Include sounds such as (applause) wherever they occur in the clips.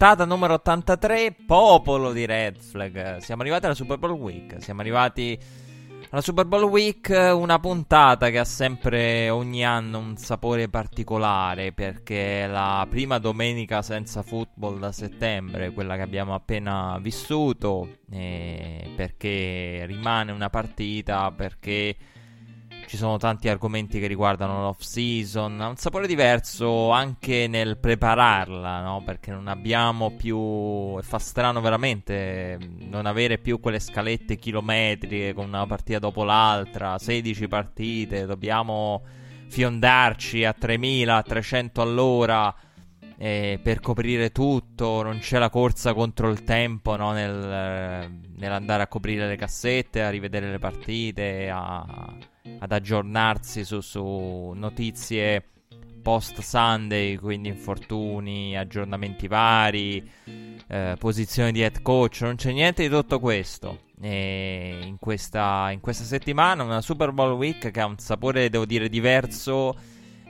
Puntata numero 83, popolo di Red Flag. Siamo arrivati alla Super Bowl Week. Siamo arrivati alla Super Bowl Week, una puntata che ha sempre ogni anno un sapore particolare perché è la prima domenica senza football da settembre, quella che abbiamo appena vissuto, perché rimane una partita, perché ci sono tanti argomenti che riguardano l'off season, ha un sapore diverso anche nel prepararla, no? Perché non abbiamo più, e fa strano veramente non avere più quelle scalette chilometriche con una partita dopo l'altra, 16 partite, dobbiamo fiondarci a 3000, a 300 all'ora. Eh, per coprire tutto, non c'è la corsa contro il tempo no? Nel, nell'andare a coprire le cassette, a rivedere le partite, a, ad aggiornarsi su, su notizie post Sunday, quindi infortuni, aggiornamenti vari, eh, posizioni di head coach, non c'è niente di tutto questo. E in questa, in questa settimana una Super Bowl Week che ha un sapore, devo dire, diverso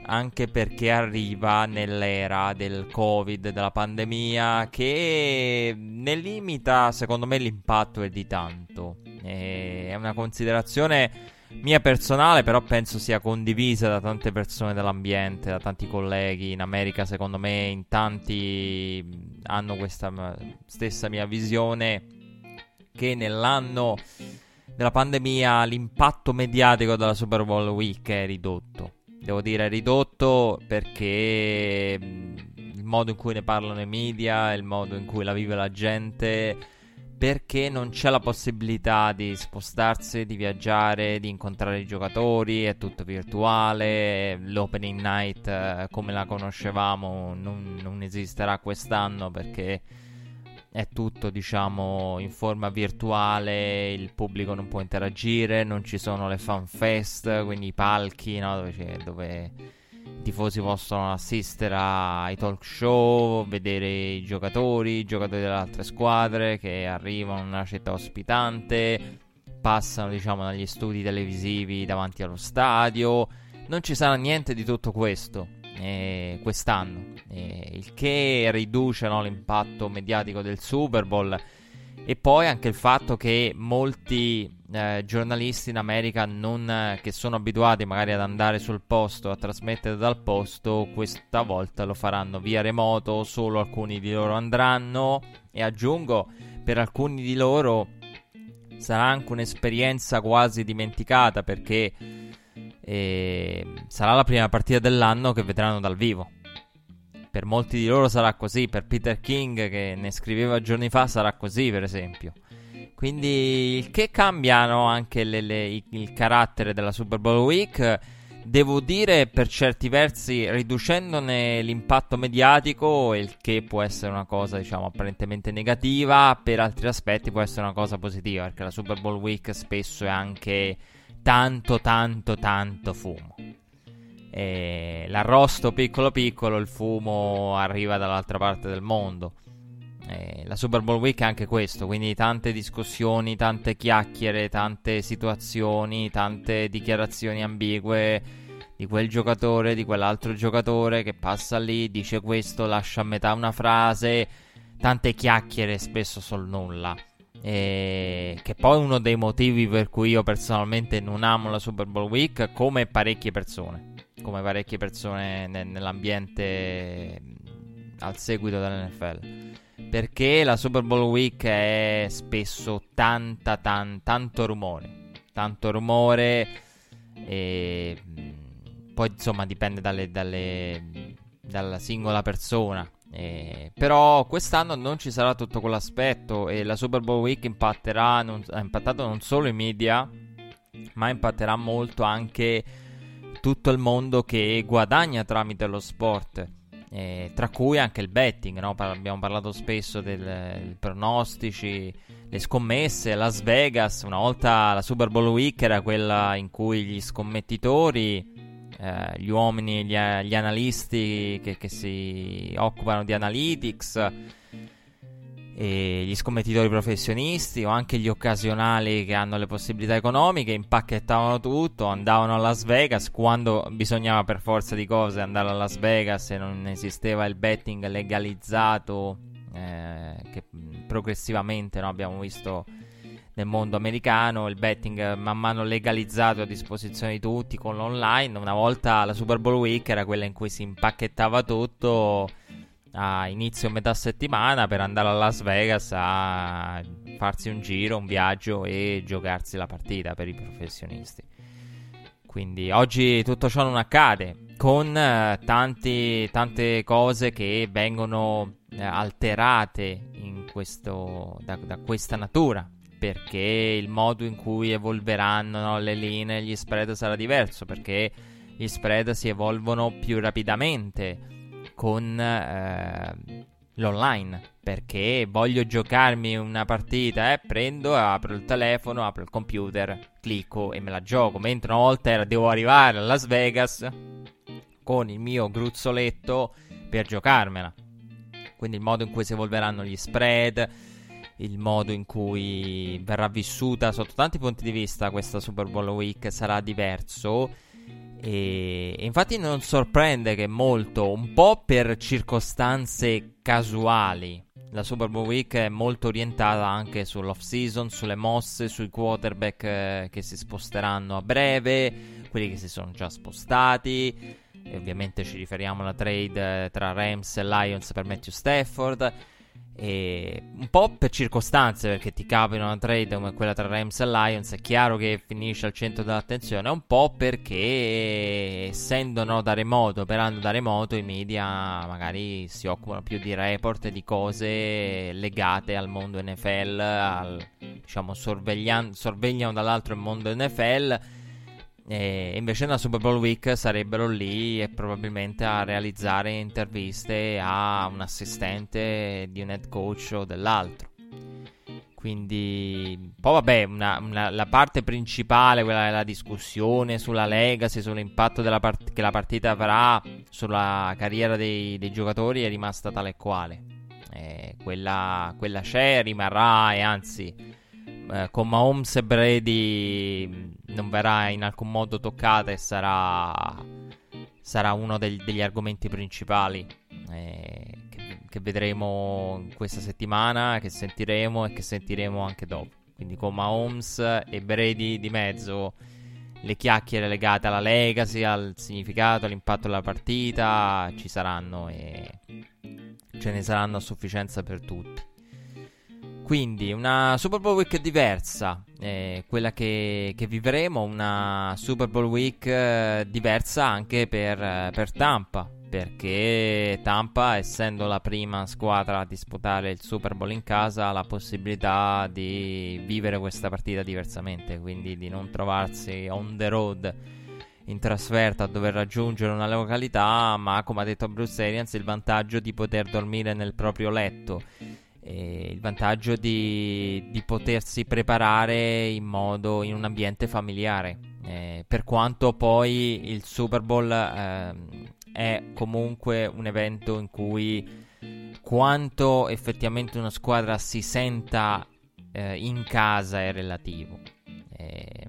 anche perché arriva nell'era del Covid, della pandemia, che ne limita, secondo me, l'impatto è di tanto. E è una considerazione mia personale, però penso sia condivisa da tante persone dell'ambiente, da tanti colleghi. In America, secondo me, in tanti hanno questa stessa mia visione che nell'anno della pandemia l'impatto mediatico della Super Bowl Week è ridotto. Devo dire ridotto perché il modo in cui ne parlano i media, il modo in cui la vive la gente perché non c'è la possibilità di spostarsi, di viaggiare, di incontrare i giocatori, è tutto virtuale, l'opening night eh, come la conoscevamo non, non, esisterà quest'anno perché è tutto diciamo in forma virtuale, il pubblico non può interagire, non ci sono le fan fest, quindi i palchi no, dove, dove i tifosi possono assistere ai talk show, vedere i giocatori, i giocatori delle altre squadre che arrivano una città ospitante, passano diciamo dagli studi televisivi davanti allo stadio. Non ci sarà niente di tutto questo eh, quest'anno, eh, il che riduce no, l'impatto mediatico del Super Bowl e poi anche il fatto che molti eh, giornalisti in America non, eh, che sono abituati magari ad andare sul posto, a trasmettere dal posto, questa volta lo faranno via remoto, solo alcuni di loro andranno e aggiungo per alcuni di loro sarà anche un'esperienza quasi dimenticata perché eh, sarà la prima partita dell'anno che vedranno dal vivo. Per molti di loro sarà così, per Peter King che ne scriveva giorni fa sarà così per esempio. Quindi il che cambiano anche le, le, il carattere della Super Bowl Week. Devo dire per certi versi riducendone l'impatto mediatico, il che può essere una cosa diciamo apparentemente negativa, per altri aspetti può essere una cosa positiva, perché la Super Bowl Week spesso è anche tanto tanto tanto fumo. E l'arrosto piccolo piccolo, il fumo arriva dall'altra parte del mondo. Eh, la Super Bowl Week è anche questo, quindi tante discussioni, tante chiacchiere, tante situazioni, tante dichiarazioni ambigue di quel giocatore, di quell'altro giocatore che passa lì, dice questo, lascia a metà una frase, tante chiacchiere spesso sul nulla. E che poi è uno dei motivi per cui io personalmente non amo la Super Bowl Week, come parecchie persone, come parecchie persone ne- nell'ambiente al seguito dell'NFL. Perché la Super Bowl Week è spesso tanta, tan, tanto rumore. Tanto rumore. E poi insomma dipende dalle, dalle, dalla singola persona. Eh, però quest'anno non ci sarà tutto quell'aspetto e la Super Bowl Week impatterà, non, ha impattato non solo i media, ma impatterà molto anche tutto il mondo che guadagna tramite lo sport eh, tra cui anche il betting, no? Par- abbiamo parlato spesso dei pronostici, le scommesse, Las Vegas, una volta la Super Bowl Week era quella in cui gli scommettitori, eh, gli uomini, gli, gli analisti che, che si occupano di analytics, gli scommettitori professionisti o anche gli occasionali che hanno le possibilità economiche impacchettavano tutto, andavano a Las Vegas quando bisognava per forza di cose andare a Las Vegas e non esisteva il betting legalizzato eh, che progressivamente no, abbiamo visto nel mondo americano, il betting man mano legalizzato a disposizione di tutti con l'online. Una volta la Super Bowl Week era quella in cui si impacchettava tutto a inizio metà settimana per andare a Las Vegas a farsi un giro, un viaggio e giocarsi la partita per i professionisti. Quindi oggi tutto ciò non accade con eh, tanti, tante cose che vengono eh, alterate questo, da, da, questa natura perché il modo in cui evolveranno no, le linee, gli spread sarà diverso perché gli spread si evolvono più rapidamente con eh, l'online perché voglio giocarmi una partita, eh, prendo, apro il telefono, apro il computer, clicco e me la gioco. Mentre una volta devo arrivare a Las Vegas con il mio gruzzoletto per giocarmela. Quindi il modo in cui si evolveranno gli spread, il modo in cui verrà vissuta sotto tanti punti di vista questa Super Bowl Week sarà diverso e, infatti non sorprende che molto, un po' per circostanze casuali, la Super Bowl Week è molto orientata anche sull'off season, sulle mosse, sui quarterback eh, che si sposteranno a breve, quelli che si sono già spostati. E ovviamente ci riferiamo alla trade eh, tra Rams e Lions per Matthew Stafford. E un po' per circostanze, perché ti capita una trade come quella tra Rams e Lions, è chiaro che finisce al centro dell'attenzione. Un po' perché, essendo no, da remoto, operando da remoto, i media magari si occupano più di report e di cose legate al mondo NFL, al, diciamo, sorvegliano dall'altro il mondo NFL e invece nella Super Bowl Week sarebbero lì e probabilmente a realizzare interviste a un assistente di un head coach o dell'altro. Quindi, poi vabbè, una, una, la parte principale, quella della discussione sulla legacy, sull'impatto part- che la partita avrà sulla carriera dei, dei giocatori è rimasta tale e quale. Eh, quella, quella c'è, rimarrà e anzi eh, con Mahomes e Brady non verrà in alcun modo toccata e sarà, sarà uno del, degli argomenti principali eh, che, che, vedremo questa settimana, che sentiremo e che sentiremo anche dopo. Quindi con Mahomes e Brady di mezzo le chiacchiere legate alla legacy, al significato, all'impatto della partita ci saranno e ce ne saranno a sufficienza per tutti. Quindi una Super Bowl Week diversa, eh, quella che, che, vivremo, una Super Bowl Week eh, diversa anche per, eh, per, Tampa, perché Tampa, essendo la prima squadra a disputare il Super Bowl in casa, ha la possibilità di vivere questa partita diversamente, quindi di non trovarsi on the road in trasferta a dover raggiungere una località, ma come ha detto Bruce Arians, il vantaggio di poter dormire nel proprio letto eh, il vantaggio di, di, potersi preparare in modo in un ambiente familiare. Eh, per quanto poi il Super Bowl eh, è comunque un evento in cui quanto effettivamente una squadra si senta eh, in casa è relativo. Eh,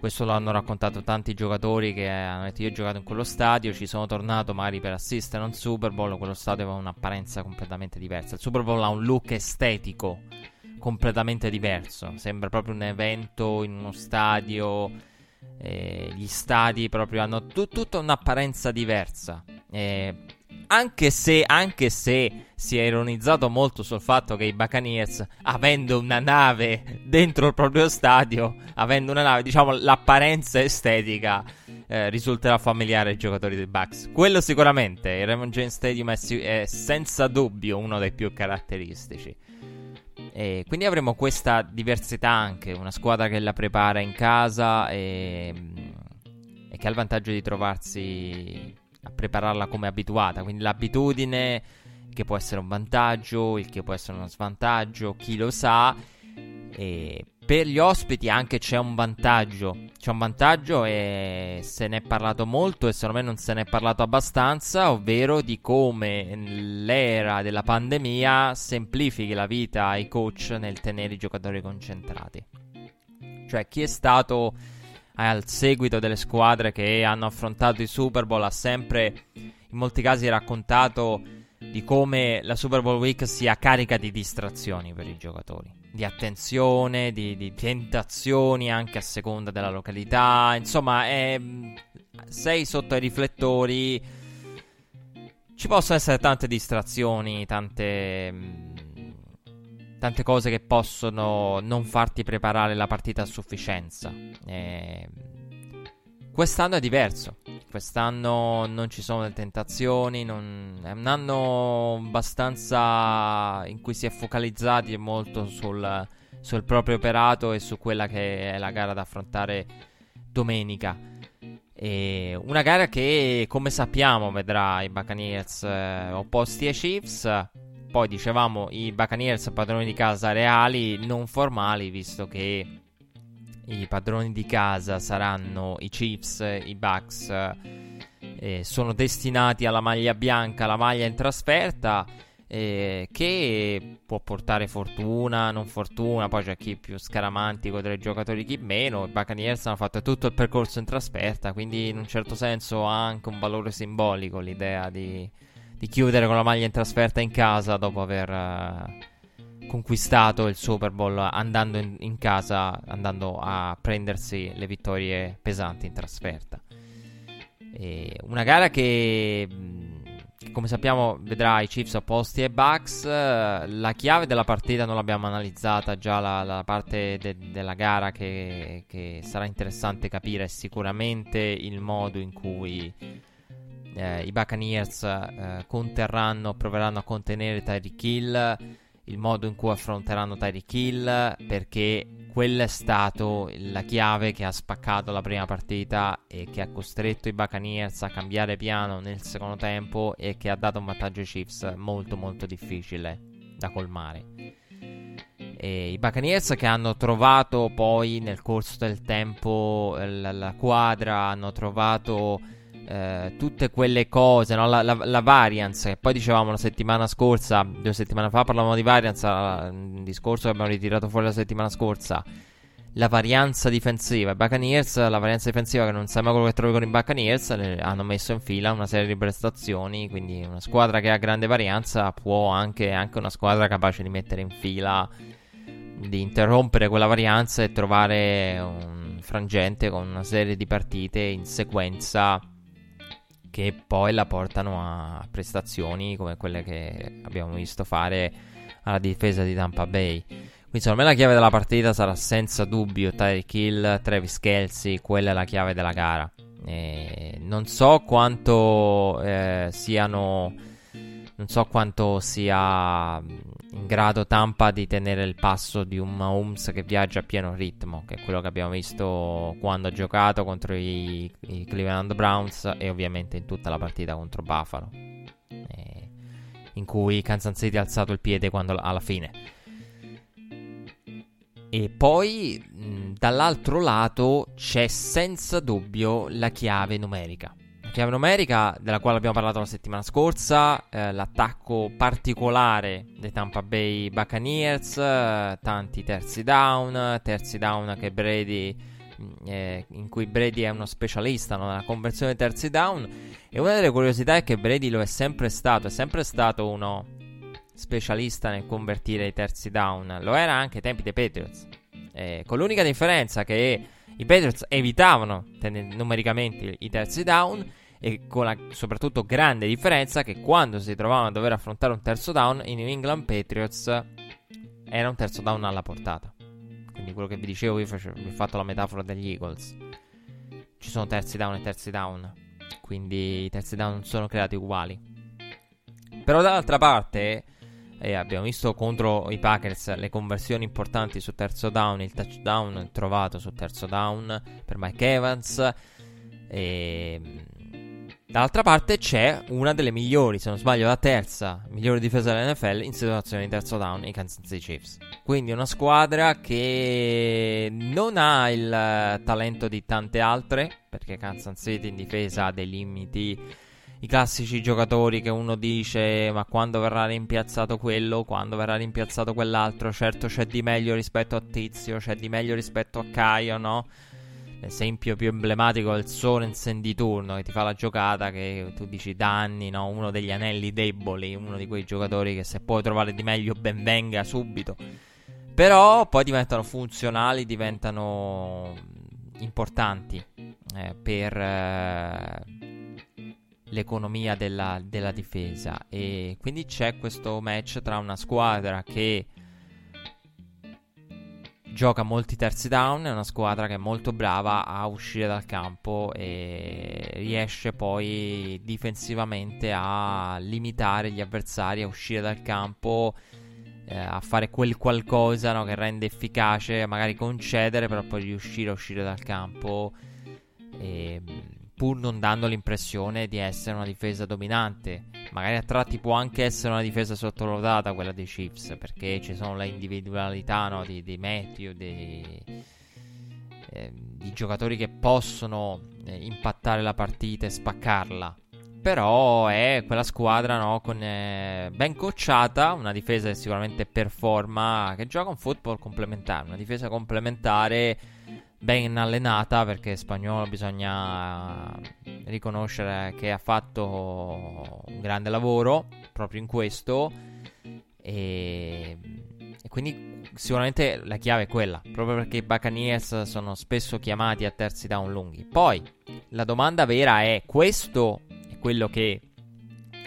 questo lo hanno raccontato tanti giocatori che hanno detto io ho giocato in quello stadio, ci sono tornato magari per assistere a un Super Bowl, quello stadio aveva un'apparenza completamente diversa. Il Super Bowl ha un look estetico completamente diverso, sembra proprio un evento in uno stadio, eh, gli stadi proprio hanno t- tutta un'apparenza diversa. Eh, anche se, anche se si è ironizzato molto sul fatto che i Buccaneers, avendo una nave dentro il proprio stadio, avendo una nave, diciamo, l'apparenza estetica eh, risulterà familiare ai giocatori dei Bucks. Quello sicuramente, il Raymond James Stadium è, è senza dubbio uno dei più caratteristici. E quindi avremo questa diversità anche, una squadra che la prepara in casa e, e che ha il vantaggio di trovarsi a prepararla come abituata. Quindi l'abitudine che può essere un vantaggio, il che può essere uno svantaggio, chi lo sa. E per gli ospiti anche c'è un vantaggio. C'è un vantaggio e se ne è parlato molto e secondo me non se ne è parlato abbastanza, ovvero di come l'era della pandemia semplifichi la vita ai coach nel tenere i giocatori concentrati. Cioè chi è stato al seguito delle squadre che hanno affrontato i Super Bowl ha sempre in molti casi raccontato di come la Super Bowl Week sia carica di distrazioni per i giocatori, di attenzione, di, di tentazioni anche a seconda della località, insomma, è, sei sotto ai riflettori. Ci possono essere tante distrazioni, tante tante cose che possono non farti preparare la partita a sufficienza. Eh, quest'anno è diverso. Quest'anno non ci sono le tentazioni. Non... È un anno abbastanza in cui si è focalizzati molto sul, sul proprio operato e su quella che è la gara da affrontare domenica. E una gara che, come sappiamo, vedrà i Buccaneers eh, opposti ai Chiefs. Poi dicevamo i Buccaneers padroni di casa reali, non formali, visto che i padroni di casa saranno i Chiefs, i Bucks. Eh, sono destinati alla maglia bianca, la maglia in trasferta. Eh, che può portare fortuna, non fortuna. Poi c'è chi più scaramantico tra i giocatori, chi meno. I Buccaneers hanno fatto tutto il percorso in trasferta. Quindi, in un certo senso, ha anche un valore simbolico l'idea di di chiudere con la maglia in trasferta in casa dopo aver uh, conquistato il Super Bowl andando in, in, casa, andando a prendersi le vittorie pesanti in trasferta. E una gara che, che, come sappiamo, vedrà i Chiefs opposti ai Bucks. La chiave della partita non l'abbiamo analizzata già, la, la parte de, della gara che, che sarà interessante capire è sicuramente il modo in cui eh, i Buccaneers eh, conterranno, proveranno a contenere Tyreek Hill, il modo in cui affronteranno Tyreek Hill, perché quella è stata la chiave che ha spaccato la prima partita e che ha costretto i Buccaneers a cambiare piano nel secondo tempo e che ha dato un vantaggio ai Chiefs molto molto difficile da colmare. E I Buccaneers che hanno trovato poi nel corso del tempo la, la quadra, hanno trovato eh, tutte quelle cose, no? la, la, la, variance, che poi dicevamo la settimana scorsa, due settimane fa parlavamo di variance, un discorso che abbiamo ritirato fuori la settimana scorsa, la varianza difensiva, i Buccaneers, la varianza difensiva che non sai mai quello che trovi con i Buccaneers, hanno messo in fila una serie di prestazioni, quindi una squadra che ha grande varianza può anche, anche una squadra capace di mettere in fila, di interrompere quella varianza e trovare un frangente con una serie di partite in sequenza che poi la portano a prestazioni come quelle che abbiamo visto fare alla difesa di Tampa Bay. Quindi secondo me la chiave della partita sarà senza dubbio Tyreek Hill, Travis Kelsey, quella è la chiave della gara. E non so quanto eh, siano non so quanto sia in grado Tampa di tenere il passo di un Mahomes che viaggia a pieno ritmo, che è quello che abbiamo visto quando ha giocato contro i, i Cleveland Browns e ovviamente in tutta la partita contro Buffalo, eh, in cui Kansas City ha alzato il piede quando, alla fine. E poi mh, dall'altro lato c'è senza dubbio la chiave numerica chiave numerica della quale abbiamo parlato la settimana scorsa, eh, l'attacco particolare dei Tampa Bay Buccaneers, eh, tanti terzi down, terzi down Brady, mm, eh, in cui Brady è uno specialista no? nella conversione dei terzi down. E una delle curiosità è che Brady lo è sempre stato, è sempre stato uno specialista nel convertire i terzi down, lo era anche ai tempi dei Patriots, eh, con l'unica differenza che i Patriots evitavano numericamente i terzi down e con la soprattutto grande differenza che quando si trovavano a dover affrontare un terzo down, i New England Patriots era un terzo down alla portata. Quindi quello che vi dicevo, io facevo, vi ho fatto la metafora degli Eagles. Ci sono terzi down e terzi down. Quindi i terzi down non sono creati uguali. Però dall'altra parte, eh, abbiamo visto contro i Packers le conversioni importanti su terzo down, il touchdown trovato su terzo down per Mike Evans. E Dall'altra parte c'è una delle migliori, se non sbaglio la terza migliore difesa dell'NFL in situazione di terzo down, i Kansas City Chiefs. Quindi una squadra che non ha il talento di tante altre, perché Kansas City in difesa ha dei limiti, i classici giocatori che uno dice ma quando verrà rimpiazzato quello, quando verrà rimpiazzato quell'altro, certo c'è di meglio rispetto a Tizio, c'è di meglio rispetto a Caio, no? L'esempio più emblematico è il Sorensen di turno che ti fa la giocata che tu dici da anni, no? uno degli anelli deboli, uno di quei giocatori che se puoi trovare di meglio ben venga subito. Però poi diventano funzionali, diventano importanti eh, per eh, l'economia della, della difesa. E quindi c'è questo match tra una squadra che gioca molti terzi down, è una squadra che è molto brava a uscire dal campo e riesce poi difensivamente a limitare gli avversari a uscire dal campo, eh, a fare quel qualcosa no, che rende efficace, magari concedere, però poi riuscire a uscire dal campo. E, pur non dando l'impressione di essere una difesa dominante. Magari a tratti può anche essere una difesa sottovalutata quella dei Chiefs, perché ci sono le individualità no, di, di Matthew, di, eh, di, giocatori che possono eh, impattare la partita e spaccarla. Però è quella squadra no, con, eh, ben coachata, una difesa che sicuramente performa, che gioca un football complementare, una difesa complementare ben allenata perché spagnolo bisogna riconoscere che ha fatto un grande lavoro proprio in questo. E, e quindi sicuramente la chiave è quella proprio perché i Buccaneers sono spesso chiamati a terzi down lunghi. Poi la domanda vera è questo è quello che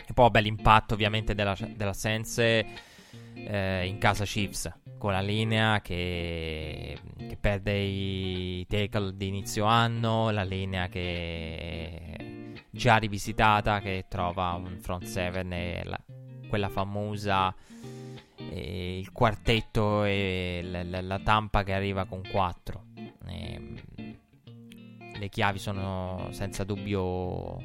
e poi vabbè l'impatto ovviamente della Sense eh, in casa Chiefs con la linea che, che perde i tackle di inizio anno, la linea che già rivisitata che trova un front seven e la, quella famosa e il quartetto e la, la, la, tampa che arriva con 4 le chiavi sono senza dubbio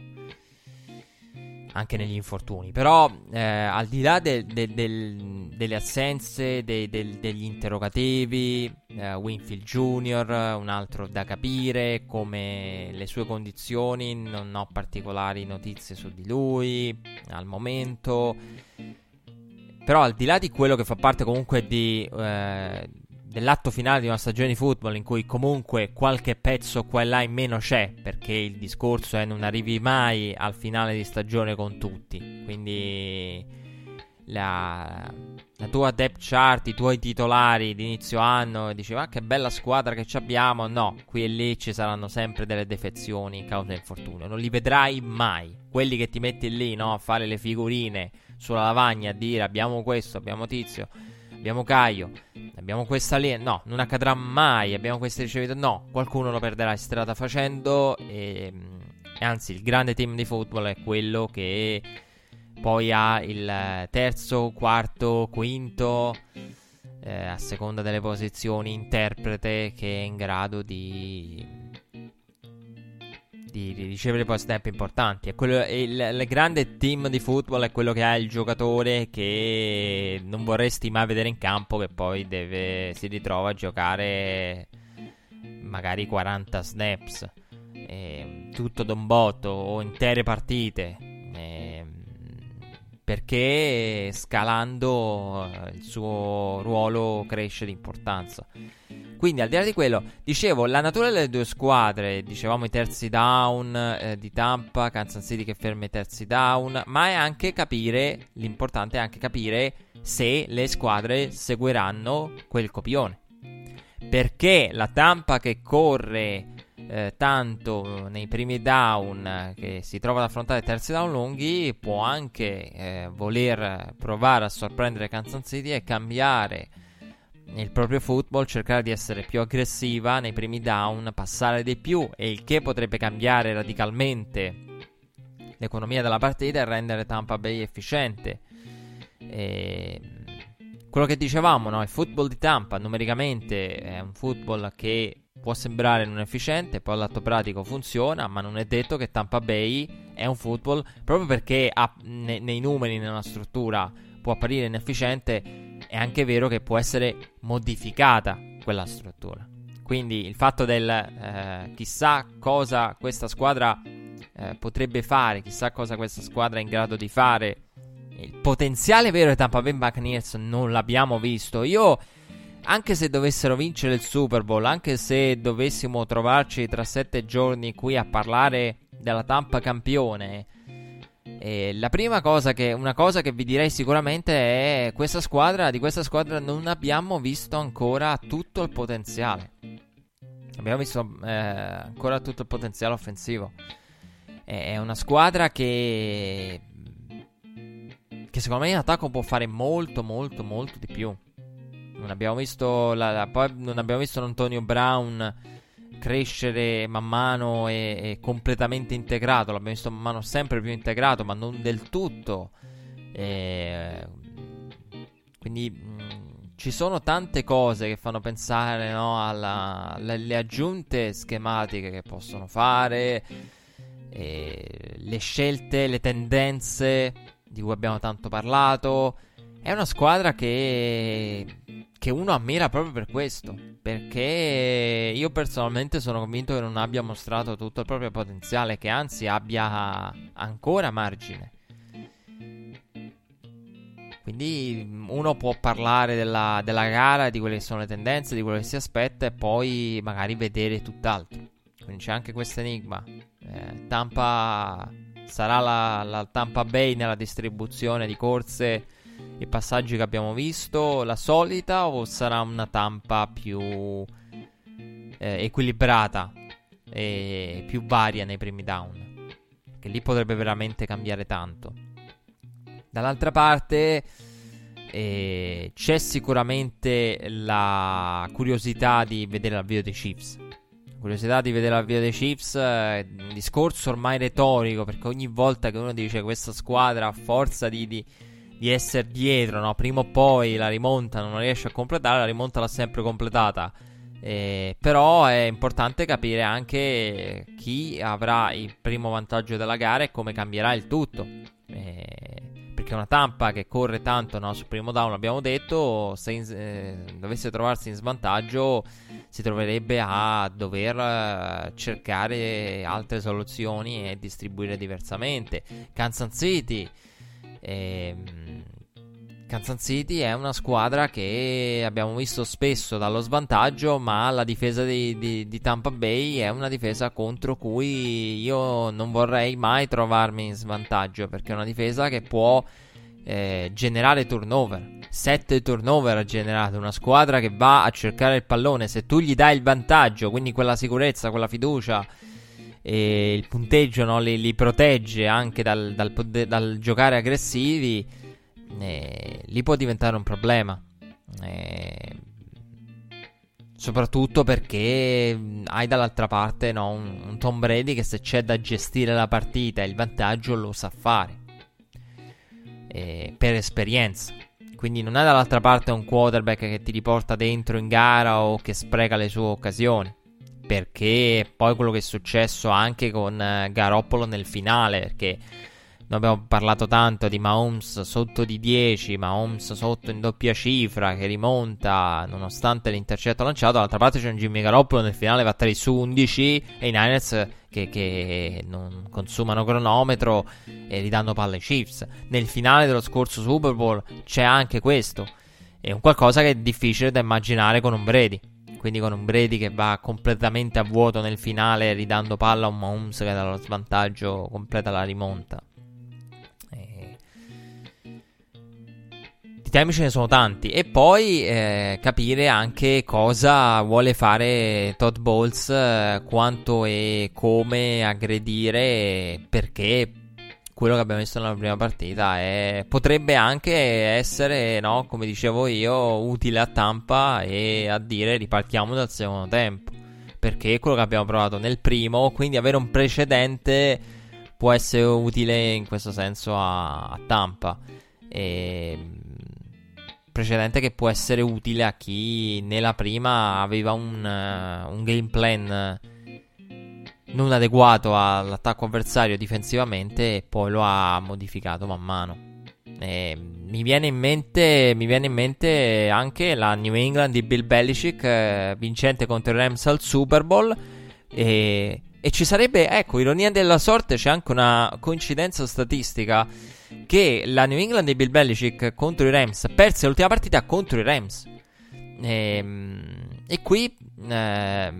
anche negli infortuni. Però, eh, al di là de, de, del, delle assenze, de, degli interrogativi, eh, Winfield Jr., un altro da capire, come le sue condizioni, non ho particolari notizie su di lui al momento. Però, al di là di quello che fa parte comunque di. Eh, dell'atto finale di una stagione di football in cui comunque qualche pezzo qua e là in meno c'è, perché il discorso è non arrivi mai al finale di stagione con tutti. Quindi la, la tua depth chart, i tuoi titolari di inizio anno, dici ma che bella squadra che abbiamo. No, qui e lì ci saranno sempre delle defezioni in causa infortunio. Non li vedrai mai. Quelli che ti metti lì no, a fare le figurine sulla lavagna a dire abbiamo questo, abbiamo tizio abbiamo Caio, abbiamo questa lì, no, non accadrà mai, abbiamo queste ricevute, no, qualcuno lo perderà strada facendo e, e anzi il grande team di football è quello che poi ha il terzo, quarto, quinto, eh, a seconda delle posizioni, interprete che è in grado di di, di ricevere poi step importanti. È quello, il, il, grande team di football è quello che ha il giocatore che non vorresti mai vedere in campo, che poi deve, si ritrova a giocare magari 40 snaps, eh, tutto d'un botto o intere partite. Eh, perché scalando il suo ruolo cresce di importanza. Quindi, al di là di quello, dicevo, la natura delle due squadre, dicevamo i terzi down eh, di Tampa, Kansas City che ferma i terzi down, ma è anche capire, l'importante è anche capire se le squadre seguiranno quel copione. Perché la Tampa che corre eh, tanto nei primi down, che si trova ad affrontare terzi down lunghi, può anche eh, voler provare a sorprendere Kansas City e cambiare nel proprio football cercare di essere più aggressiva nei primi down, passare di più e il che potrebbe cambiare radicalmente l'economia della partita e rendere Tampa Bay efficiente. E quello che dicevamo, no? il football di Tampa numericamente è un football che può sembrare non efficiente, poi all'atto pratico funziona, ma non è detto che Tampa Bay è un football proprio perché ha, ne, nei numeri, nella struttura, può apparire inefficiente è anche vero che può essere modificata quella struttura. Quindi il fatto del eh, chissà cosa questa squadra eh, potrebbe fare, chissà cosa questa squadra è in grado di fare. Il potenziale vero di Tampa Bay Buccaneers non l'abbiamo visto. Io anche se dovessero vincere il Super Bowl, anche se dovessimo trovarci tra sette giorni qui a parlare della Tampa campione, eh, la prima cosa che, una cosa che vi direi sicuramente è questa squadra, di questa squadra non abbiamo visto ancora tutto il potenziale. Abbiamo visto eh, ancora tutto il potenziale offensivo. È una squadra che che secondo me in attacco può fare molto molto molto di più. Non abbiamo visto, la, la, poi non abbiamo visto Antonio Brown crescere man mano e, e, completamente integrato. L'abbiamo visto man mano sempre più integrato, ma non del tutto. E, quindi mh, mm, ci sono tante cose che fanno pensare no, alla, alle aggiunte schematiche che possono fare, le scelte, le tendenze di cui abbiamo tanto parlato. È una squadra che, che uno ammira proprio per questo. Perché io personalmente sono convinto che non abbia mostrato tutto il proprio potenziale, che anzi abbia ancora margine. Quindi uno può parlare della, della, gara, di quelle che sono le tendenze, di quello che si aspetta e poi magari vedere tutt'altro. Quindi c'è anche questo enigma. Eh, Tampa sarà la, la Tampa Bay nella distribuzione di corse e passaggi che abbiamo visto, la solita, o sarà una Tampa più eh, equilibrata e più varia nei primi down? Che lì potrebbe veramente cambiare tanto. Dall'altra parte eh, c'è sicuramente la curiosità di vedere la video dei Chiefs curiosità di vedere la via dei Chiefs, eh, discorso ormai retorico, perché ogni volta che uno dice questa squadra a forza di, di, di essere dietro, no? prima o poi la rimonta non riesce a completare, la rimonta l'ha sempre completata. Eh, però è importante capire anche chi avrà il primo vantaggio della gara e come cambierà il tutto. Eh, perché una Tampa che corre tanto no, sul primo down, abbiamo detto, se in, eh, dovesse trovarsi in svantaggio si troverebbe a dover eh, cercare altre soluzioni e distribuire diversamente. Kansas City. Ehm, Kansas City è una squadra che abbiamo visto spesso dallo svantaggio, ma la difesa di, di, di, Tampa Bay è una difesa contro cui io non vorrei mai trovarmi in svantaggio, perché è una difesa che può eh, generare turnover. 7 turnover ha generato una squadra che va a cercare il pallone. Se tu gli dai il vantaggio, quindi quella sicurezza, quella fiducia e il punteggio no, li, li, protegge anche dal, dal, dal giocare aggressivi, eh, lì può diventare un problema. Eh, soprattutto perché hai dall'altra parte no, un, un Tom Brady che se c'è da gestire la partita il vantaggio lo sa fare eh, per esperienza. Quindi non è dall'altra parte un quarterback che ti riporta dentro in gara o che spreca le sue occasioni. Perché poi quello che è successo anche con eh, Garoppolo nel finale, perché noi abbiamo parlato tanto di Mahomes sotto di 10, Mahomes sotto in doppia cifra che rimonta nonostante l'intercetto lanciato. Dall'altra parte c'è un Jimmy Garoppolo nel finale va 3 su 11 e i Niners che, che non consumano cronometro e ridanno palle ai Chiefs. Nel finale dello scorso Super Bowl c'è anche questo. È un qualcosa che è difficile da immaginare con un Brady. Quindi con un Brady che va completamente a vuoto nel finale ridando palla a un Mahomes che dallo svantaggio completa la rimonta. I temi ce ne sono tanti. E poi eh, capire anche cosa vuole fare Todd Bowles, eh, quanto e come aggredire, perché quello che abbiamo visto nella prima partita è, potrebbe anche essere, no, come dicevo io, utile a Tampa e a dire ripartiamo dal secondo tempo. Perché quello che abbiamo provato nel primo, quindi avere un precedente può essere utile in questo senso a, a Tampa. E precedente che può essere utile a chi nella prima aveva un, uh, un game plan non adeguato all'attacco avversario difensivamente e poi lo ha modificato man mano. Mi, viene in mente, mi viene in mente anche la New England di Bill Belichick eh, vincente contro i Rams al Super Bowl e, e ci sarebbe, ecco, ironia della sorte, c'è anche una coincidenza statistica che la New England di Bill Belichick contro i Rams perse l'ultima partita contro i Rams. E, ehm, e qui eh,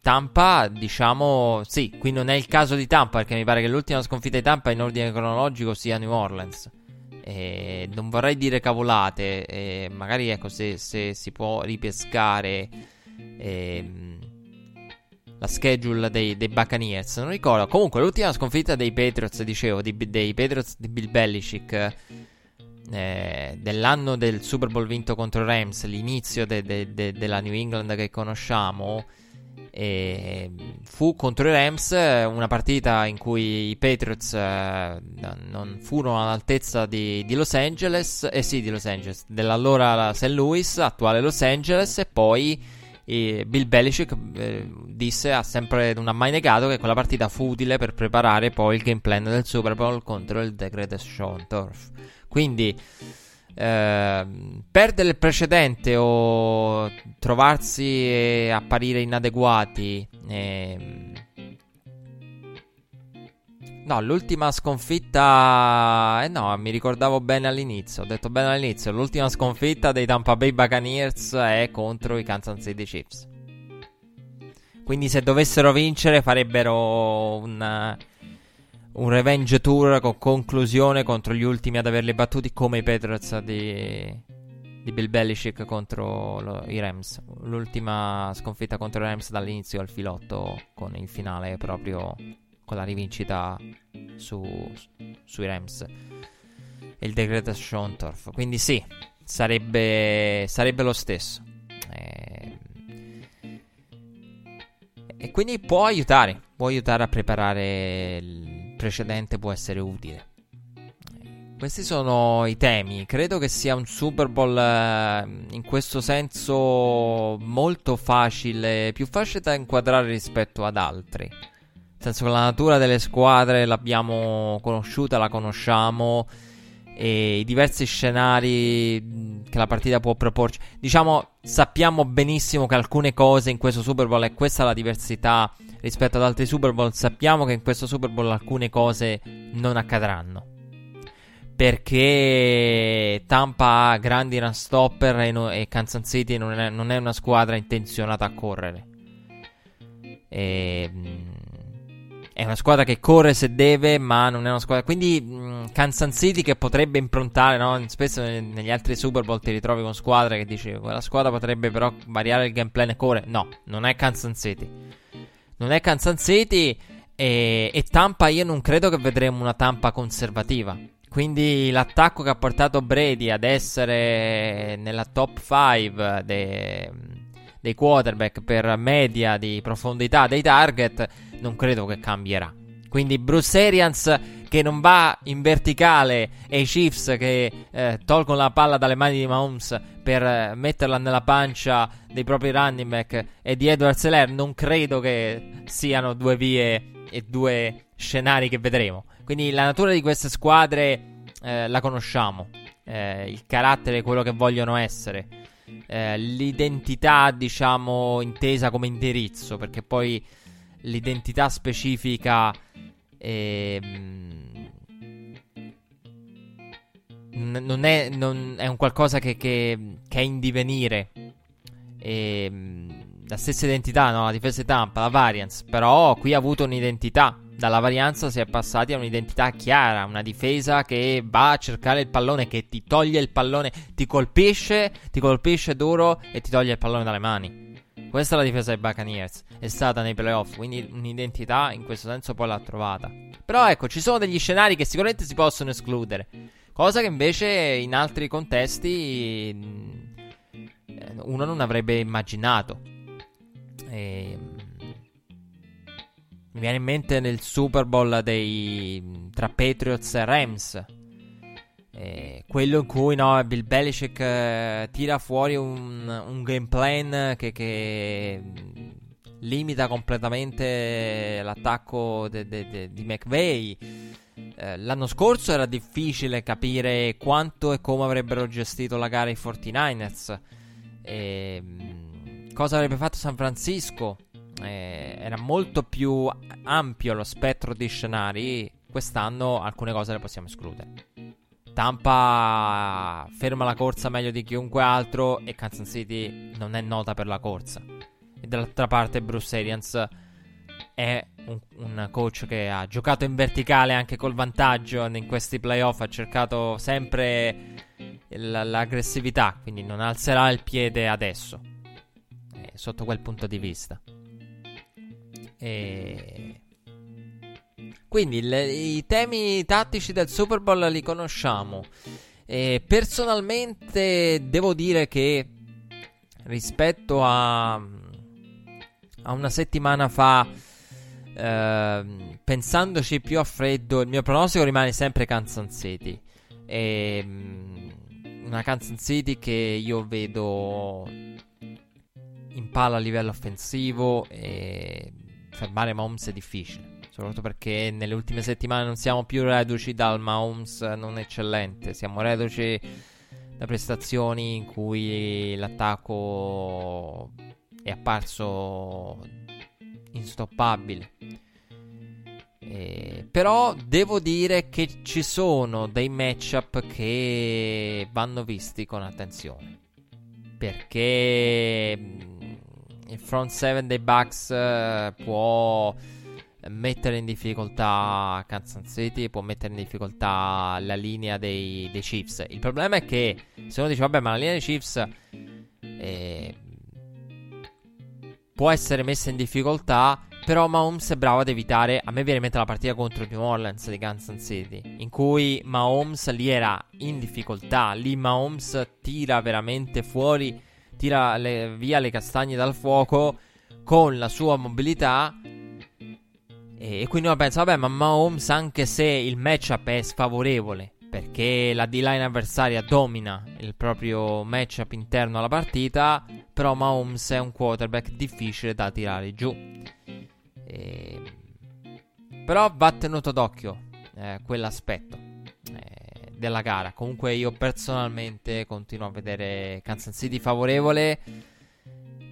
Tampa, diciamo, sì, qui non è il caso di Tampa perché mi pare che l'ultima sconfitta di Tampa in ordine cronologico sia New Orleans. E non vorrei dire cavolate, e magari ecco se, se, si può ripescare ehm, la schedule dei, dei Buccaneers. Non ricordo. Comunque, l'ultima sconfitta dei Patriots, dicevo, di, dei Patriots di Bill Belichick. Eh, dell'anno del Super Bowl vinto contro Rams, l'inizio de, de, de, della New England che conosciamo, eh, fu contro i Rams una partita in cui i Patriots eh, non furono all'altezza di, di, Los Angeles, eh sì, di Los Angeles, dell'allora St. Louis, attuale Los Angeles, e poi e Bill Belichick eh, disse, ha sempre non ha mai negato che quella partita fu utile per preparare poi il game plan del Super Bowl contro il Degraded Sean Turf. Quindi eh, perdere il precedente o trovarsi e apparire inadeguati eh, No, l'ultima sconfitta. Eh no, mi ricordavo bene all'inizio. Ho detto bene all'inizio. L'ultima sconfitta dei Tampa Bay Buccaneers è contro i Kansas City Chiefs. Quindi, se dovessero vincere, farebbero un, un revenge tour con conclusione contro gli ultimi ad averli battuti, come i Patriots di, di Bill Belichick contro lo, i Rams. L'ultima sconfitta contro i Rams dall'inizio al filotto, con il finale proprio con la rivincita su, sui Rams e il decreto Schontorf. Quindi sì, sarebbe, sarebbe lo stesso. E, eh, e quindi può aiutare, può aiutare a preparare il precedente, può essere utile. Questi sono i temi. Credo che sia un Super Bowl eh, in questo senso molto facile, più facile da inquadrare rispetto ad altri. Nel senso che la natura delle squadre l'abbiamo conosciuta, la conosciamo e i diversi scenari che la partita può proporci. Diciamo, sappiamo benissimo che alcune cose in questo Super Bowl, e questa è la diversità rispetto ad altri Super Bowl, sappiamo che in questo Super Bowl alcune cose non accadranno. Perché Tampa ha grandi run stopper e, no, e Kansas City non è, non è, una squadra intenzionata a correre. E, è una squadra che corre se deve, ma non è una squadra. Quindi mh, Kansas City che potrebbe improntare, no? Spesso negli altri Super Bowl ti ritrovi con squadre che dici quella squadra potrebbe però variare il game plan e corre. No, non è Kansas City. Non è Kansas City e, e Tampa io non credo che vedremo una Tampa conservativa. Quindi l'attacco che ha portato Brady ad essere nella top 5 dei, dei quarterback per media di profondità dei target non credo che cambierà. Quindi Bruce Arians che non va in verticale e i Chiefs che eh, tolgono la palla dalle mani di Mahomes per eh, metterla nella pancia dei propri running back e di Edward Seller non credo che siano due vie e due scenari che vedremo. Quindi la natura di queste squadre eh, la conosciamo, eh, il carattere, quello che vogliono essere. Eh, l'identità, diciamo, intesa come indirizzo, perché poi l'identità specifica eh, non, è, non è, un qualcosa che, che, che è in divenire. E, ehm, la stessa identità, no? La difesa di Tampa, la variance. Però qui ha avuto un'identità. Dalla varianza si è passati a un'identità chiara. Una difesa che va a cercare il pallone, che ti toglie il pallone, ti colpisce, ti colpisce duro e ti toglie il pallone dalle mani. Questa è la difesa dei Buccaneers. È stata nei playoff. Quindi un'identità in questo senso poi l'ha trovata. Però ecco, ci sono degli scenari che sicuramente si possono escludere. Cosa che invece in altri contesti eh, uno non avrebbe immaginato. E... Mi viene in mente nel Super Bowl dei... tra Patriots e Rams eh, quello in cui no, Bill Belichick eh, tira fuori un, un game plan che, che, limita completamente l'attacco de, de, de, di McVeigh. Eh, l'anno scorso era difficile capire quanto e come avrebbero gestito la gara i 49ers. cosa avrebbe fatto San Francisco? Eh, era molto più ampio lo spettro di scenari. Quest'anno alcune cose le possiamo escludere. Tampa ferma la corsa meglio di chiunque altro e Kansas City non è nota per la corsa. E dall'altra parte Bruce Arians è un, un, coach che ha giocato in verticale anche col vantaggio in questi playoff, ha cercato sempre l- l'aggressività, quindi non alzerà il piede adesso, eh, sotto quel punto di vista. E... Quindi le, i temi tattici del Super Bowl li conosciamo. E personalmente devo dire che rispetto a, a una settimana fa, eh, pensandoci più a freddo, il mio pronostico rimane sempre Kansas City. E, una Kansas City che io vedo in palla a livello offensivo e fermare Mahomes è difficile. Soprattutto perché nelle ultime settimane non siamo più reduci dal Mahomes non eccellente. Siamo reduci da prestazioni in cui l'attacco è apparso instoppabile. Eh, però devo dire che ci sono dei matchup che vanno visti con attenzione. Perché mm, il front 7 dei Bucks uh, può mettere in difficoltà Kansas City, può mettere in difficoltà la linea dei, dei Chiefs. Il problema è che se uno dice, vabbè, ma la linea dei Chiefs eh, può essere messa in difficoltà però Mahomes è bravo ad evitare. A me viene in mente la partita contro New Orleans di Kansas City. In cui Mahomes lì era in difficoltà. Lì Mahomes tira veramente fuori. Tira le, via le castagne dal fuoco. Con la sua mobilità. E, e quindi uno pensa, vabbè, ma Mahomes, anche se il matchup è sfavorevole. Perché la D-line avversaria domina il proprio matchup interno alla partita. Però Mahomes è un quarterback difficile da tirare giù. E... Però va tenuto d'occhio eh, quell'aspetto della gara. Comunque io personalmente continuo a vedere Kansas City favorevole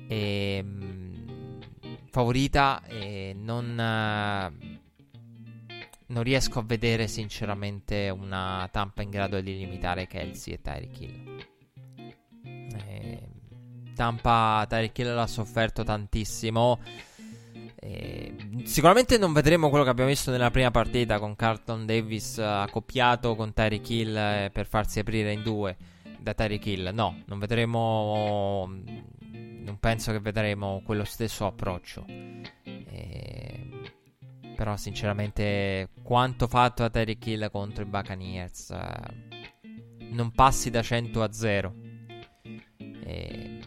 e mh, favorita e non, uh, non riesco a vedere sinceramente una Tampa in grado di limitare Kelsey e Tyreek Hill. Eh, Tampa Tyreek Hill l'ha sofferto tantissimo eh, sicuramente non vedremo quello che abbiamo visto nella prima partita con Carlton Davis accoppiato con Tyreek Hill eh, per farsi aprire in due da Tyreek Hill. No, non vedremo. Non penso che vedremo quello stesso approccio. Eh, però, sinceramente, quanto fatto da Tyreek Hill contro i Buccaneers eh, non passi da 100 a 0. Eh,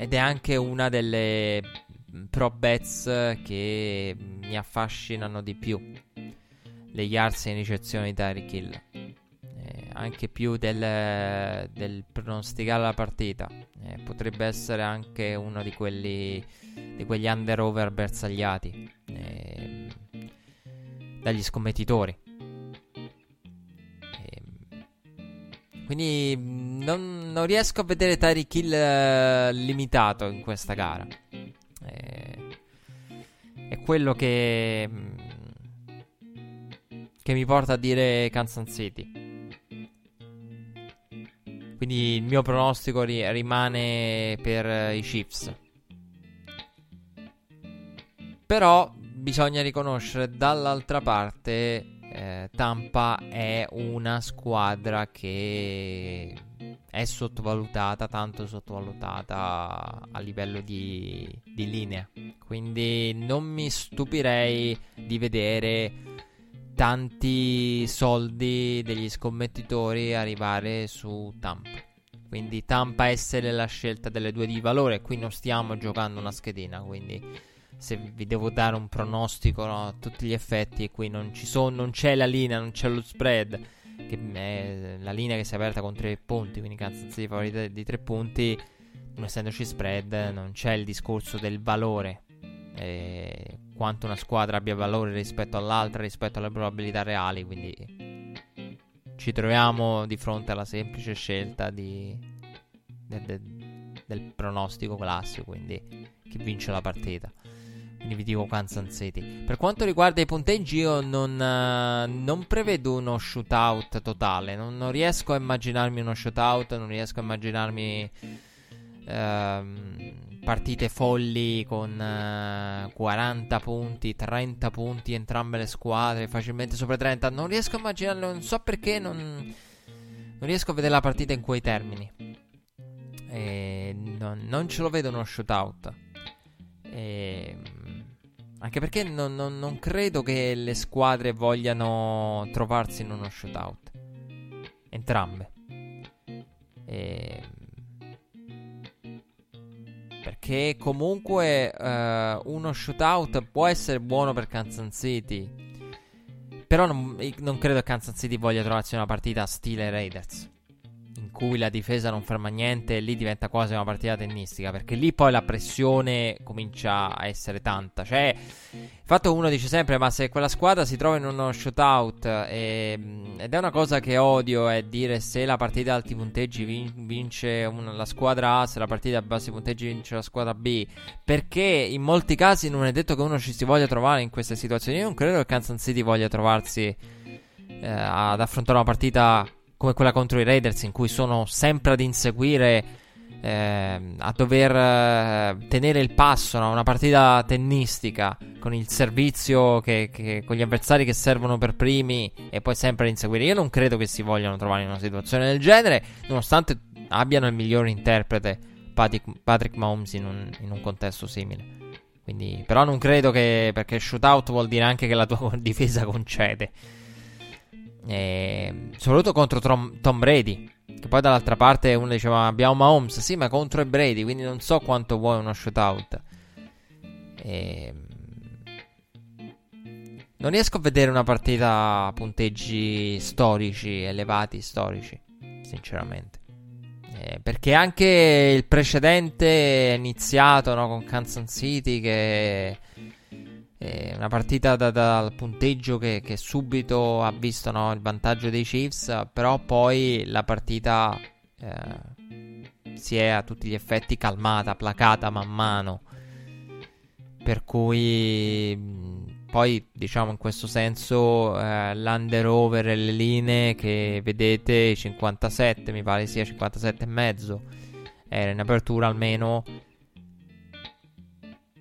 ed è anche una delle pro bets che mi affascinano di più. Le yards in ricezione di Tyreek Hill. Eh, anche più del, del, pronosticare la partita. Eh, potrebbe essere anche uno di quelli di quegli under-over bersagliati eh, dagli scommettitori. Quindi mm, non, non, riesco a vedere Tyreek Hill uh, limitato in questa gara. Eh, è quello che, mm, che mi porta a dire Kansas City. Quindi il mio pronostico ri- rimane per uh, i Chiefs. Però bisogna riconoscere dall'altra parte eh, Tampa è una squadra che è sottovalutata, tanto sottovalutata a livello di, di linea. Quindi non mi stupirei di vedere tanti soldi degli scommettitori arrivare su Tampa. Quindi Tampa essere la scelta delle due di valore. Qui non stiamo giocando una schedina, quindi se vi devo dare un pronostico no, a tutti gli effetti, qui non, sono, non c'è la linea, non c'è lo spread, che è la linea che si è aperta con tre punti, quindi Kansas City favorita di tre punti, non essendoci spread, non c'è il discorso del valore, eh, quanto una squadra abbia valore rispetto all'altra, rispetto alle probabilità reali, quindi ci troviamo di fronte alla semplice scelta di, de, de, del pronostico classico, quindi chi vince la partita. Vi dico Kansas City. Per quanto riguarda i punteggi, io non, uh, non prevedo uno shootout totale. Non, non, riesco a immaginarmi uno shootout. Non riesco a immaginarmi uh, partite folli con uh, eh, 40 punti, 30 punti entrambe le squadre, facilmente sopra 30. Non riesco a immaginarlo. Non so perché. Non, non riesco a vedere la partita in quei termini. E non, non ce lo vedo uno shootout. E, anche perché non, non, non, credo che le squadre vogliano trovarsi in uno shootout. Entrambe. E, perché comunque uh, uno shootout può essere buono per Kansas City. Però non, non credo che Kansas City voglia trovarsi una partita stile Raiders in cui la difesa non ferma niente, lì diventa quasi una partita tennistica, perché lì poi la pressione comincia a essere tanta. Cioè, il fatto uno dice sempre, ma se quella squadra si trova in uno shootout, e, mm, ed è una cosa che odio, è dire se la partita ad alti punteggi vin- vince una, la squadra A, se la partita a bassi punteggi vince la squadra B, perché in molti casi non è detto che uno ci si voglia trovare in queste situazioni. Io non credo che Kansas City voglia trovarsi eh, ad affrontare una partita come quella contro i Raiders in cui sono sempre ad inseguire eh, a dover eh, tenere il passo no? una partita tennistica con il servizio che, che, con gli avversari che servono per primi e poi sempre ad inseguire. Io non credo che si vogliano trovare in una situazione del genere nonostante abbiano il miglior interprete Patrick, Patrick Mahomes in un, in un contesto simile. Quindi, però non credo che perché shootout vuol dire anche che la tua (laughs) difesa concede e, soprattutto contro Tom, Tom, Brady. Che poi dall'altra parte uno diceva abbiamo Mahomes, sì, ma contro Brady, quindi non so quanto vuoi uno shootout. E, non riesco a vedere una partita a punteggi storici, elevati storici, sinceramente. Eh, perché anche il precedente è iniziato no, con Kansas City che eh, una partita da, dal punteggio che, che, subito ha visto no, il vantaggio dei Chiefs, però poi la partita eh, si è a tutti gli effetti calmata, placata man mano. Per cui poi diciamo in questo senso eh, l'under over e le linee che vedete 57 mi pare sia 57 e mezzo era in apertura almeno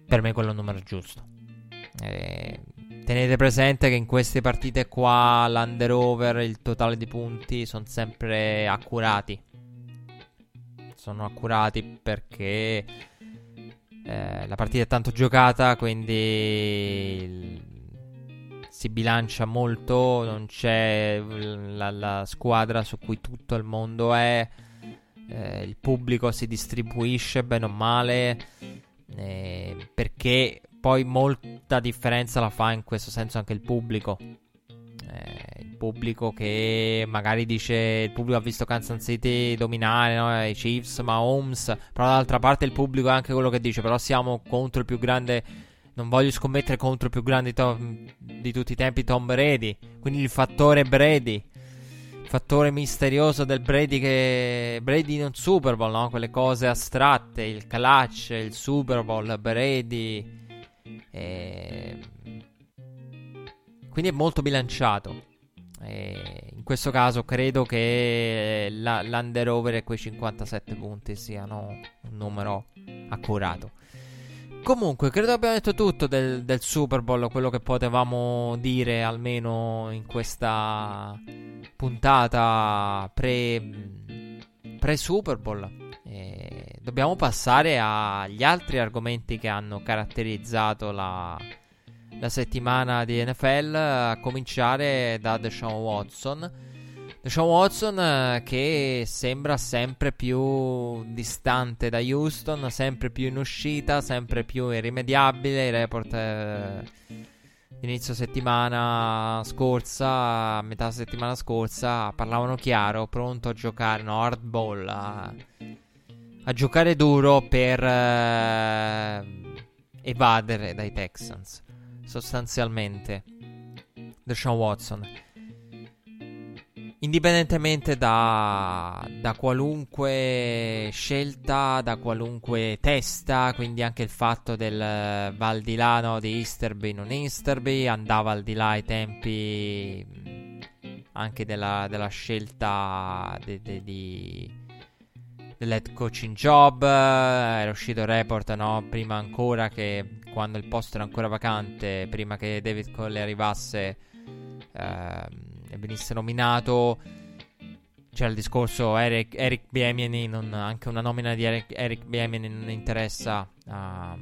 per me quello è il numero giusto eh, tenete presente che in queste partite qua l'under over, il totale di punti sono sempre accurati. Sono accurati perché eh, la partita è tanto giocata, quindi si bilancia molto, non c'è la, la, squadra su cui tutto il mondo è, eh, il pubblico si distribuisce bene o male, eh, perché poi molta differenza la fa in questo senso anche il pubblico. Eh, il pubblico che magari dice il pubblico ha visto Kansas City dominare no? i Chiefs, ma Holmes. Però dall'altra parte il pubblico è anche quello che dice: Però siamo contro il più grande. Non voglio scommettere contro il più grande to- di tutti i tempi, Tom Brady. Quindi il fattore Brady. Fattore misterioso del Brady che. Brady in un Super Bowl, no? Quelle cose astratte. Il clutch, il Super Bowl, Brady. E... Ehm, quindi è molto bilanciato. E in questo caso credo che la, l'under over e quei 57 punti siano un numero accurato. Comunque, credo abbiamo detto tutto del, del, Super Bowl, quello che potevamo dire almeno in questa puntata pre, pre Super Bowl. E dobbiamo passare agli altri argomenti che hanno caratterizzato la, la settimana di NFL, a cominciare da Deshaun Watson. Deshaun Watson eh, che sembra sempre più distante da Houston, sempre più in uscita, sempre più irrimediabile. I report eh, inizio settimana scorsa, metà settimana scorsa, parlavano chiaro, pronto a giocare, no, hardball, a, a giocare duro per eh, evadere dai Texans, sostanzialmente. Deshaun Watson. indipendentemente da, da, qualunque scelta, da qualunque testa, quindi anche il fatto del Val di là, no, di Easterby, non Easterby, andava al di là ai tempi anche della, della scelta de, de, di, dell'head coaching job. Era uscito il report, no? Prima ancora che quando il posto era ancora vacante, prima che David Cole arrivasse eh, e venisse nominato. C'era il discorso Eric, Eric Biemini, non, anche una nomina di Eric, Eric Biemini non interessa a,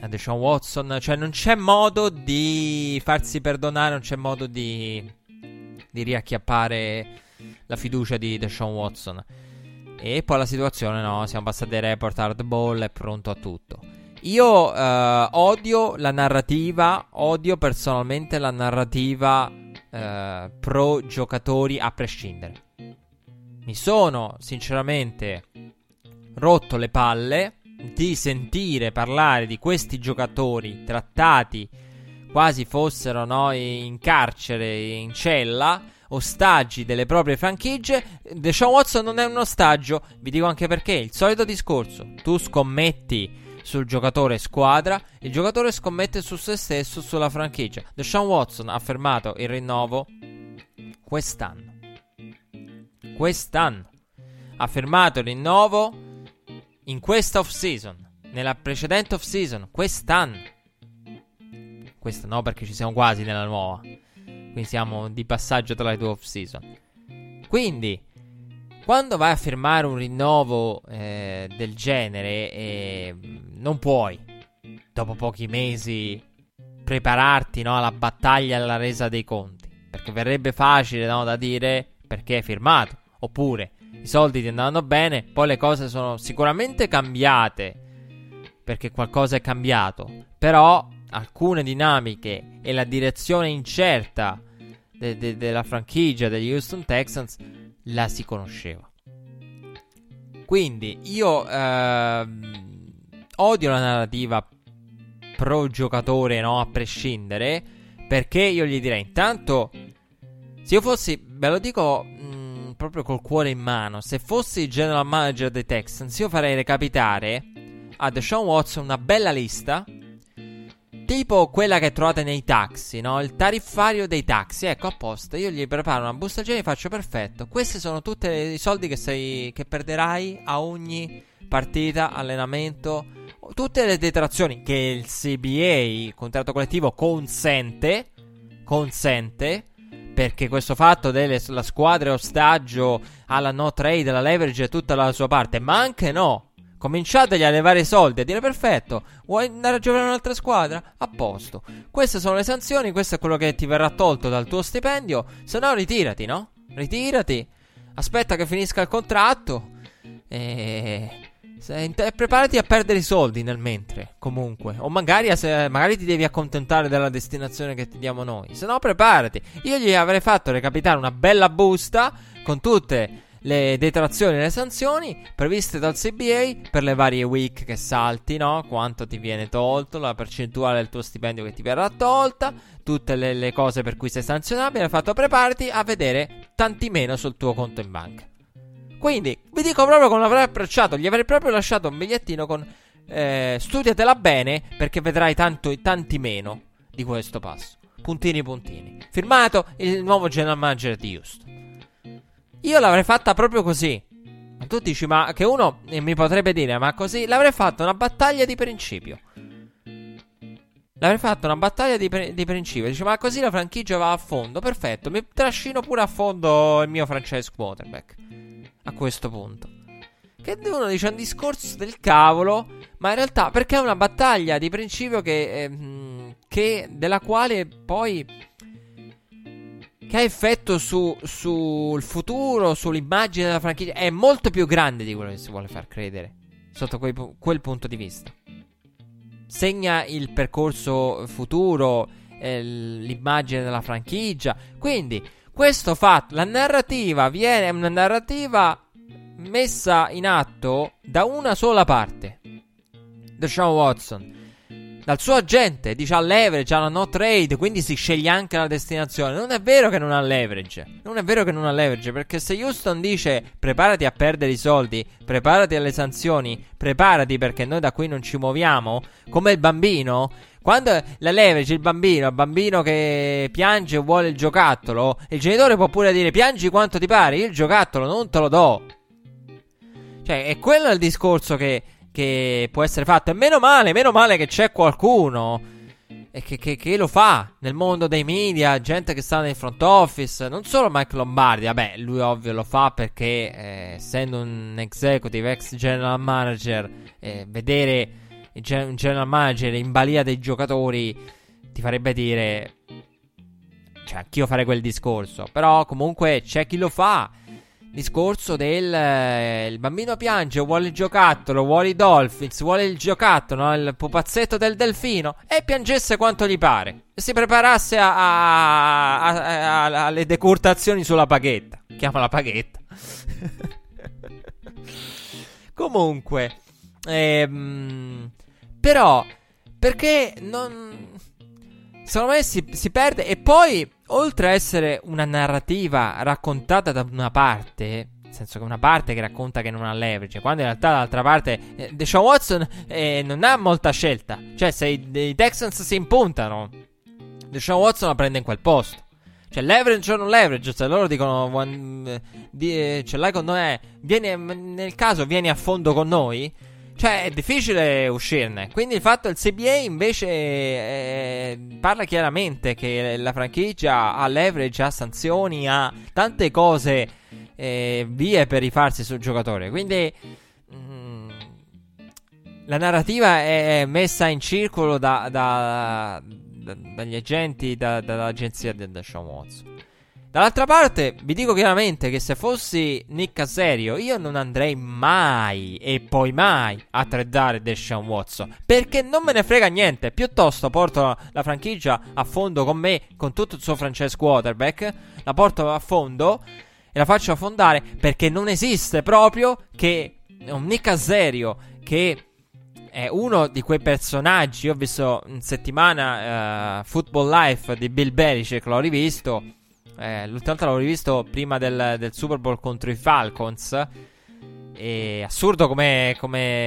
a Deshaun Watson. Cioè non c'è modo di farsi perdonare, non c'è modo di, di riacchiappare la fiducia di Deshaun Watson. E poi la situazione, no, siamo passati ai report hard ball, è pronto a tutto. Io uh, odio la narrativa, odio personalmente la narrativa uh, pro giocatori a prescindere. Mi sono sinceramente rotto le palle di sentire parlare di questi giocatori trattati quasi fossero no, in carcere, in cella, ostaggi delle proprie franchigie. Deshaun Watson non è un ostaggio, vi dico anche perché, il solito discorso, tu scommetti sul giocatore squadra, il giocatore scommette su se stesso, sulla franchigia. Deshaun Watson ha fermato il rinnovo quest'anno. Quest'anno. Ha fermato il rinnovo in questa off season. Nella precedente off season. Quest'anno. Questa no, perché ci siamo quasi nella nuova. Quindi siamo di passaggio tra le due off season. Quindi quando vai a firmare un rinnovo eh, del genere, eh, non puoi, dopo pochi mesi, prepararti no, alla battaglia alla resa dei conti. Perché verrebbe facile no, da dire perché hai firmato. Oppure i soldi ti andranno bene, poi le cose sono sicuramente cambiate. Perché qualcosa è cambiato. Però alcune dinamiche e la direzione incerta de- de- della franchigia degli Houston Texans la si conosceva. Quindi io ehm, odio la narrativa pro giocatore, no? A prescindere. Perché io gli direi intanto, se io fossi, ve lo dico mh, mm, proprio col cuore in mano, se fossi il general manager dei Texans, io farei recapitare a Deshaun Watson una bella lista Tipo quella che trovate nei taxi, no? Il tariffario dei taxi. Ecco, apposta. Io gli preparo una busta e faccio perfetto. Questi sono tutti i soldi che, sei, che perderai a ogni partita, allenamento. Tutte le detrazioni che il CBA, il contratto collettivo, consente. Consente. Perché questo fatto della squadra ostaggio alla no trade, alla leverage è tutta la sua parte. Ma anche no. Cominciategli a levare i soldi, a dire perfetto, vuoi andare a giocare in un'altra squadra? A posto. Queste sono le sanzioni, questo è quello che ti verrà tolto dal tuo stipendio, se no ritirati, no? Ritirati, aspetta che finisca il contratto e... e preparati a perdere i soldi nel mentre, comunque. O magari, se, magari ti devi accontentare della destinazione che ti diamo noi. Se no, preparati. Io gli avrei fatto recapitare una bella busta con tutte le detrazioni e le sanzioni previste dal CBA per le varie week che salti, no? Quanto ti viene tolto, la percentuale del tuo stipendio che ti verrà tolta, tutte le, le cose per cui sei sanzionabile. Fatto preparati a vedere tanti meno sul tuo conto in banca. Quindi vi dico proprio come l'avrei approcciato, gli avrei proprio lasciato un bigliettino con eh, studiatela bene perché vedrai tanto, tanti meno di questo passo. Puntini puntini. Firmato il nuovo general manager di Houston. Io l'avrei fatta proprio così. Tu dici, ma che uno mi potrebbe dire, ma così l'avrei fatta una battaglia di principio. L'avrei fatta una battaglia di, pre- di, principio. Dice, ma così la franchigia va a fondo. Perfetto, mi trascino pure a fondo il mio franchise quarterback. A questo punto. Che uno dice un discorso del cavolo. Ma in realtà, perché è una battaglia di principio che, eh, che della quale poi che ha effetto su, sul futuro, sull'immagine della franchigia, è molto più grande di quello che si vuole far credere, sotto quei, quel punto di vista. Segna il percorso futuro, eh, l'immagine della franchigia. Quindi, questo fatto, la narrativa viene una narrativa messa in atto da una sola parte. Deshaun Watson dal suo agente, dice ha leverage, ha no trade, quindi si sceglie anche la destinazione. Non è vero che non ha leverage. Non è vero che non ha leverage, perché se Houston dice preparati a perdere i soldi, preparati alle sanzioni, preparati perché noi da qui non ci muoviamo, come il bambino, quando la leverage il bambino, il bambino che piange e vuole il giocattolo, il genitore può pure dire piangi quanto ti pare, io il giocattolo non te lo do. Cioè, è quello il discorso che che può essere fatto. E meno male, meno male che c'è qualcuno che, che, che, lo fa nel mondo dei media, gente che sta nel front office, non solo Mike Lombardi, vabbè, lui ovvio lo fa perché eh, essendo un executive, ex general manager, eh, vedere un general manager in balia dei giocatori ti farebbe dire cioè anch'io farei quel discorso, però comunque c'è chi lo fa discorso del eh, il bambino piange, vuole il giocattolo, vuole i Dolphins, vuole il giocattolo, il pupazzetto del delfino e piangesse quanto gli pare e si preparasse a, alle decurtazioni sulla paghetta. Chiama la paghetta. (laughs) Comunque, ehm, però, perché non... Secondo me si, si perde e poi oltre a essere una narrativa raccontata da una parte, nel senso che una parte che racconta che non ha leverage, quando in realtà dall'altra parte eh, Deshaun Watson eh, non ha molta scelta. Cioè, se i, i Texans si impuntano, Deshaun Watson la prende in quel posto. Cioè, leverage o non leverage, se loro dicono one, di, eh, ce l'hai con noi, vieni, nel caso vieni a fondo con noi, cioè, è difficile uscirne. Quindi il fatto del CBA invece eh, parla chiaramente che la franchigia ha leverage, ha sanzioni, ha tante cose, eh, vie per rifarsi sul giocatore. Quindi mh, mm, la narrativa è messa in circolo da, da, da, dagli agenti, dall'agenzia di Deshaun Watson. Dall'altra parte, vi dico chiaramente che se fossi Nick Caserio, io non andrei mai e poi mai a tradare Deshaun Watson. Perché non me ne frega niente. Piuttosto porto la franchigia a fondo con me, con tutto il suo franchise quarterback. La porto a fondo e la faccio affondare perché non esiste proprio che un Nick Caserio che è uno di quei personaggi. Io ho visto in settimana uh, Football Life di Bill Belichick, l'ho rivisto eh, l'ultima volta l'avevo rivisto prima del, del, Super Bowl contro i Falcons. E assurdo come,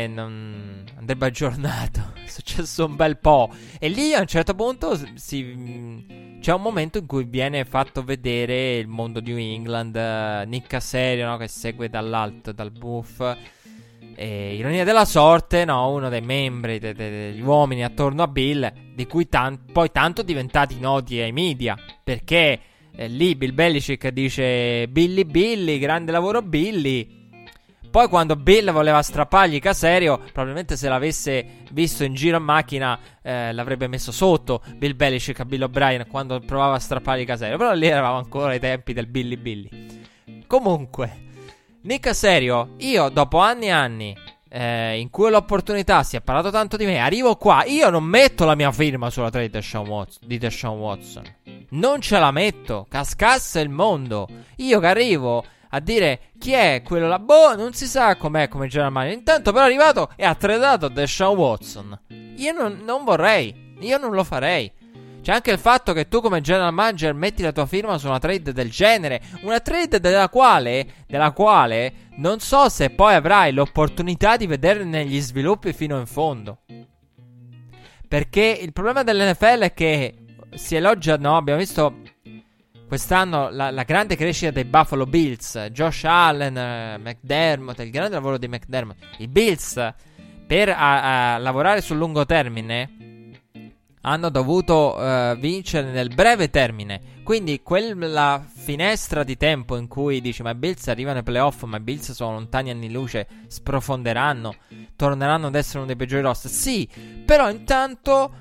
non andrebbe aggiornato. È (laughs) successo un bel po'. E lì a un certo punto si, c'è un momento in cui viene fatto vedere il mondo di New England. Uh, Nick Caserio no, che segue dall'alto, dal buff. E, ironia della sorte, no, uno dei membri de- de- degli uomini attorno a Bill, di cui tan- poi tanto diventati noti ai media. Perché eh, lì Bill Belichick dice Billy Billy, grande lavoro Billy. Poi quando Bill voleva strappargli Caserio, probabilmente se l'avesse visto in giro in macchina eh, l'avrebbe messo sotto Bill Belichick a Bill O'Brien quando provava a strappargli Caserio. Però lì eravamo ancora ai tempi del Billy Billy. Comunque, Nick Caserio, io dopo anni e anni eh, in cui l'opportunità si è parlato tanto di me, arrivo qua, io non metto la mia firma sulla trade di Deshaun Watson. Non ce la metto, cascasse il mondo. Io che arrivo a dire chi è quello là, boh, non si sa com'è come general manager. Intanto però è arrivato e ha tradato Deshaun Watson. Io non, non vorrei, io non lo farei. C'è anche il fatto che tu come general manager metti la tua firma su una trade del genere, una trade della quale, della quale non so se poi avrai l'opportunità di vederne gli sviluppi fino in fondo. Perché il problema dell'NFL è che si elogia, no, abbiamo visto quest'anno la, la, grande crescita dei Buffalo Bills, Josh Allen, uh, McDermott, il grande lavoro di McDermott. I Bills per a, a lavorare sul lungo termine hanno dovuto uh, vincere nel breve termine. Quindi quella finestra di tempo in cui dici ma i Bills arrivano ai playoff, ma i Bills sono lontani anni luce, sprofonderanno, torneranno ad essere uno dei peggiori roster. Sì, però intanto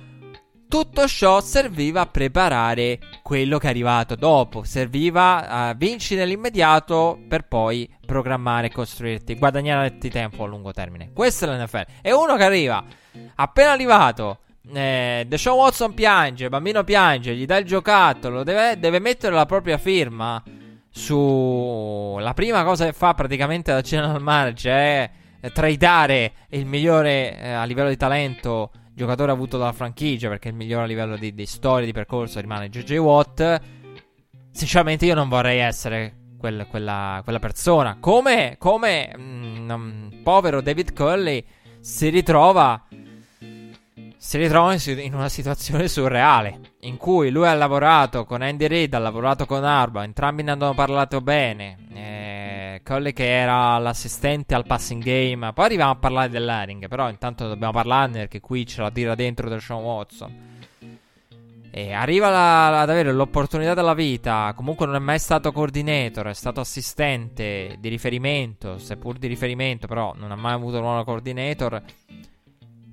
tutto ciò serviva a preparare quello che è arrivato dopo, serviva a vincere nell'immediato per poi programmare e costruirti, guadagnarti tempo a lungo termine. Questa è l'NFL. E uno che arriva appena arrivato eh, Deshaun Watson piange, il bambino piange, gli dà il giocattolo, deve, deve mettere la propria firma su... La prima cosa che fa praticamente da general manager è tradare il migliore eh, a livello di talento giocatore avuto dalla franchigia, perché il migliore a livello di, di storia, di percorso rimane JJ Watt. Sinceramente io non vorrei essere quel, quella, quella, persona. Come, come mh, mm, povero David Curley si ritrova si ritrova in una situazione surreale in cui lui ha lavorato con Andy Reid, ha lavorato con Arba, entrambi ne hanno parlato bene. Eh, che era l'assistente al passing game. Poi arriviamo a parlare dell'airing, però intanto dobbiamo parlarne perché qui ce la tira dentro del Sean Watson. E arriva la, ad avere l'opportunità della vita. Comunque non è mai stato coordinator, è stato assistente di riferimento, seppur di riferimento, però non ha mai avuto un ruolo coordinator.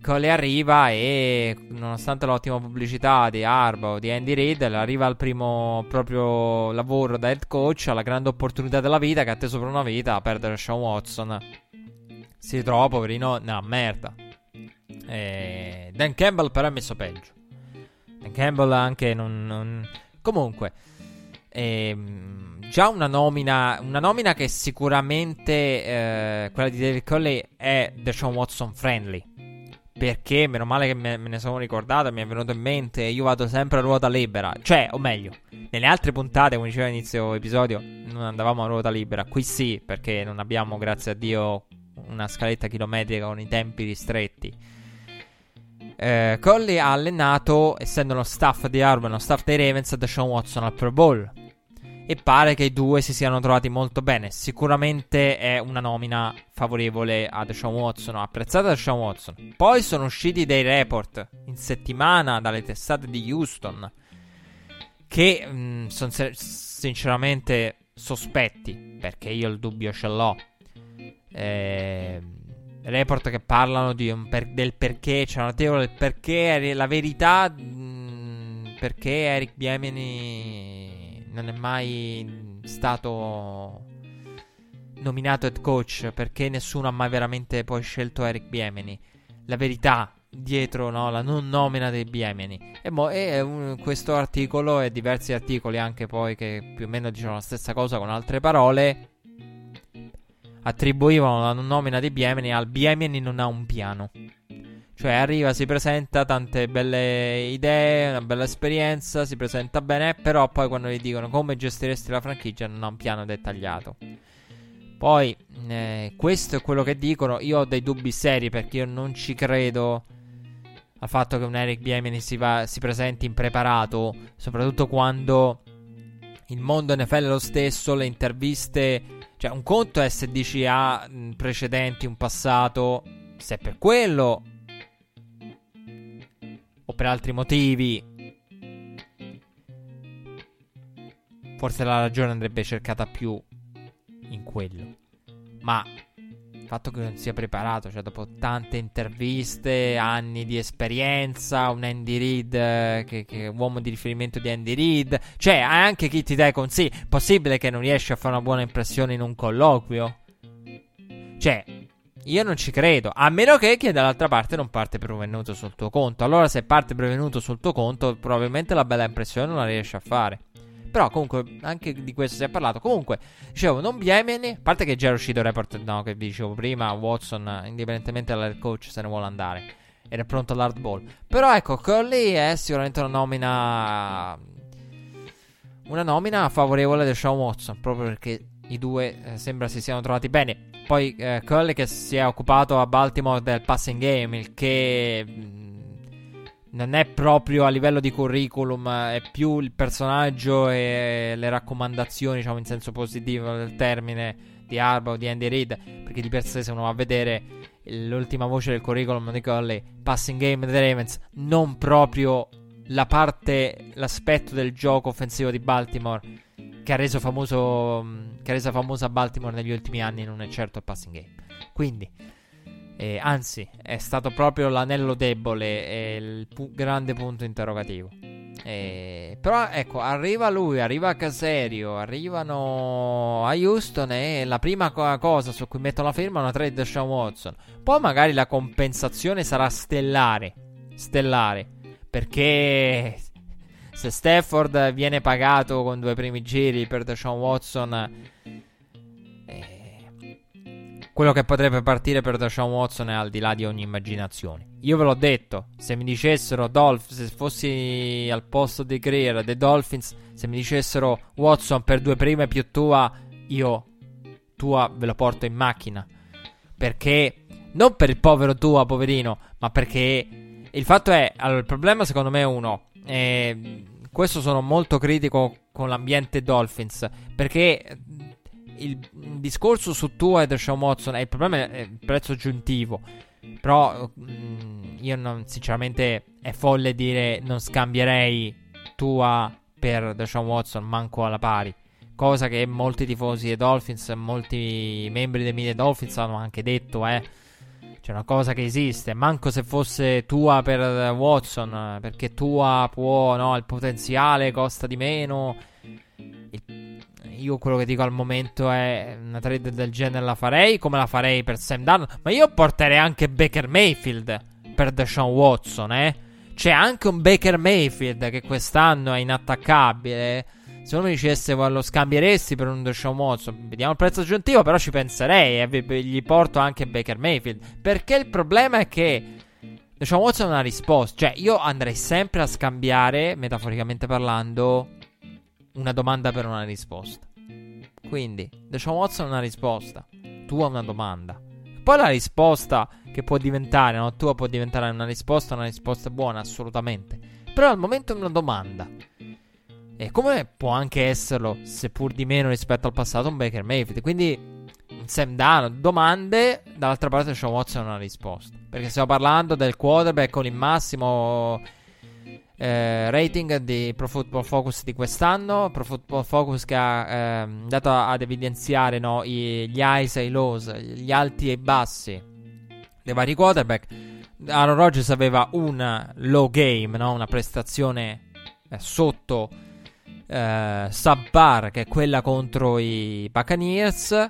Cole arriva e nonostante l'ottima pubblicità di Arba o di Andy Reid, arriva al primo proprio lavoro da head coach, alla grande opportunità della vita che ha atteso per una vita a perdere Sean Watson. Si ritrova poverino nella merda. E Dan Campbell però è messo peggio. Dan Campbell anche non... non... Comunque, ehm, già una nomina, una nomina che sicuramente eh, quella di David Colley è Deshaun Watson friendly perché, meno male che me, ne sono ricordato, mi è venuto in mente, io vado sempre a ruota libera. Cioè, o meglio, nelle altre puntate, come diceva all'inizio episodio, non andavamo a ruota libera. Qui sì, perché non abbiamo, grazie a Dio, una scaletta chilometrica con i tempi ristretti. Eh, Colli ha allenato, essendo lo staff di Arben, lo staff dei Ravens, da Sean Watson al Pro Bowl e pare che i due si siano trovati molto bene. Sicuramente è una nomina favorevole a Deshaun Watson, apprezzata da Deshaun Watson. Poi sono usciti dei report in settimana dalle testate di Houston che mm, sono sinceramente sospetti, perché io il dubbio ce l'ho. Eh, report che parlano per, del perché, c'è una teoria del perché, la verità, mh, mm, perché Eric Biemini non è mai stato nominato head coach perché nessuno ha mai veramente poi scelto Eric Biemeni. La verità dietro no, la non nomina dei Biemeni. E, mo, e un, questo articolo e diversi articoli anche poi che più o meno dicevano la stessa cosa con altre parole attribuivano la non nomina dei Biemeni al Biemeni non ha un piano. Cioè arriva, si presenta, tante belle idee, una bella esperienza, si presenta bene, però poi quando gli dicono come gestiresti la franchigia non ha un piano dettagliato. Poi, eh, questo è quello che dicono, io ho dei dubbi seri perché io non ci credo al fatto che un Eric Biemini si, va, si presenti impreparato, soprattutto quando il mondo NFL è lo stesso, le interviste... Cioè, un conto è ha ah, precedenti, un passato, se per quello o per altri motivi, forse la ragione andrebbe cercata più in quello. Ma il fatto che non sia preparato, cioè dopo tante interviste, anni di esperienza, un Andy Reid eh, che, che uomo di riferimento di Andy Reid, cioè anche chi ti dà i consigli, possibile che non riesci a fare una buona impressione in un colloquio? Cioè, io non ci credo, a meno che chi dall'altra parte non parte prevenuto sul tuo conto. Allora, se parte prevenuto sul tuo conto, probabilmente la bella impressione non la riesci a fare. Però, comunque, anche di questo si è parlato. Comunque, dicevo, non Biemeni. A parte che già è uscito il report, no, che vi dicevo prima. Watson, indipendentemente dal coach, se ne vuole andare. Ed è pronto all'hardball. Però, ecco, Curly è sicuramente una nomina. Una nomina favorevole del Sean Watson. Proprio perché i due eh, sembra si siano trovati bene. Poi eh, Curly che si è occupato a Baltimore del passing game, il che mh, mm, non è proprio a livello di curriculum, è più il personaggio e le raccomandazioni, diciamo in senso positivo del termine, di Arba o di Andy Reid, perché di per sé se uno va a vedere l'ultima voce del curriculum di Curly, passing game dei Ravens, non proprio la parte, l'aspetto del gioco offensivo di Baltimore che ha reso famoso che ha reso famosa Baltimore negli ultimi anni non è certo il passing game. Quindi eh, anzi, è stato proprio l'anello debole e il pu- grande punto interrogativo. Eh, però ecco, arriva lui, arriva Caserio, arrivano a Houston e la prima co- cosa su cui mettono la firma è una trade da Sean Watson. Poi magari la compensazione sarà stellare. Stellare. Perché se Stafford viene pagato con due primi giri per Deshaun Watson, eh, quello che potrebbe partire per Deshaun Watson è al di là di ogni immaginazione. Io ve l'ho detto, se mi dicessero Dolph, se fossi al posto di Greer dei Dolphins, se mi dicessero Watson per due prime più tua, io tua ve lo porto in macchina. Perché non per il povero tua, poverino, ma perché il fatto è, allora, il problema secondo me è uno, eh, questo sono molto critico con l'ambiente Dolphins, perché il discorso su Tua e Deshaun Watson è il problema è il prezzo aggiuntivo. Però mm, io non, sinceramente è folle dire non scambierei Tua per Deshaun Watson manco alla pari. Cosa che molti tifosi dei Dolphins, molti membri dei media Dolphins hanno anche detto, eh. C'è una cosa che esiste, manco se fosse Tua per Watson, perché Tua può, no, il potenziale costa di meno. Il io quello che dico al momento è una trade del genere la farei, come la farei per Sam Dunn. Ma io porterei anche Baker Mayfield per Deshaun Watson, eh. C'è anche un Baker Mayfield che quest'anno è inattaccabile. Se uno mi dicesse lo scambieresti per un Deshaun Watson, vediamo il prezzo aggiuntivo, però ci penserei e eh, gli porto anche Baker Mayfield. Perché il problema è che Deshaun Watson ha una risposta. Cioè, io andrei sempre a scambiare, metaforicamente parlando, una domanda per una risposta. Quindi, Deshaun Watson ha una risposta, tu hai una domanda. Poi la risposta che può diventare, no? Tua può diventare una risposta, una risposta buona, assolutamente. Però al momento è una domanda. E come può anche esserlo, seppur di meno rispetto al passato, un Baker Mayfield. Quindi Sam Dano domande, dall'altra parte Sean Watson ha una risposta. Perché stiamo parlando del quarterback con il massimo eh, rating di Pro Football Focus di quest'anno. Pro Football Focus che ha eh, andato ad evidenziare no, i, gli highs e i lows, gli alti e i bassi dei vari quarterback. Aaron Rodgers aveva un low game, no? una prestazione eh, sotto eh, subpar, che è quella contro i Buccaneers. E,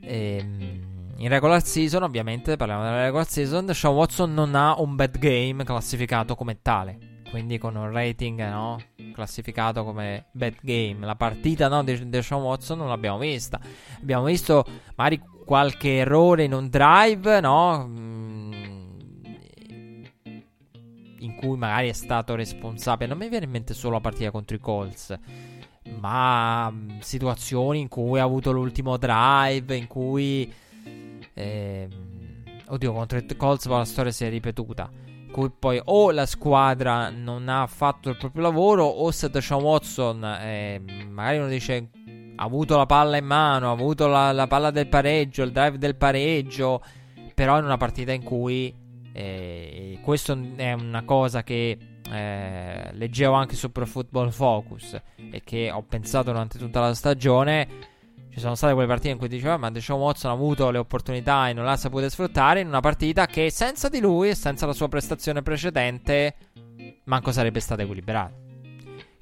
ehm, in regular season, ovviamente, parliamo della regular season, Sean Watson non ha un bad game classificato come tale quindi con un rating no, classificato come bad game. La partita no, di Deshaun Watson non l'abbiamo vista. Abbiamo visto magari qualche errore in un drive, no? Cui magari è stato responsabile. Non mi viene in mente solo la partita contro i Colts. Ma mm, situazioni in cui ha avuto l'ultimo drive, in cui... Eh, oddio, contro i Colts la storia si è ripetuta cui poi o la squadra non ha fatto il proprio lavoro o se Deshaun Watson eh, magari uno dice ha avuto la palla in mano, ha avuto la, la, palla del pareggio, il drive del pareggio, però in una partita in cui eh, questo è una cosa che eh, leggevo anche su Pro Football Focus e che ho pensato durante tutta la stagione ci sono state quelle partite in cui diceva ma Deshaun Watson ha avuto le opportunità e non l'ha saputo sfruttare in una partita che senza di lui e senza la sua prestazione precedente manco sarebbe stata equilibrata.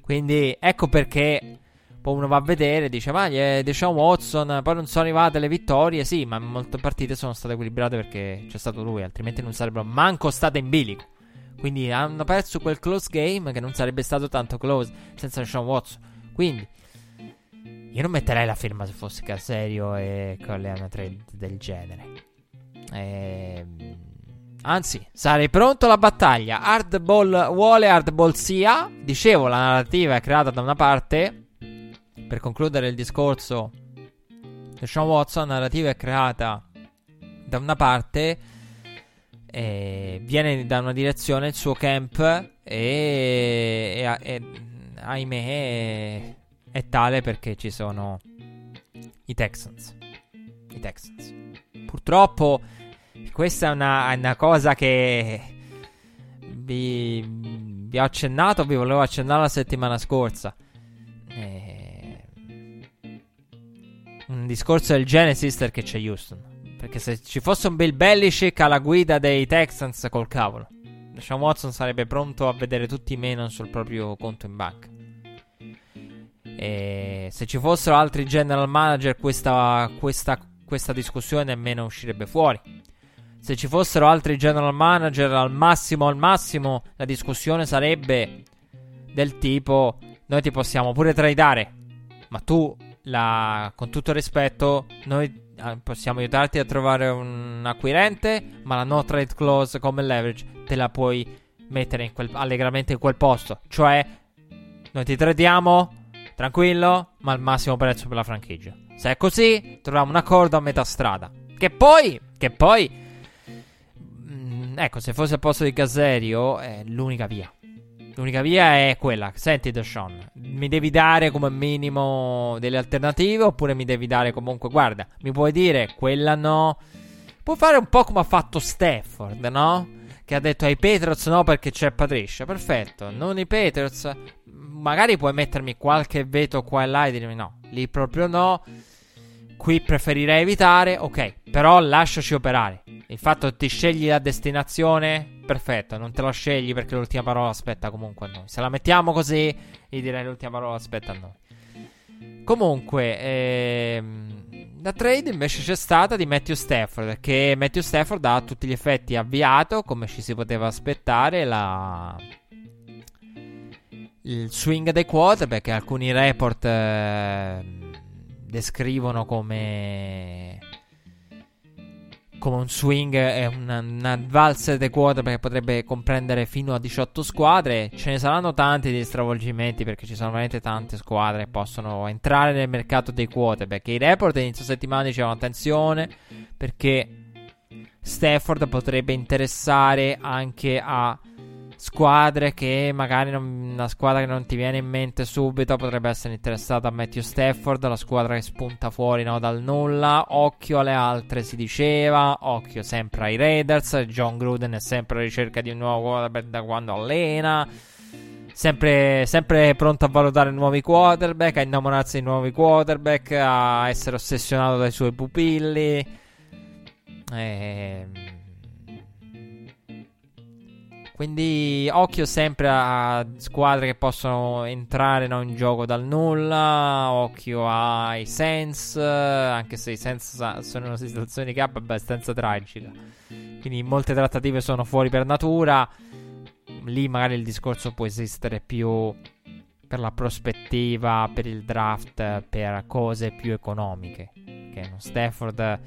Quindi ecco perché poi uno va a vedere e dice ma Deshaun Watson poi non sono arrivate le vittorie, sì, ma molte partite sono state equilibrate perché c'è stato lui, altrimenti non sarebbero manco state in bilico. Quindi hanno perso quel close game che non sarebbe stato tanto close senza Deshaun Watson. Quindi io non metterei la firma se fossi Caserio e una trade del genere. Ehm, anzi, sarei pronto alla battaglia. Hardball vuole, hardball sia. Dicevo, la narrativa è creata da una parte. Per concludere il discorso, Sean Watson, la narrativa è creata da una parte. Eh, viene da una direzione il suo camp e, e, e ahimè è tale perché ci sono i Texans. I Texans. Purtroppo questa è una, una cosa che vi, vi, ho accennato, vi volevo accennare la settimana scorsa. Un discorso del Genesis che c'è Houston. Perché se ci fosse un Bill Belichick alla guida dei Texans col cavolo. Sean Watson sarebbe pronto a vedere tutti i meno sul proprio conto in banca. E se ci fossero altri general manager, questa, questa, questa discussione nemmeno uscirebbe fuori. Se ci fossero altri general manager, al massimo, al massimo, la discussione sarebbe del tipo: Noi ti possiamo pure tradare, ma tu, la, con tutto rispetto, noi ah, possiamo aiutarti a trovare un acquirente, ma la no trade clause come leverage te la puoi mettere in quel, allegramente in quel posto. Cioè, noi ti tradiamo, tranquillo, ma al massimo prezzo per la franchigia. Se è così, troviamo un accordo a metà strada. Che poi, che poi, mh, mm, ecco, se fosse al posto di Caserio, è l'unica via. L'unica via è quella. Senti, Deshaun, mi devi dare come minimo delle alternative oppure mi devi dare comunque, guarda, mi puoi dire quella no. Puoi fare un po' come ha fatto Stafford, no? Che ha detto ai Patriots no perché c'è Patricia. Perfetto, non i Patriots. Magari puoi mettermi qualche veto qua e là e dirmi no, lì proprio no. Qui preferirei evitare, ok, però lasciaci operare. Il fatto che ti scegli la destinazione, perfetto, non te la scegli perché l'ultima parola aspetta comunque a noi. Se la mettiamo così, gli direi l'ultima parola aspetta a noi. Comunque, ehm, la trade invece c'è stata di Matthew Stafford, perché Matthew Stafford ha a tutti gli effetti avviato, come ci si poteva aspettare, la... il swing dei quarterback. Alcuni report... Eh, descrivono come come un swing e una, una valsa dei quarterback che potrebbe comprendere fino a 18 squadre. Ce ne saranno tanti di stravolgimenti perché ci sono veramente tante squadre che possono entrare nel mercato dei quarterback. I report inizio settimana dicevano attenzione perché Stafford potrebbe interessare anche a squadre che magari non, una squadra che non ti viene in mente subito potrebbe essere interessata a Matthew Stafford, la squadra che spunta fuori no, dal nulla. Occhio alle altre, si diceva. Occhio sempre ai Raiders. John Gruden è sempre alla ricerca di un nuovo quarterback da quando allena. Sempre, sempre pronto a valutare nuovi quarterback, a innamorarsi di nuovi quarterback, a essere ossessionato dai suoi pupilli. Ehm quindi occhio sempre a squadre che possono entrare no, in gioco dal nulla. Occhio ai Sens, anche se i Sens sono in una situazione di cap abbastanza tragica. Quindi molte trattative sono fuori per natura. Lì magari il discorso può esistere più per la prospettiva, per il draft, per cose più economiche. Che non Stafford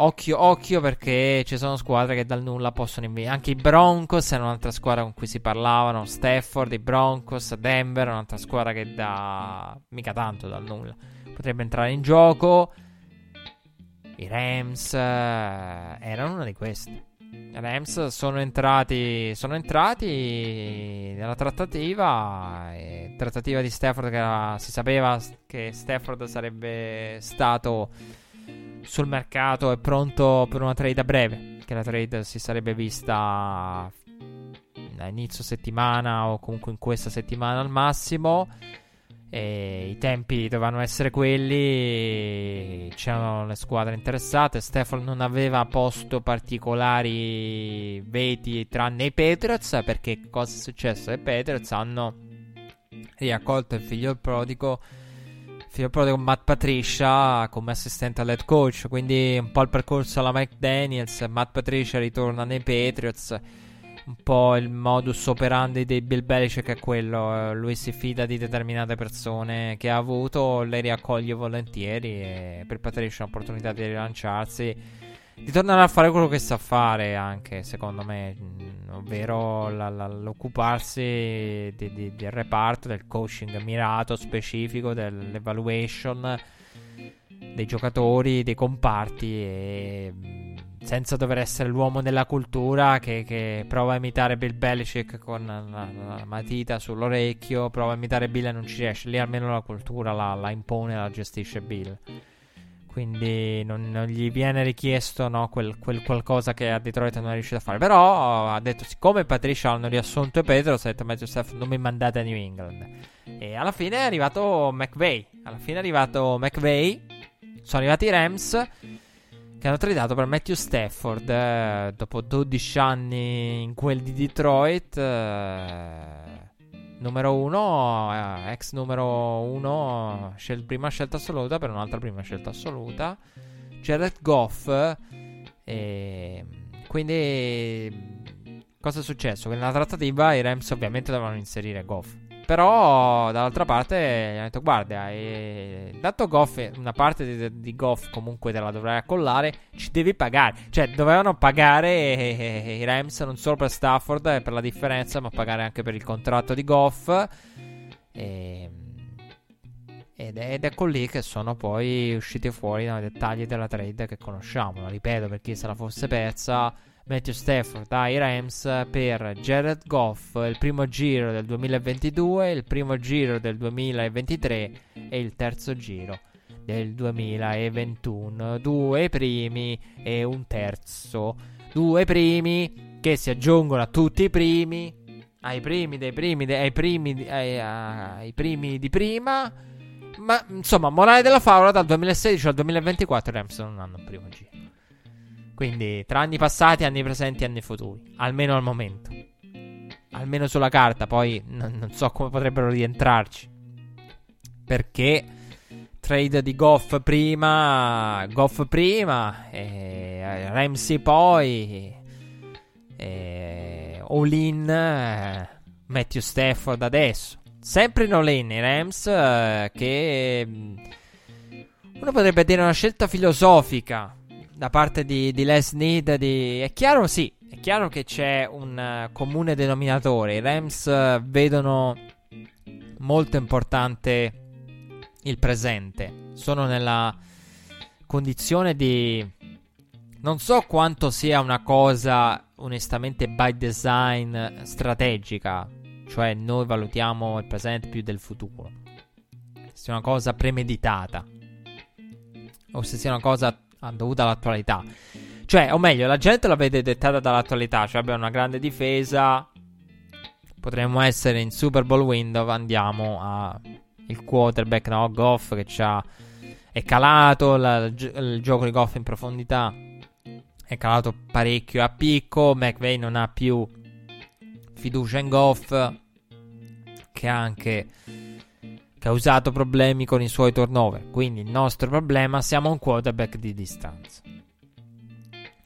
Occhio, occhio perché ci sono squadre che dal nulla possono inviare. Anche i Broncos è un'altra squadra con cui si parlavano. Stafford, i Broncos, Denver un'altra squadra che da mica tanto dal nulla potrebbe entrare in gioco. I Rams eh, erano una di queste. I Rams sono entrati, sono entrati nella trattativa. trattativa di Stafford che era, si sapeva che Stafford sarebbe stato sul mercato è pronto per una trade a breve. Che la trade si sarebbe vista a inizio settimana o comunque in questa settimana al massimo. E I tempi dovevano essere quelli. C'erano le squadre interessate. Stefano non aveva posto particolari veti tranne i Patriots. Perché cosa è successo? I Patriots hanno riaccolto il figlio prodigo figlio prodigo Matt Patricia come assistente all'head coach, quindi un po' il percorso alla Mike Daniels, Matt Patricia ritorna nei Patriots, un po' il modus operandi di Bill Belichick è quello, lui si fida di determinate persone che ha avuto, le riaccoglie volentieri e per Patricia è un'opportunità di rilanciarsi di tornare a fare quello che sa fare anche secondo me mm, ovvero la, la, l'occuparsi di, di, del reparto del coaching mirato specifico dell'evaluation dei giocatori dei comparti e mm, senza dover essere l'uomo della cultura che, che prova a imitare Bill Belichick con la, la, matita sull'orecchio prova a imitare Bill e non ci riesce. Lì almeno la cultura la, la impone la gestisce Bill quindi non, non, gli viene richiesto no, quel, quel, qualcosa che a Detroit non è riuscito a fare. Però ha detto: siccome Patricia hanno riassunto e Pedro, ha detto Matthew Stafford non mi mandate a New England. E alla fine è arrivato McVay. Alla fine è arrivato McVay. Sono arrivati i Rams che hanno tradato per Matthew Stafford eh, dopo 12 anni in quel di Detroit. Eh, numero uno, eh, ex numero uno, scel- prima scelta assoluta per un'altra prima scelta assoluta. Jared Goff. E quindi, cosa è successo? Che nella trattativa i Rams ovviamente dovevano inserire Goff. Però dall'altra parte hanno detto guarda, eh, dato Goff, una parte di, di, Goff comunque te la dovrai accollare, ci devi pagare. Cioè dovevano pagare eh, i Rams non solo per Stafford e per la differenza, ma pagare anche per il contratto di Goff. E, ed, è, ed ecco lì che sono poi usciti fuori i dettagli della trade che conosciamo. La ripeto per chi se la fosse persa. Matthew Stafford ai Rams per Jared Goff il primo giro del 2022, il primo giro del 2023 e il terzo giro del 2021. Due primi e un terzo. Due primi che si aggiungono a tutti i primi, ai primi dei primi, de- ai, primi ai, ai primi di prima. Ma insomma, morale della favola dal 2016 al 2024 i Rams non hanno un primo giro. Quindi tra anni passati, anni presenti e anni futuri. Almeno al momento. Almeno sulla carta, poi n- non so come potrebbero rientrarci. Perché trade di Goff prima, Goff prima, e Ramsey poi, e All in, eh, Matthew Stafford adesso. Sempre in all in i Rams eh, che mm, uno potrebbe dire una scelta filosofica da parte di, di Les Need. Di... È chiaro, sì, è chiaro che c'è un uh, comune denominatore. I Rams uh, vedono molto importante il presente. Sono nella condizione di... Non so quanto sia una cosa onestamente by design strategica, cioè noi valutiamo il presente più del futuro. Se sia una cosa premeditata o se sia una cosa dovuta all'attualità. Cioè, o meglio, la gente la vede dettata dall'attualità. Cioè, abbiamo una grande difesa. Potremmo essere in Super Bowl window. Andiamo a il quarterback, no? Goff che c'ha. È calato la, il, gioco di Goff in profondità. È calato parecchio a picco. McVay non ha più fiducia in Goff. Che anche causato problemi con i suoi turnover. Quindi il nostro problema siamo un quarterback di distanza.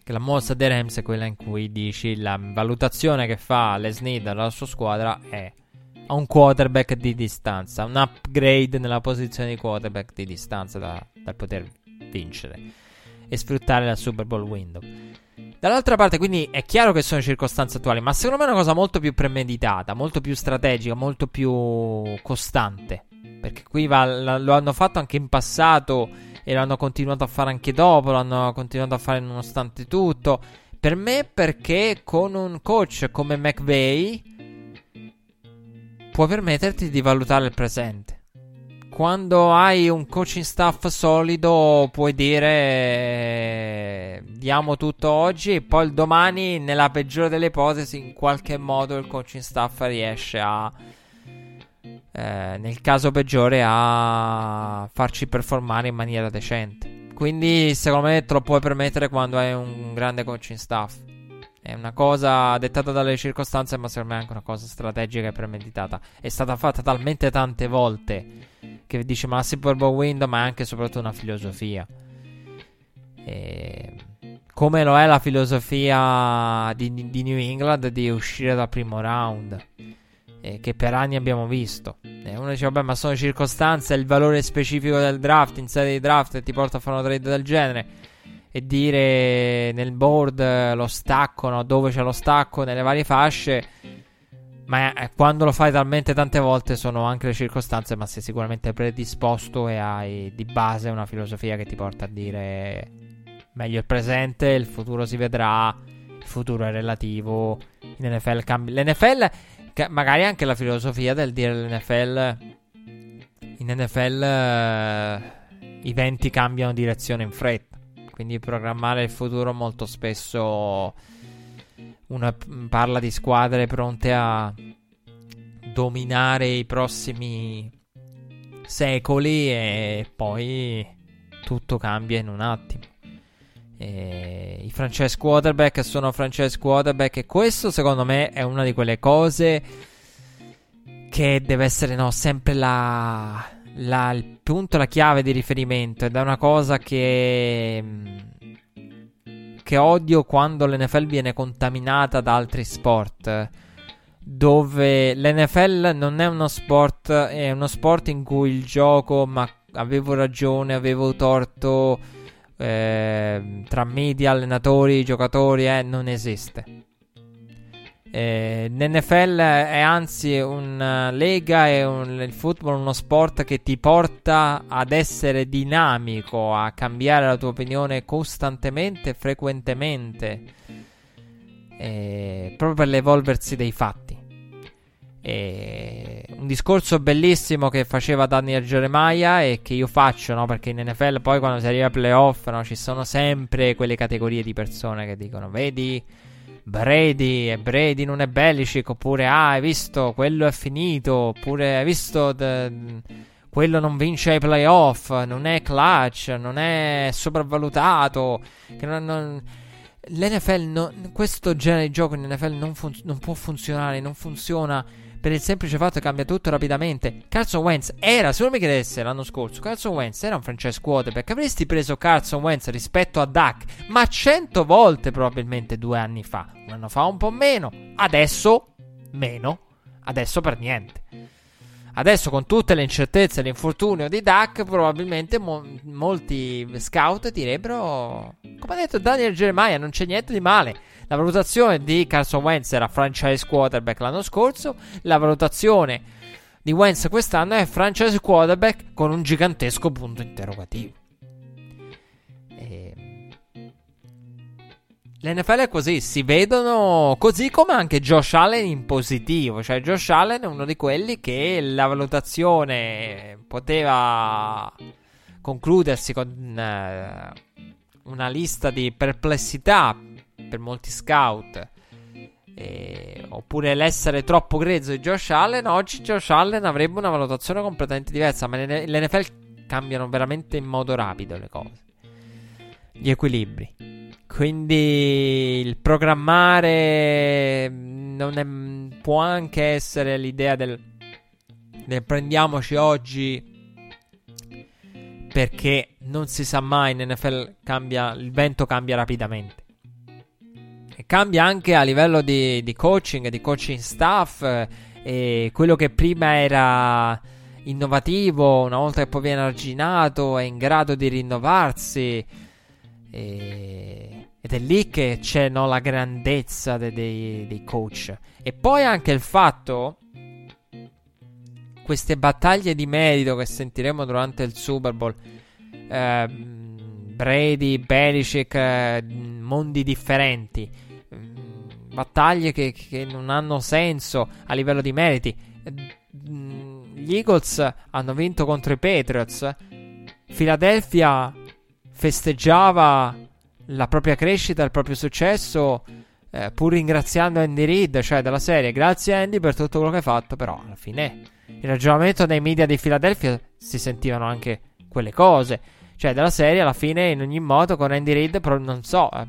Che la mossa dei Rams è quella in cui dici la valutazione che fa Lesney dalla sua squadra è a un quarterback di distanza, un upgrade nella posizione di quarterback di distanza da, da poter vincere e sfruttare la Super Bowl window. Dall'altra parte, quindi è chiaro che sono circostanze attuali, ma secondo me è una cosa molto più premeditata, molto più strategica, molto più costante. Perché qui va, lo hanno fatto anche in passato e lo hanno continuato a fare anche dopo, lo hanno continuato a fare nonostante tutto. Per me perché con un coach come McVeigh puoi permetterti di valutare il presente. Quando hai un coaching staff solido puoi dire diamo tutto oggi e poi il domani nella peggiore delle ipotesi in qualche modo il coaching staff riesce a eh, nel caso peggiore a farci performare in maniera decente. Quindi secondo me te lo puoi permettere quando hai un grande coaching staff. È una cosa dettata dalle circostanze, ma secondo me è anche una cosa strategica e premeditata. È stata fatta talmente tante volte che dice ma la Super Bowl window, ma è anche e soprattutto una filosofia. E... Come lo è la filosofia di, di New England di uscire dal primo round eh, che per anni abbiamo visto. E uno dice, vabbè, ma sono circostanze, il valore specifico del draft, in sede di draft, ti porta a fare una trade del genere. E dire nel board eh, lo stacco, no? dove c'è lo stacco nelle varie fasce. Ma eh, quando lo fai talmente tante volte sono anche le circostanze, ma sei sicuramente predisposto e hai di base una filosofia che ti porta a dire meglio il presente, il futuro si vedrà, il futuro è relativo. In NFL cambi. L'NFL magari anche la filosofia del dire l'NFL. In NFL eh, i venti cambiano direzione in fretta. Quindi programmare il futuro molto spesso una parla di squadre pronte a dominare i prossimi secoli e poi tutto cambia in un attimo. E I franchise quarterback sono franchise quarterback e questo secondo me è una di quelle cose che deve essere no, sempre la, la, il punto, la chiave di riferimento ed è una cosa che, che odio quando l'NFL viene contaminata da altri sport. dove l'NFL non è uno sport, è uno sport in cui il gioco, ma avevo ragione, avevo torto, eh, tra media, allenatori, giocatori, eh, non esiste. Eh, L'NFL è anzi una lega, è un, il football uno sport che ti porta ad essere dinamico, a cambiare la tua opinione costantemente, frequentemente, eh, proprio per l'evolversi dei fatti. E un discorso bellissimo che faceva Daniel Jeremiah e che io faccio, no? Perché in NFL poi quando si arriva ai playoff, no? Ci sono sempre quelle categorie di persone che dicono, vedi, Brady e Brady non è Belichick, oppure, ah, hai visto, quello è finito, oppure, hai visto, the, quello non vince ai playoff, non è clutch, non è sopravvalutato, non... non L'NFL, no, questo genere di gioco in NFL non, fun- non può funzionare, non funziona per il semplice fatto che cambia tutto rapidamente. Carson Wentz era, se non mi chiedesse l'anno scorso, Carson Wentz era un franchise quarterback. Avresti preso Carson Wentz rispetto a Duck, ma cento volte probabilmente due anni fa. Un anno fa un po' meno, adesso meno, adesso per niente. Adesso con tutte le incertezze e l'infortunio di Duck, probabilmente mo- molti scout direbbero, come ha detto Daniel Jeremiah, non c'è niente di male. La valutazione di Carson Wentz era franchise quarterback l'anno scorso. La valutazione di Wentz quest'anno è franchise quarterback con un gigantesco punto interrogativo. E... L'NFL è così, si vedono così come anche Josh Allen in positivo. Cioè, Josh Allen è uno di quelli che la valutazione poteva concludersi con uh, una lista di perplessità per molti scout. Eh, oppure l'essere troppo grezzo di Josh Allen. Oggi Josh Allen avrebbe una valutazione completamente diversa. Ma l'NFL cambiano veramente in modo rapido le cose. Gli equilibri. Quindi il programmare è, può anche essere l'idea del, del prendiamoci oggi perché non si sa mai in NFL cambia, il vento cambia rapidamente cambia anche a livello di, di coaching, di coaching staff. Eh, e quello che prima era innovativo, una volta che poi viene arginato, è in grado di rinnovarsi. E... Ed è lì che c'è no, la grandezza dei, dei, dei coach. E poi anche il fatto queste battaglie di merito che sentiremo durante il Super Bowl. Eh, Brady, Belichick, eh, mondi differenti battaglie che, che non hanno senso a livello di meriti. Gli Eagles hanno vinto contro i Patriots. Philadelphia festeggiava la propria crescita, il proprio successo, eh, pur ringraziando Andy Reid, cioè della serie. Grazie Andy per tutto quello che hai fatto, però alla fine il ragionamento dei media di Philadelphia si sentivano anche quelle cose. Cioè, della serie, alla fine, in ogni modo, con Andy Reid, però non so, eh,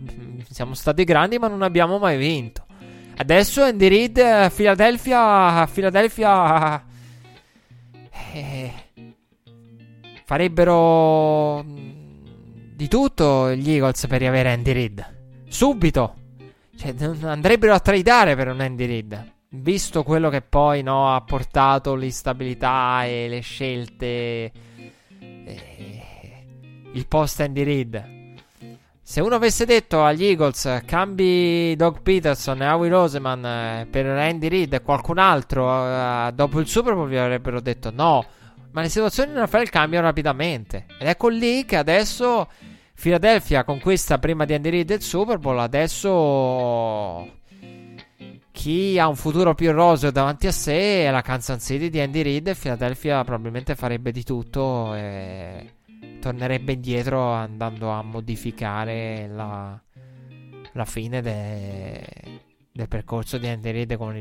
siamo stati grandi, ma non abbiamo mai vinto. Adesso Andy Reid, eh, Philadelphia, Philadelphia... Eh, farebbero mm, di tutto gli Eagles per riavere Andy Reid. Subito. Cioè, andrebbero a tradare per un Andy Reid. Visto quello che poi no, ha portato l'instabilità e le scelte il post Andy Reid. Se uno avesse detto agli Eagles cambi Doug Peterson e Howie Roseman eh, per Andy Reid e qualcun altro uh, dopo il Super Bowl vi avrebbero detto no. Ma le situazioni in NFL cambiano rapidamente. Ed ecco lì che adesso Philadelphia conquista prima di Andy Reid il Super Bowl. Adesso chi ha un futuro più roseo davanti a sé è la Kansas City di Andy Reid e Philadelphia probabilmente farebbe di tutto e tornerebbe indietro andando a modificare la, la fine de, del percorso di Andy Reid con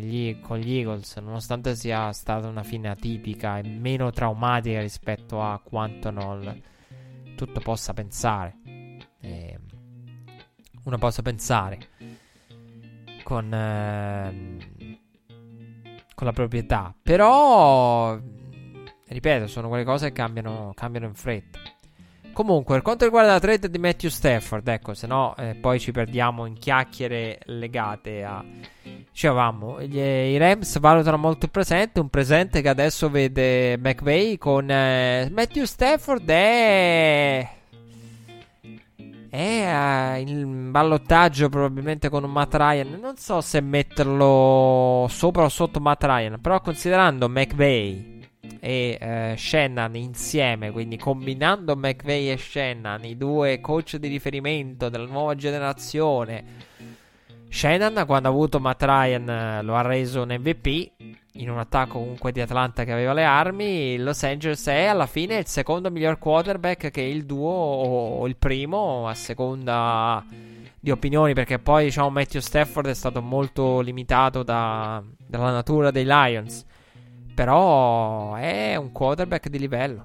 con gli Eagles, nonostante sia stata una fine atipica e meno traumatica rispetto a quanto non tutto possa pensare. Eh, uno possa pensare con, eh, con la proprietà, però ripeto, sono quelle cose che cambiano, cambiano in fretta. Comunque, per quanto riguarda la trade di Matthew Stafford, ecco, se no eh, poi ci perdiamo in chiacchiere legate a Dicevamo, i Rams valutano molto il presente, un presente che adesso vede McVay con eh, Matthew Stafford e... È uh, in ballottaggio probabilmente con un Matt Ryan. Non so se metterlo sopra o sotto Matt Ryan. Però considerando McVay e uh, Shannon insieme, quindi combinando McVay e Shannon, i due coach di riferimento della nuova generazione Shannon quando ha avuto Matt Ryan eh, lo ha reso un MVP in un attacco comunque di Atlanta che aveva le armi. Los Angeles è alla fine il secondo miglior quarterback che il duo o il primo a seconda di opinioni perché poi diciamo Matthew Stafford è stato molto limitato da, dalla natura dei Lions. Però è un quarterback di livello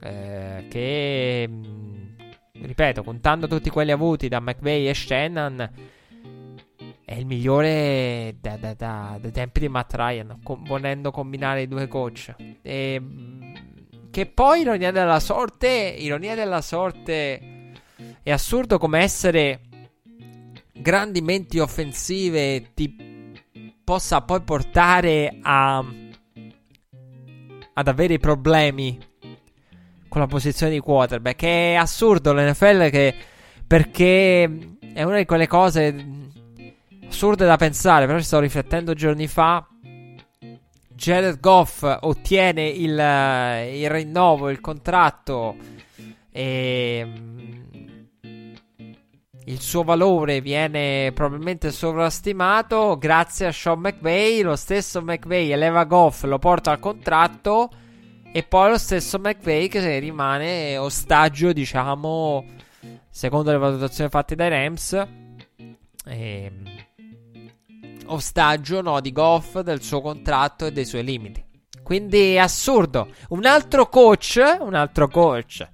eh, che ripeto, contando tutti quelli avuti da McVay e Shannon è il migliore da, da, da, dai tempi di Matt Ryan, com- volendo combinare i due coach. E, che poi, ironia della sorte, ironia della sorte, è assurdo come essere grandi menti offensive ti possa poi portare a ad avere problemi con la posizione di quarterback. È assurdo l'NFL che perché è una di quelle cose assurde da pensare, però ci stavo riflettendo giorni fa. Jared Goff ottiene il, eh, il rinnovo, il contratto e mm, il suo valore viene probabilmente sovrastimato grazie a Sean McVay. Lo stesso McVay eleva Goff, lo porta al contratto e poi lo stesso McVay che rimane ostaggio, diciamo, secondo le valutazioni fatte dai Rams. E ostaggio no, di Goff, del suo contratto e dei suoi limiti. Quindi è assurdo. Un altro coach, un altro coach,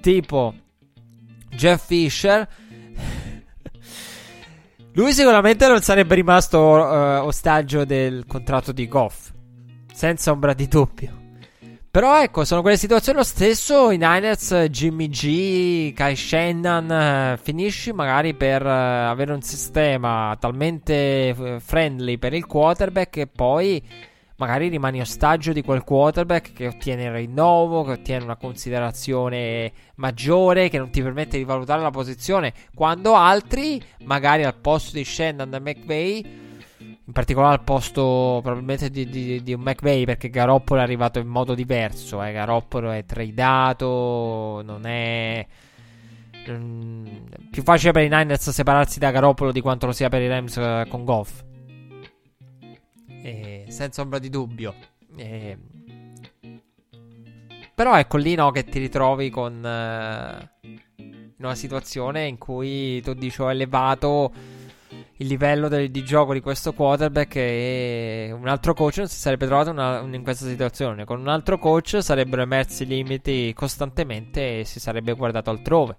tipo Jeff Fisher, lui sicuramente non sarebbe rimasto uh, ostaggio del contratto di Goff, senza ombra di dubbio. Però ecco, sono quelle situazioni lo stesso. I Niners, Jimmy G, Kai Shannon, eh, finisci magari per eh, avere un sistema talmente friendly per il quarterback che poi magari rimani ostaggio di quel quarterback che ottiene il rinnovo, che ottiene una considerazione maggiore, che non ti permette di valutare la posizione, quando altri, magari al posto di Shannon e McVeigh in particolare al posto probabilmente di, di, di un McVay perché Garoppolo è arrivato in modo diverso. Eh. Garoppolo è tradato, non è... Mm, più facile per i Niners separarsi da Garoppolo di quanto lo sia per i Rams uh, con Goff. E, senza ombra di dubbio. E, però ecco lì no che ti ritrovi con... In una situazione in cui tu dici ho elevato il livello del, di gioco di questo quarterback e un altro coach non si sarebbe trovato una, in questa situazione. Con un altro coach sarebbero emersi i limiti costantemente e si sarebbe guardato altrove.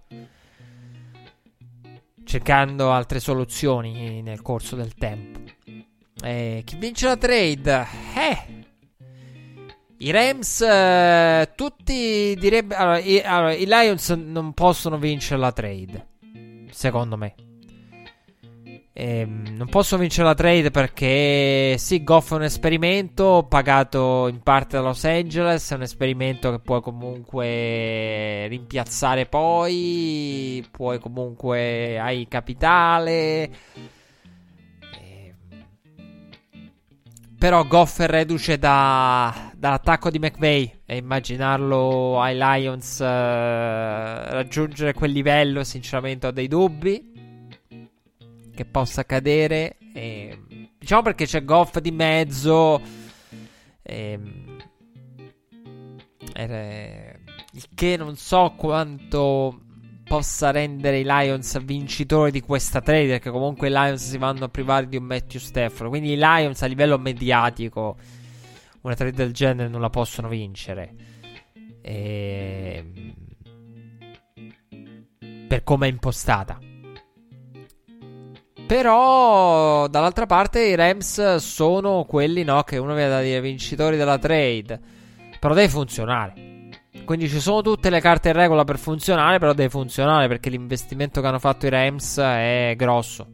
Cercando altre soluzioni nel corso del tempo. E chi vince la trade? Eh. I Rams, eh, tutti direbbero. Allora, allora, i Lions non possono vincere la trade. Secondo me. Ehm, non posso vincere la trade perché sì, Goff è un esperimento pagato in parte da Los Angeles, è un esperimento che puoi comunque rimpiazzare poi, puoi comunque hai capitale. Però Goff è reduce da, dall'attacco di McVay e immaginarlo ai Lions uh, raggiungere quel livello sinceramente ho dei dubbi che possa accadere. E, diciamo perché c'è Goff di mezzo. E, e, il che non so quanto possa rendere i Lions vincitori di questa trade. Perché comunque i Lions si vanno a privare di un Matthew Stafford. Quindi i Lions a livello mediatico una trade del genere non la possono vincere. E... Per come è impostata. Però, dall'altra parte, i Rams sono quelli no, che uno viene da dire vincitori della trade. Però deve funzionare. Quindi ci sono tutte le carte in regola per funzionare, però deve funzionare perché l'investimento che hanno fatto i Rams è grosso.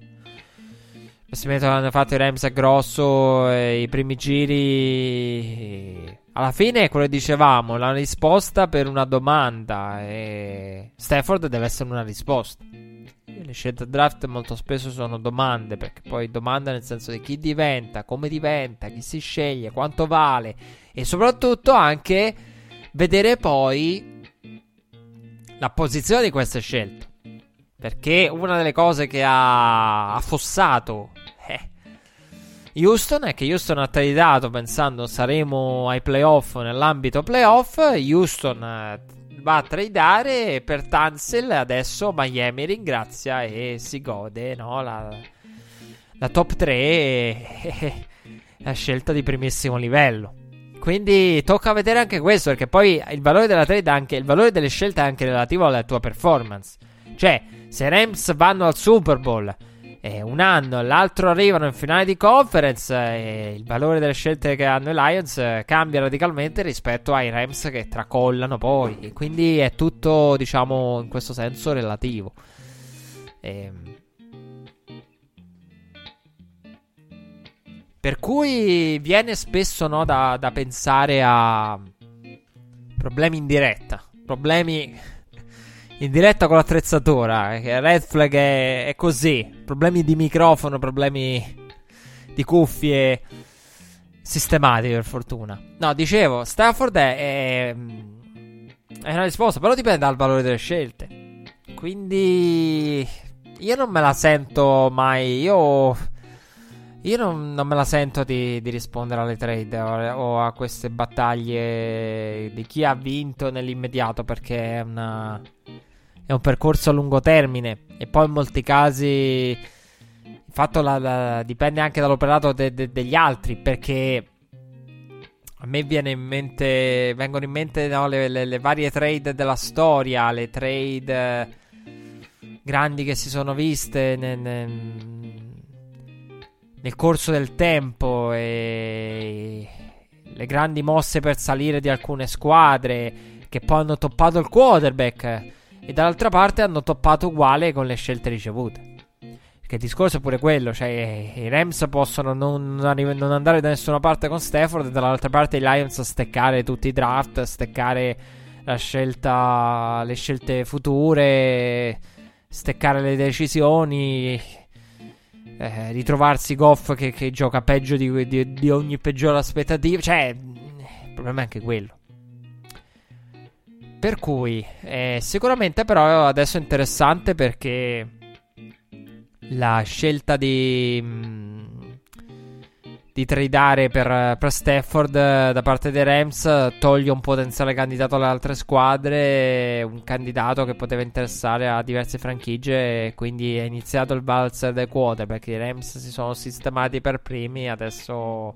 Investimento che hanno fatto i Rams è grosso. I primi giri. Alla fine è quello che dicevamo. La risposta per una domanda. E Stafford deve essere una risposta. Le scelte draft molto spesso sono domande. Perché poi domanda nel senso di chi diventa, come diventa, chi si sceglie, quanto vale. E soprattutto anche vedere poi la posizione di queste scelte. Perché una delle cose che ha affossato Houston è che Houston ha tradato pensando saremo ai playoff nell'ambito playoff. Houston eh, va a tradare per Tansel. Adesso Miami ringrazia e si gode no? la, la top 3 e (laughs) la scelta di primissimo livello. Quindi tocca vedere anche questo, perché poi il valore della trade anche il valore delle scelte è anche relativo alla tua performance. Cioè, se Rams vanno al Super Bowl eh, un anno, l'altro arrivano in finale di conference e il valore delle scelte che hanno i Lions eh, cambia radicalmente rispetto ai Rams che tracollano poi. E quindi è tutto, diciamo, in questo senso relativo. Ehm. Per cui viene spesso no, da, da pensare a problemi in diretta, problemi in diretta con l'attrezzatura. Eh, Red flag è, è così. Problemi di microfono, problemi di cuffie sistemati per fortuna. No, dicevo, Stafford è, è, è, una risposta, però dipende dal valore delle scelte. Quindi io non me la sento mai. Io, io non, non me la sento di, di rispondere alle trade o, o, a queste battaglie di chi ha vinto nell'immediato perché è una è un percorso a lungo termine. E poi in molti casi fatto la, la, dipende anche dall'operato de, de, degli altri perché a me in mente, vengono in mente no, le, le, le, varie trade della storia, le trade grandi che si sono viste nel, nel, nel corso del tempo e le grandi mosse per salire di alcune squadre che poi hanno toppato il quarterback e dall'altra parte hanno toppato uguale con le scelte ricevute. Perché il discorso è pure quello, cioè i Rams possono non, non andare da nessuna parte con Stafford e dall'altra parte i Lions steccare tutti i draft, steccare la scelta, le scelte future, steccare le decisioni, eh, ritrovarsi Goff che, che gioca peggio di, di, di ogni peggiore aspettativa. Cioè, il problema è anche quello. Per cui, eh, sicuramente però adesso è interessante perché la scelta di, mm, di tradare per, per Stafford da parte dei Rams toglie un potenziale candidato alle altre squadre, un candidato che poteva interessare a diverse franchigie e quindi è iniziato il valzer dei quote perché i Rams si sono sistemati per primi, adesso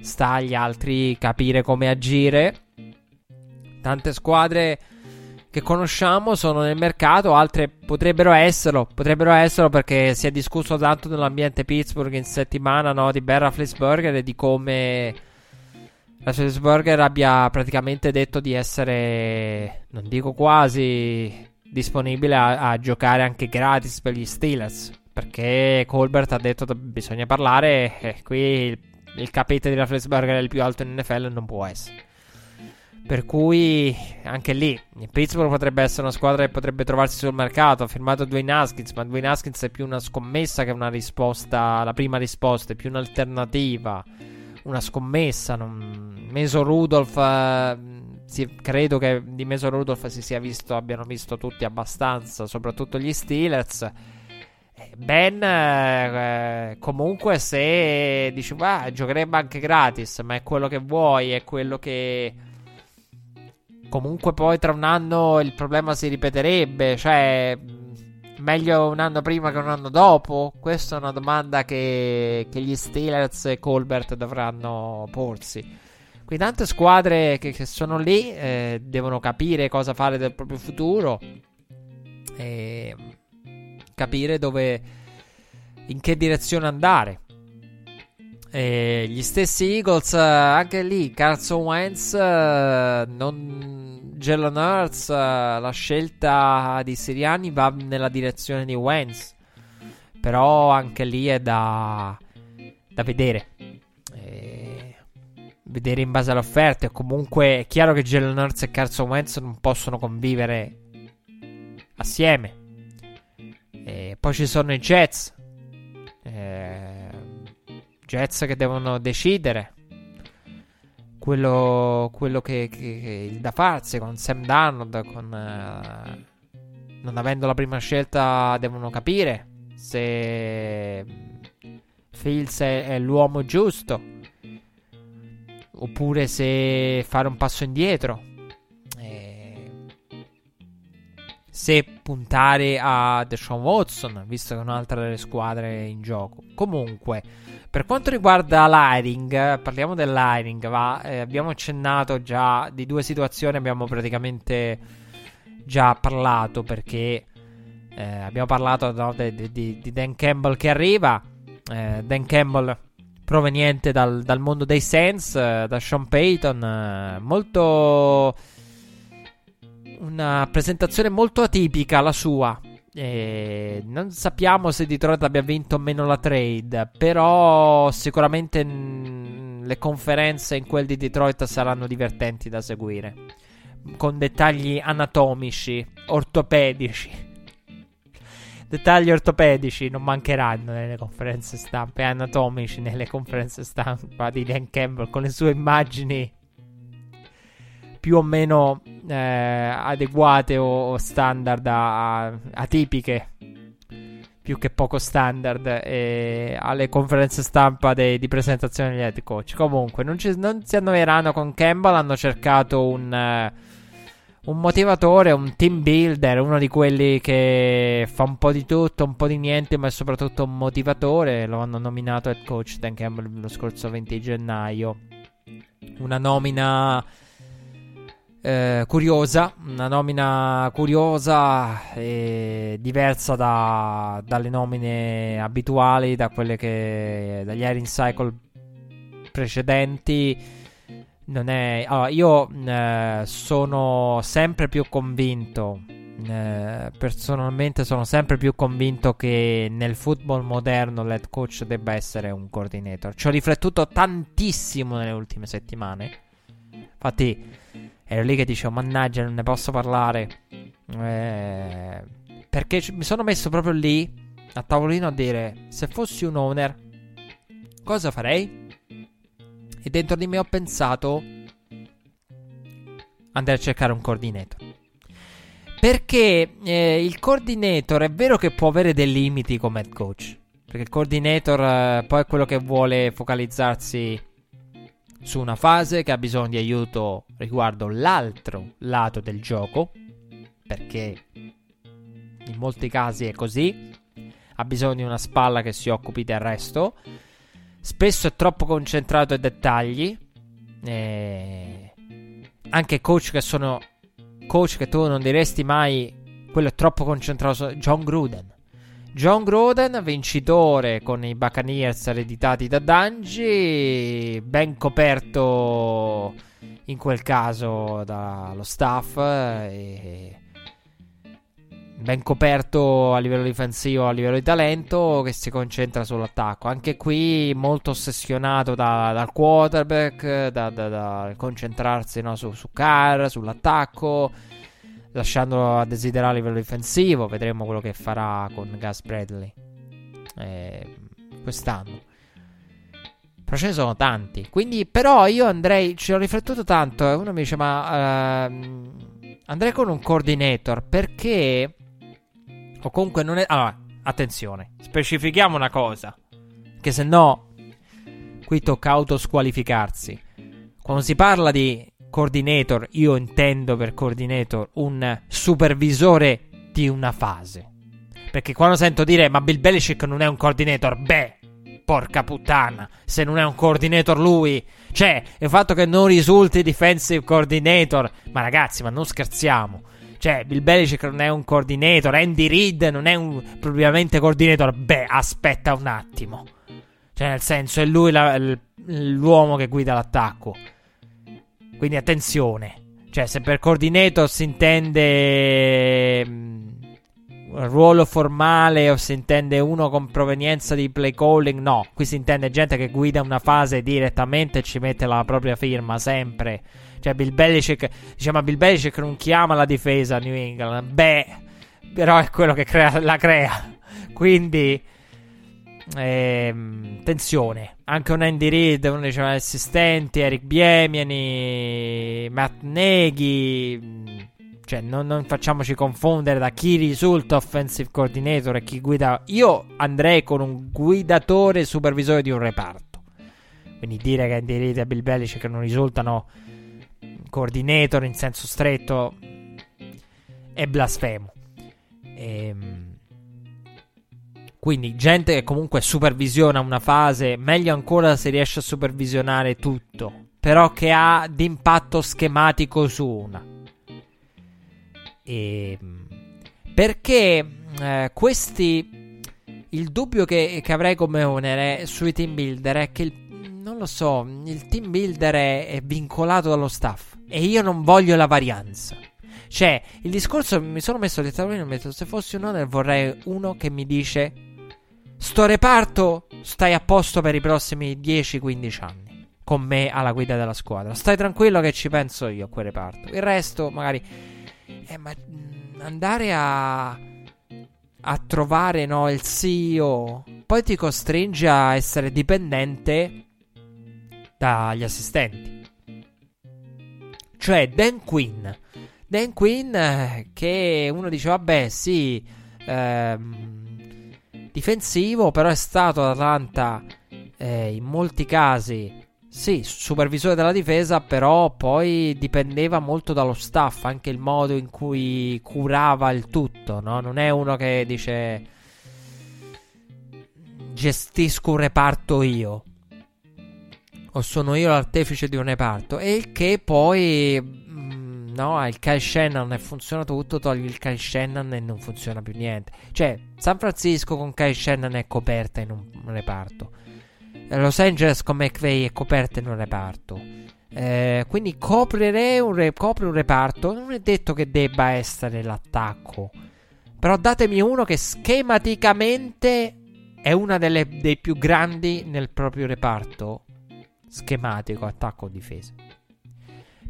sta agli altri capire come agire. Tante squadre che conosciamo sono nel mercato, altre potrebbero esserlo. Potrebbero esserlo perché si è discusso tanto nell'ambiente Pittsburgh in settimana no, di Berra Flisburger e di come la Flisburger abbia praticamente detto di essere, non dico quasi, disponibile a, a giocare anche gratis per gli Steelers. Perché Colbert ha detto che bisogna parlare e qui il, il capete della Flisburger è il più alto in NFL non può essere. Per cui anche lì Pittsburgh potrebbe essere una squadra che potrebbe trovarsi sul mercato. Ha firmato Dwayne Haskins, ma Dwayne Haskins è più una scommessa che una risposta. La prima risposta è più un'alternativa. Una scommessa. Non... Meso Rudolph. Eh, si... credo che di Meso Rudolph si sia visto, abbiano visto tutti abbastanza, soprattutto gli Steelers. Eh, ben, eh, comunque, se dici, ah, giocherebbe anche gratis, ma è quello che vuoi, è quello che Comunque poi tra un anno il problema si ripeterebbe, cioè meglio un anno prima che un anno dopo? Questa è una domanda che, che gli Steelers e Colbert dovranno porsi. Qui tante squadre che, che sono lì eh, devono capire cosa fare del proprio futuro e capire dove, in che direzione andare. E gli stessi Eagles, anche lì, Carson Wentz, non... Jalen Hurts, la scelta di Siriani va nella direzione di Wentz. Però anche lì è da, da vedere. E vedere in base alle offerte. Comunque è chiaro che Jalen Hurts e Carson Wentz non possono convivere assieme. E poi ci sono i Jets. Eh, Jets che devono decidere quello, quello che, che, che da farsi con Sam Darnold, con, eh, non avendo la prima scelta, devono capire se Fields è, è l'uomo giusto oppure se fare un passo indietro. Se puntare a Deshaun Watson, visto che è un'altra delle squadre in gioco. Comunque, per quanto riguarda l'hiring, parliamo dell'hiring, va, eh, abbiamo accennato già di due situazioni, abbiamo praticamente già parlato perché eh, abbiamo parlato no, di, di, di, Dan Campbell che arriva, eh, Dan Campbell proveniente dal, dal mondo dei Saints, eh, da Sean Payton, eh, molto una presentazione molto atipica la sua. E non sappiamo se Detroit abbia vinto o meno la trade, però sicuramente le conferenze in quel di Detroit saranno divertenti da seguire, con dettagli anatomici, ortopedici. Dettagli ortopedici non mancheranno nelle conferenze stampa anatomici nelle conferenze stampa di Dan Campbell con le sue immagini più o meno eh, adeguate o, standard a, a, atipiche più che poco standard eh, alle conferenze stampa de, di presentazione degli head coach. Comunque, non, ci, non, si annoieranno con Campbell. Hanno cercato un, un, motivatore, un team builder, uno di quelli che fa un po' di tutto, un po' di niente, ma è soprattutto un motivatore. Lo hanno nominato head coach Dan Campbell lo scorso 20 gennaio. Una nomina eh, curiosa, una nomina curiosa e diversa da, dalle nomine abituali, da quelle che dagli hiring cycle precedenti. Non è, allora, io eh, sono sempre più convinto. Eh, personalmente sono sempre più convinto che nel football moderno l'head coach debba essere un coordinator. Ci ho riflettuto tantissimo nelle ultime settimane. Infatti, Ero lì che dicevo, mannaggia, non ne posso parlare. Eh, perché mi sono messo proprio lì a tavolino a dire, se fossi un owner, cosa farei? E dentro di me ho pensato, andare a cercare un coordinator. Perché eh, il coordinator è vero che può avere dei limiti come head coach. Perché il coordinator eh, poi è quello che vuole focalizzarsi su una fase che ha bisogno di aiuto riguardo l'altro lato del gioco, perché in molti casi è così, ha bisogno di una spalla che si occupi del resto, spesso è troppo concentrato ai dettagli, e anche coach che sono coach che tu non diresti mai quello è troppo concentrato su John Gruden John Groden, vincitore con i Buccaneers ereditati da Dungy, ben coperto in quel caso dallo staff ben coperto a livello difensivo, a livello di talento, che si concentra sull'attacco. Anche qui molto ossessionato da, dal quarterback, da, da, da concentrarsi no, su, su Carr, sull'attacco lasciandolo a desiderare a livello difensivo. Vedremo quello che farà con Gus Bradley eh, quest'anno. Però ce ne sono tanti. Quindi, però, io andrei. Ci ho riflettuto tanto. E uno mi dice: Ma uh, andrei con un coordinator perché. O comunque non è. Allora, attenzione. Specifichiamo una cosa. Che se no. Qui tocca autosqualificarsi. Quando si parla di coordinator, io intendo per coordinator un supervisore di una fase. Perché quando sento dire ma Bill Belichick non è un coordinator, beh, porca puttana, se non è un coordinator lui, cioè, il fatto che non risulti defensive coordinator, ma ragazzi, ma non scherziamo. Cioè, Bill Belichick non è un coordinator, Andy Reid non è un propriamente coordinator, beh, aspetta un attimo. Cioè, nel senso, è lui la, l'uomo che guida l'attacco. Quindi attenzione. Cioè, se per coordinator si intende mm, ruolo formale o si intende uno con provenienza di play calling, no, qui si intende gente che guida una fase direttamente e ci mette la propria firma sempre. Cioè Bill Belichick, diciamo Bill Belichick non chiama la difesa New England, beh, però è quello che crea, la crea. Quindi ehm, tensione. Anche un Andy Reid, uno dei suoi assistenti, Eric Biemiani, Matt Neghi cioè, non, non, facciamoci confondere da chi risulta offensive coordinator e chi guida. Io andrei con un guidatore supervisore di un reparto. Quindi dire che Andy Reid e Bill Belichick non risultano coordinator in senso stretto è blasfemo. Ehm, quindi gente che comunque supervisiona una fase, meglio ancora se riesce a supervisionare tutto, però che ha d'impatto schematico su una. E, ehm, perché eh, questi. Il dubbio che, che, avrei come onere sui team builder è che il, non lo so, il team builder è, è vincolato dallo staff e io non voglio la varianza. Cioè, il discorso mi sono messo di tavolino e ho se fossi un owner vorrei uno che mi dice: Sto reparto stai a posto per i prossimi 10-15 anni. Con me alla guida della squadra. Stai tranquillo che ci penso io a quel reparto. Il resto, magari eh, ma mm, andare a, a trovare no, il CEO poi ti costringe a essere dipendente dagli assistenti. Cioè Dan Quinn. Dan Quinn eh, che uno dice vabbè sì, ehm, difensivo, però è stato ad Atlanta eh, in molti casi sì, supervisore della difesa, però poi dipendeva molto dallo staff, anche il modo in cui curava il tutto, no? Non è uno che dice gestisco un reparto io. O sono io l'artefice di un reparto. E che poi no, il Kyle Shannon e funziona tutto, togli il Kyle Shannon e non funziona più niente. Cioè, San Francisco con Kyle Shannon è coperta in un reparto. Los Angeles con McVeigh è coperta in un reparto. Eh, quindi coprire un, re- copre un reparto. Non è detto che debba essere l'attacco. Però datemi uno che schematicamente è delle, dei più grandi nel proprio reparto. Schematico, attacco o difesa.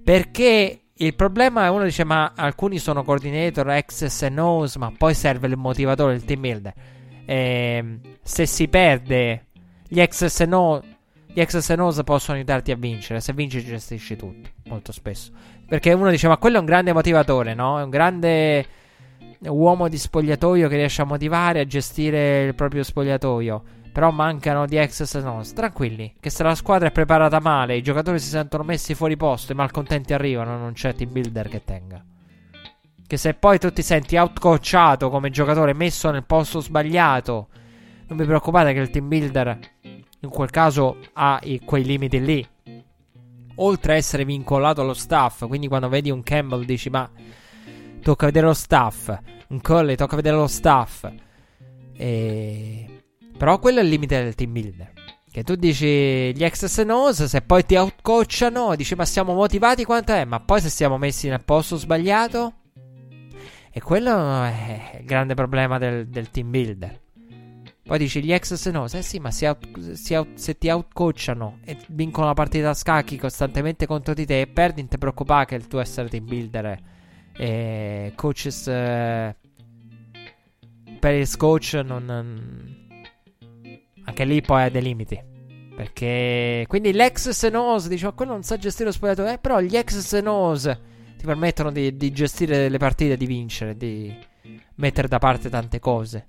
Perché il problema è uno dice: Ma alcuni sono coordinator, access e nose, ma poi serve il motivatore, il team builder. Eh, se si perde gli ex no, gli ex NOS possono aiutarti a vincere. Se vinci, gestisci tutto. Molto spesso. Perché uno dice: Ma quello è un grande motivatore, no? È un grande uomo di spogliatoio che riesce a motivare, a gestire il proprio spogliatoio. Però mancano di ex NOS. Tranquilli, che se la squadra è preparata male, i giocatori si sentono messi fuori posto, i malcontenti arrivano, non c'è team builder che tenga. Che se poi tu ti senti outcoachato come giocatore, messo nel posto sbagliato non vi preoccupate che il team builder in quel caso ha i, quei limiti lì. Oltre a essere vincolato allo staff, quindi quando vedi un Campbell dici ma tocca vedere lo staff, un Curley tocca vedere lo staff. E... Però quello è il limite del team builder. Che tu dici gli ex Nose, se poi ti outcoachano, dici ma siamo motivati quanto è, ma poi se siamo messi nel posto sbagliato? E quello è il grande problema del, del team builder. Poi dici gli ex se no, eh sì, ma si out, si out, se ti outcoachano e vincono la partita a scacchi costantemente contro di te e perdi, non ti preoccupare che il tuo essere team builder e coaches eh, per il coach non, anche lì poi ha dei limiti. Perché quindi l'ex Senos dice: Ma quello non sa gestire lo spogliatoio. Eh, però gli ex Senos ti permettono di, di gestire le partite, di vincere, di mettere da parte tante cose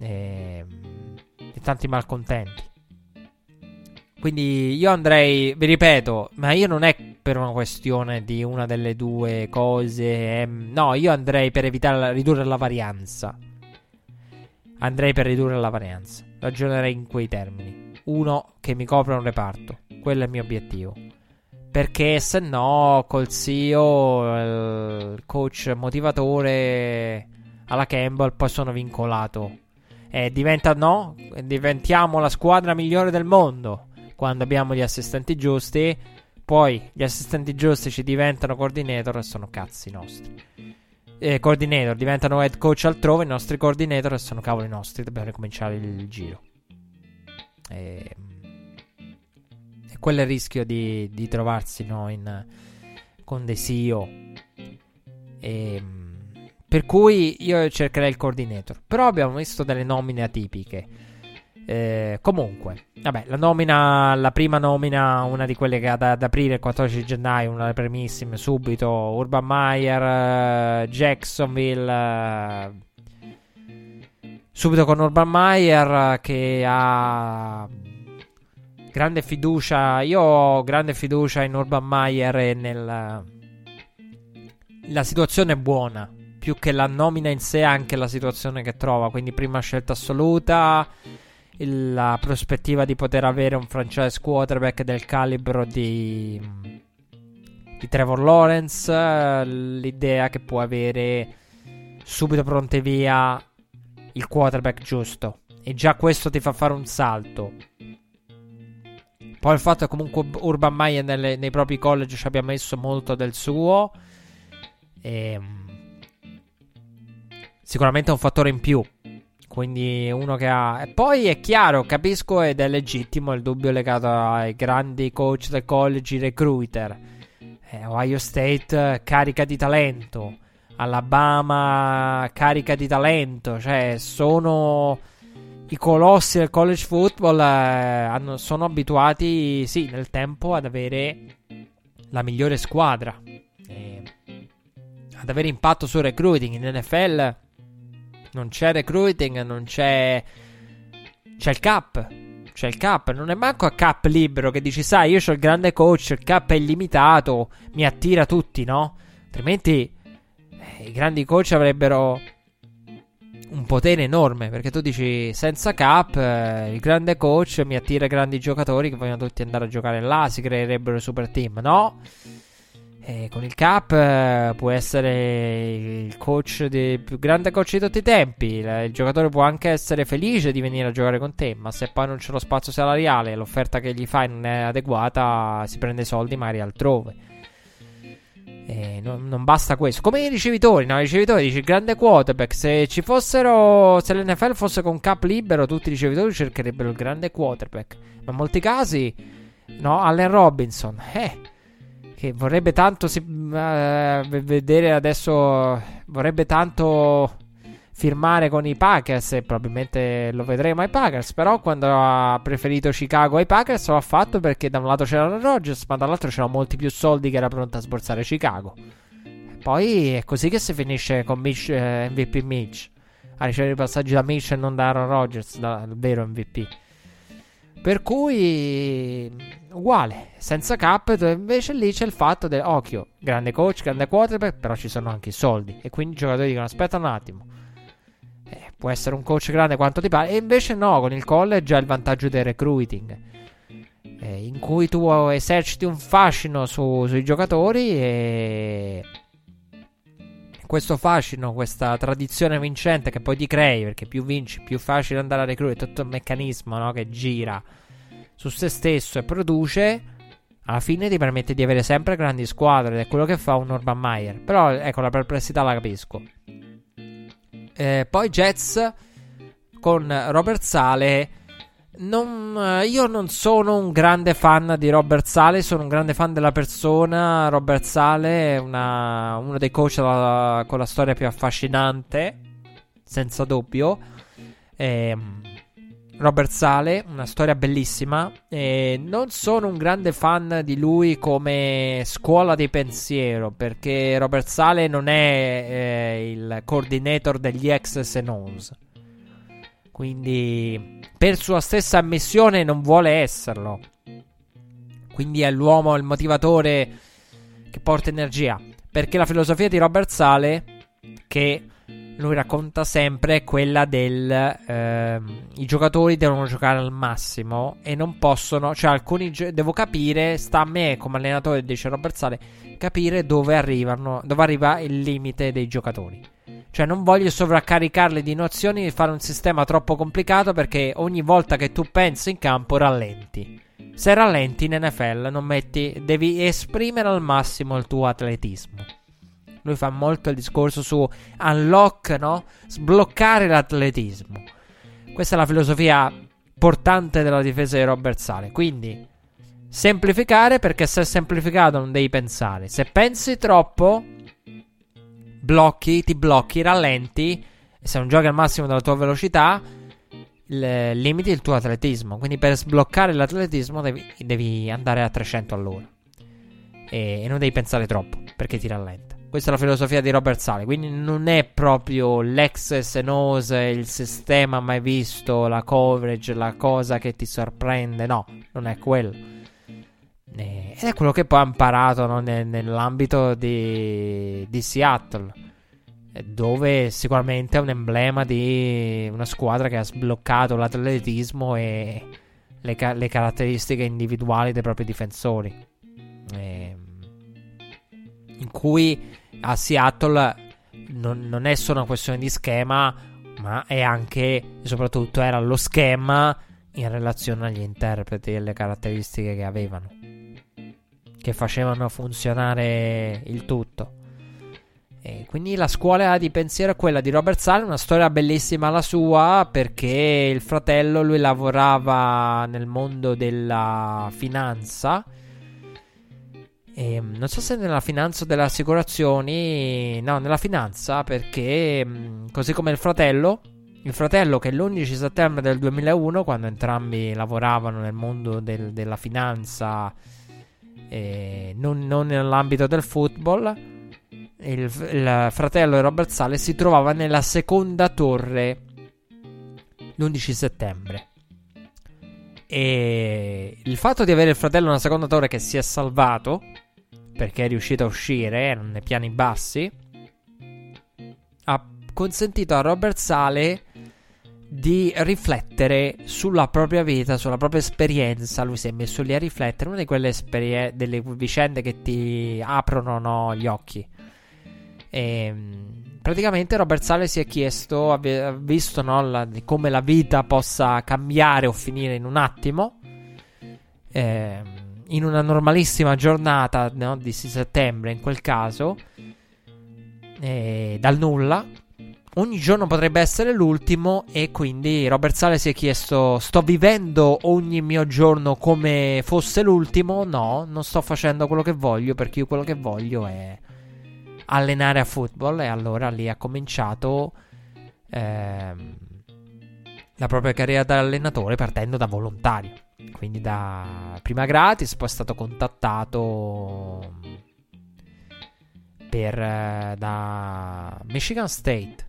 e, ehm, e tanti malcontenti. Quindi io andrei, vi ripeto, ma io non è per una questione di una delle due cose. Ehm, no, io andrei per evitare, ridurre la varianza. Andrei per ridurre la varianza. Ragionerei in quei termini. Uno che mi copre un reparto. Quello è il mio obiettivo. Perché se no, col CEO, il coach motivatore alla Campbell, poi sono vincolato eh, diventa no, diventiamo la squadra migliore del mondo quando abbiamo gli assistenti giusti. Poi gli assistenti giusti ci diventano coordinator e sono cazzi nostri. Eh, coordinator diventano head coach altrove, i nostri coordinator sono cavoli nostri, dobbiamo ricominciare il, giro. E, e quello è il rischio di, di trovarsi no, in, con dei CEO. E, per cui io cercherei il coordinator. Però abbiamo visto delle nomine atipiche. Eh, comunque, vabbè, la nomina, la prima nomina, una di quelle che ha da, ad aprire il 14 gennaio, una delle primissime, subito, Urban Meyer, uh, Jacksonville, uh, subito con Urban Meyer uh, che ha grande fiducia, io ho grande fiducia in Urban Meyer e nel... La situazione è buona, più che la nomina in sé anche la situazione che trova, quindi prima scelta assoluta la prospettiva di poter avere un franchise quarterback del calibro di, di Trevor Lawrence, l'idea che può avere subito pronte via il quarterback giusto. E già questo ti fa fare un salto. Poi il fatto che comunque Urban Meyer nelle, nei propri college ci abbia messo molto del suo. E, ehm, sicuramente è un fattore in più. Quindi uno che ha. E poi è chiaro, capisco ed è legittimo il dubbio legato ai grandi coach del college, recruiter. Eh, Ohio State carica di talento. Alabama carica di talento. Cioè, sono i colossi del college football. Eh, hanno, sono abituati, sì, nel tempo ad avere la migliore squadra. Eh, ad avere impatto sul recruiting in NFL non c'è recruiting, non c'è. C'è il cap. C'è il cap. Non è manco a cap libero che dici, sai, io ho il grande coach, il cap è illimitato, mi attira tutti, no? Altrimenti eh, i grandi coach avrebbero un potere enorme perché tu dici senza cap eh, il grande coach mi attira grandi giocatori che vogliono tutti andare a giocare là si creerebbero super team no e con il Cap eh, può essere il coach di, più grande coach di tutti i tempi. Il, il, giocatore può anche essere felice di venire a giocare con te, ma se poi non c'è lo spazio salariale l'offerta che gli fai non è adeguata, si prende soldi magari altrove. E non, non, basta questo. Come i ricevitori, no? I ricevitori dici grande quarterback. Se ci fossero, se l'NFL fosse con cap libero, tutti i ricevitori cercherebbero il grande quarterback. Ma in molti casi, no? Allen Robinson, eh che vorrebbe tanto si, uh, vedere adesso vorrebbe tanto firmare con i Packers e probabilmente lo vedremo ai Packers però quando ha preferito Chicago ai Packers lo ha fatto perché da un lato c'era Rodgers ma dall'altro c'erano molti più soldi che era pronto a sborsare Chicago. Poi è così che si finisce con Mitch, eh, MVP Mitch a ricevere i passaggi da Mitch e non da Aaron Rodgers dal vero MVP per cui uguale, senza cap, invece lì c'è il fatto del occhio, grande coach, grande quarterback, però ci sono anche i soldi e quindi i giocatori dicono aspetta un attimo. Eh, può essere un coach grande quanto ti pare e invece no, con il college hai il vantaggio del recruiting. Eh, in cui tu eserciti un fascino su, sui giocatori e questo fascino, questa tradizione vincente che poi ti crei, perché più vinci, più facile andare a reclutare, tutto il meccanismo no, che gira su se stesso e produce, alla fine ti permette di avere sempre grandi squadre ed è quello che fa un Urban Meyer. Però ecco, la perplessità la capisco. Eh, poi Jets con Robert Sale non, eh, io non sono un grande fan di Robert Sale, sono un grande fan della persona. Robert Sale è una, uno dei coach la, con la storia più affascinante, senza dubbio. Eh, Robert Sale, una storia bellissima. Eh, non sono un grande fan di lui come scuola di pensiero, perché Robert Sale non è eh, il coordinator degli ex Senons. Quindi per sua stessa ammissione non vuole esserlo. Quindi è l'uomo, il motivatore che porta energia. Perché la filosofia di Robert Sale, che lui racconta sempre, quella del... Eh, I giocatori devono giocare al massimo e non possono... Cioè alcuni... Gio- devo capire, sta a me come allenatore, dice Robert Sale, capire dove arrivano, dove arriva il limite dei giocatori. Cioè, non voglio sovraccaricarle di nozioni e fare un sistema troppo complicato perché ogni volta che tu pensi in campo rallenti. Se rallenti in NFL non metti, devi esprimere al massimo il tuo atletismo. Lui fa molto il discorso su unlock, no? Sbloccare l'atletismo. Questa è la filosofia portante della difesa di Robert Sale. Quindi semplificare perché se è semplificato non devi pensare. Se pensi troppo, blocchi, ti blocchi, rallenti. Se non giochi al massimo della tua velocità, limiti il tuo atletismo. Quindi per sbloccare l'atletismo devi, devi andare a 300 all'ora. E, e, non devi pensare troppo perché ti rallenta. Questa è la filosofia di Robert Sale. Quindi non è proprio l'ex Senose, il sistema mai visto, la coverage, la cosa che ti sorprende. No, non è quello. ed è quello che poi ha imparato no, nell'ambito di, di Seattle dove sicuramente è un emblema di una squadra che ha sbloccato l'atletismo e le, ca- le caratteristiche individuali dei propri difensori. E, in cui a Seattle non, non, è solo una questione di schema, ma è anche e soprattutto era lo schema in relazione agli interpreti e alle caratteristiche che avevano, che facevano funzionare il tutto. E quindi la scuola di pensiero è quella di Robert Sale, una storia bellissima la sua perché il fratello lui lavorava nel mondo della finanza. E, non so se nella finanza delle assicurazioni, no, nella finanza perché così come il fratello, il fratello che l'11 settembre del 2001, quando entrambi lavoravano nel mondo del, della finanza, eh, non, non nell'ambito del football, il, il fratello di Robert Sale si trovava nella seconda torre l'11 settembre. E il fatto di avere il fratello nella seconda torre che si è salvato perché è riuscito a uscire, erano nei piani bassi, ha consentito a Robert Sale di riflettere sulla propria vita, sulla propria esperienza. Lui si è messo lì a riflettere, una di quelle esperien- delle vicende che ti aprono no, gli occhi. E, ehm, praticamente Robert Sale si è chiesto, ha visto no, la, come la vita possa cambiare o finire in un attimo. Eh, in una normalissima giornata no, di settembre, in quel caso, eh, dal nulla. Ogni giorno potrebbe essere l'ultimo e quindi Robert Sale si è chiesto sto vivendo ogni mio giorno come fosse l'ultimo? No, non sto facendo quello che voglio perché io quello che voglio è allenare a football e allora lì ha cominciato ehm, la propria carriera da allenatore partendo da volontario. Quindi da prima gratis, poi è stato contattato per, eh, da Michigan State.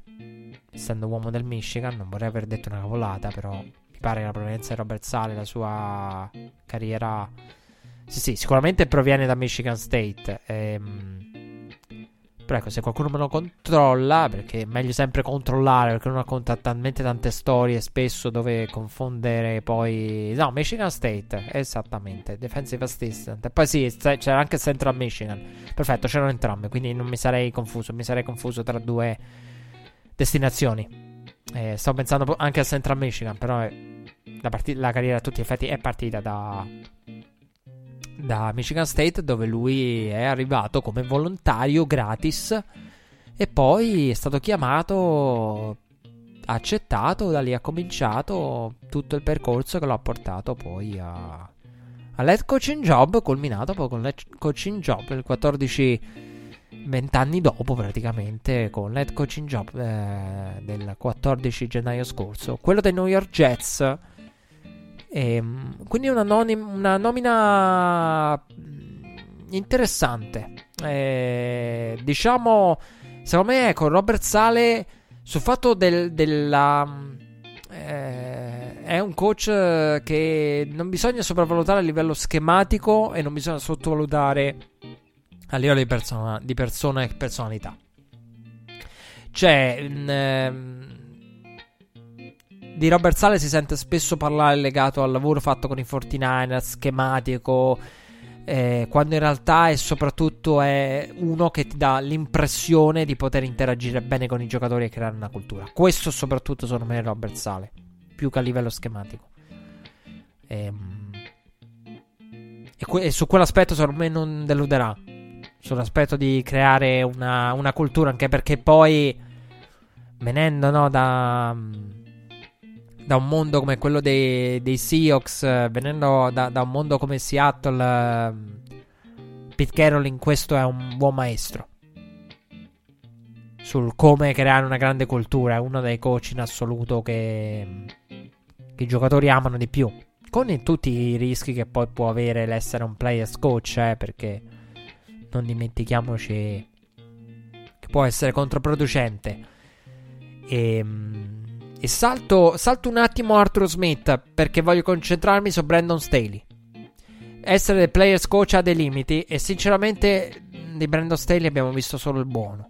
Essendo uomo del Michigan, non vorrei aver detto una cavolata, però mi pare che la provenienza di Robert Sale, la sua carriera... Sì, sì, sicuramente proviene da Michigan State. Ehm, però ecco, se qualcuno me lo controlla, perché è meglio sempre controllare, perché uno racconta talmente tante storie spesso dove confondere poi... No, Michigan State, esattamente, Defensive Assistant. Poi sì, c'era anche Central Michigan. Perfetto, c'erano entrambe, quindi non mi sarei confuso, mi sarei confuso tra due destinazioni. Eh, sto pensando anche a Central Michigan, però la, part- la carriera a tutti gli effetti è partita da da Michigan State dove lui è arrivato come volontario gratis e poi è stato chiamato, accettato, da lì ha cominciato tutto il percorso che lo ha portato poi a, all'head coaching job, culminato poi con l'head coaching job il 14 20 anni dopo praticamente con l'head coaching job eh, del 14 gennaio scorso, quello dei New York Jets e, ehm, quindi una, nonim- una nomina interessante. E, diciamo, secondo me, ecco, Robert Sale sul fatto del, della... Eh, è un coach che non bisogna sopravvalutare a livello schematico e non bisogna sottovalutare a livello di, persona, di persona e personalità. Cioè, ehm, di Robert Sale si sente spesso parlare legato al lavoro fatto con i 49ers, schematico, eh, quando in realtà è soprattutto è uno che ti dà l'impressione di poter interagire bene con i giocatori e creare una cultura. Questo soprattutto secondo me Robert Sale, più che a livello schematico. Ehm, e, que- e su quell'aspetto secondo me non deluderà. sull'aspetto di creare una, una cultura, anche perché poi venendo no, da, da un mondo come quello dei, dei Seahawks, venendo da, da, un mondo come Seattle, Pete Carroll in questo è un buon maestro. Sul come creare una grande cultura, è uno dei coach in assoluto che, che i giocatori amano di più. Con tutti i rischi che poi può avere l'essere un players coach, eh, perché non dimentichiamoci che può essere controproducente. E, ehm, e salto, salto un attimo Arthur Smith perché voglio concentrarmi su Brandon Staley. Essere del players coach ha dei limiti e sinceramente di Brandon Staley abbiamo visto solo il buono.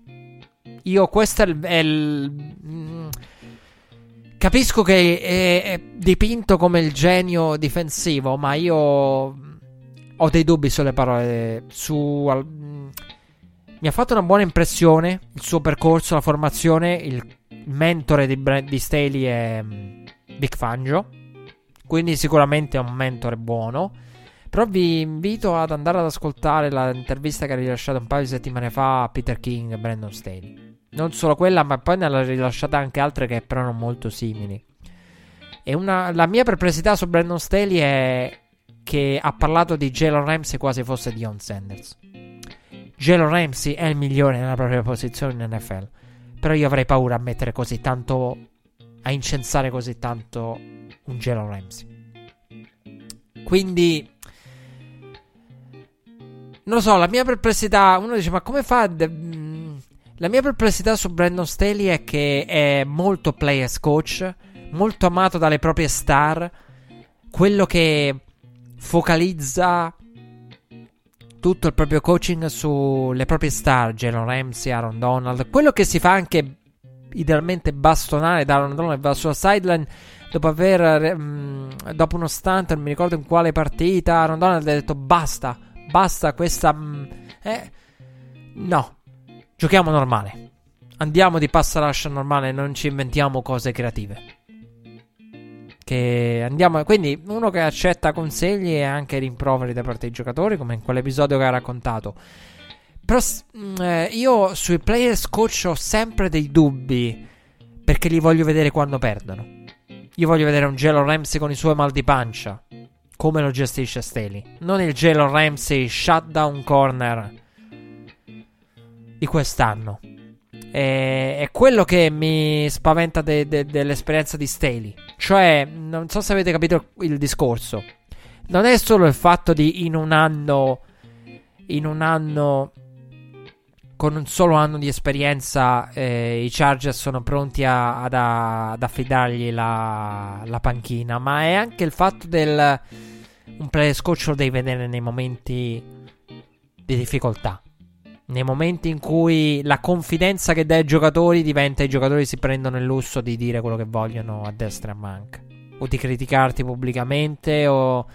Io questo è il... È il mm, capisco che è, è dipinto come il genio difensivo, ma io ho dei dubbi sulle parole. Su, al, mm, mi ha fatto una buona impressione il suo percorso, la formazione, il il mentore di, di Staley è Big Fangio. Quindi sicuramente è un mentore buono. Però vi invito ad andare ad ascoltare l'intervista che ha rilasciato un paio di settimane fa a Peter King e Brandon Staley. Non solo quella, ma poi ne ha rilasciate anche altre che però erano molto simili. E una, la mia perplessità su Brandon Staley è che ha parlato di Jalen Ramsey quasi fosse Dion Sanders. Jalen Ramsey è il migliore nella propria posizione in NFL. Però io avrei paura a mettere così tanto. A incensare così tanto un Jalen Ramsey. Quindi. Non lo so, la mia perplessità. Uno dice, ma come fa. Mm, la mia perplessità su Brandon Staley è che è molto players coach. Molto amato dalle proprie star. Quello che focalizza tutto il proprio coaching sulle proprie star, Jalen Ramsey, Aaron Donald, quello che si fa anche idealmente bastonare da Aaron Donald va sulla sideline dopo aver mh, dopo uno stunt, non mi ricordo in quale partita, Aaron Donald ha detto basta, basta questa mh, eh, no. Giochiamo normale. Andiamo di pass rush normale, non ci inventiamo cose creative. Che andiamo, quindi uno che accetta consigli e anche rimproveri da parte dei giocatori, come in quell'episodio che ha raccontato. Però mm, eh, io sui players coach ho sempre dei dubbi perché li voglio vedere quando perdono. Io voglio vedere un Jalen Ramsey con i suoi mal di pancia. Come lo gestisce Staley. Non il Jalen Ramsey shutdown corner di quest'anno. E, è quello che mi spaventa de, de, dell'esperienza di Staley. Cioè, non so se avete capito il discorso. Non è solo il fatto di in un anno. In un anno. Con un solo anno di esperienza, eh, i Chargers sono pronti a, ad, ad, affidargli la, la, panchina. Ma è anche il fatto del. Un player coach lo devi vedere nei momenti di difficoltà. Nei momenti in cui la confidenza che dai ai giocatori diventa i giocatori si prendono il lusso di dire quello che vogliono a destra e a manca. O di criticarti pubblicamente o...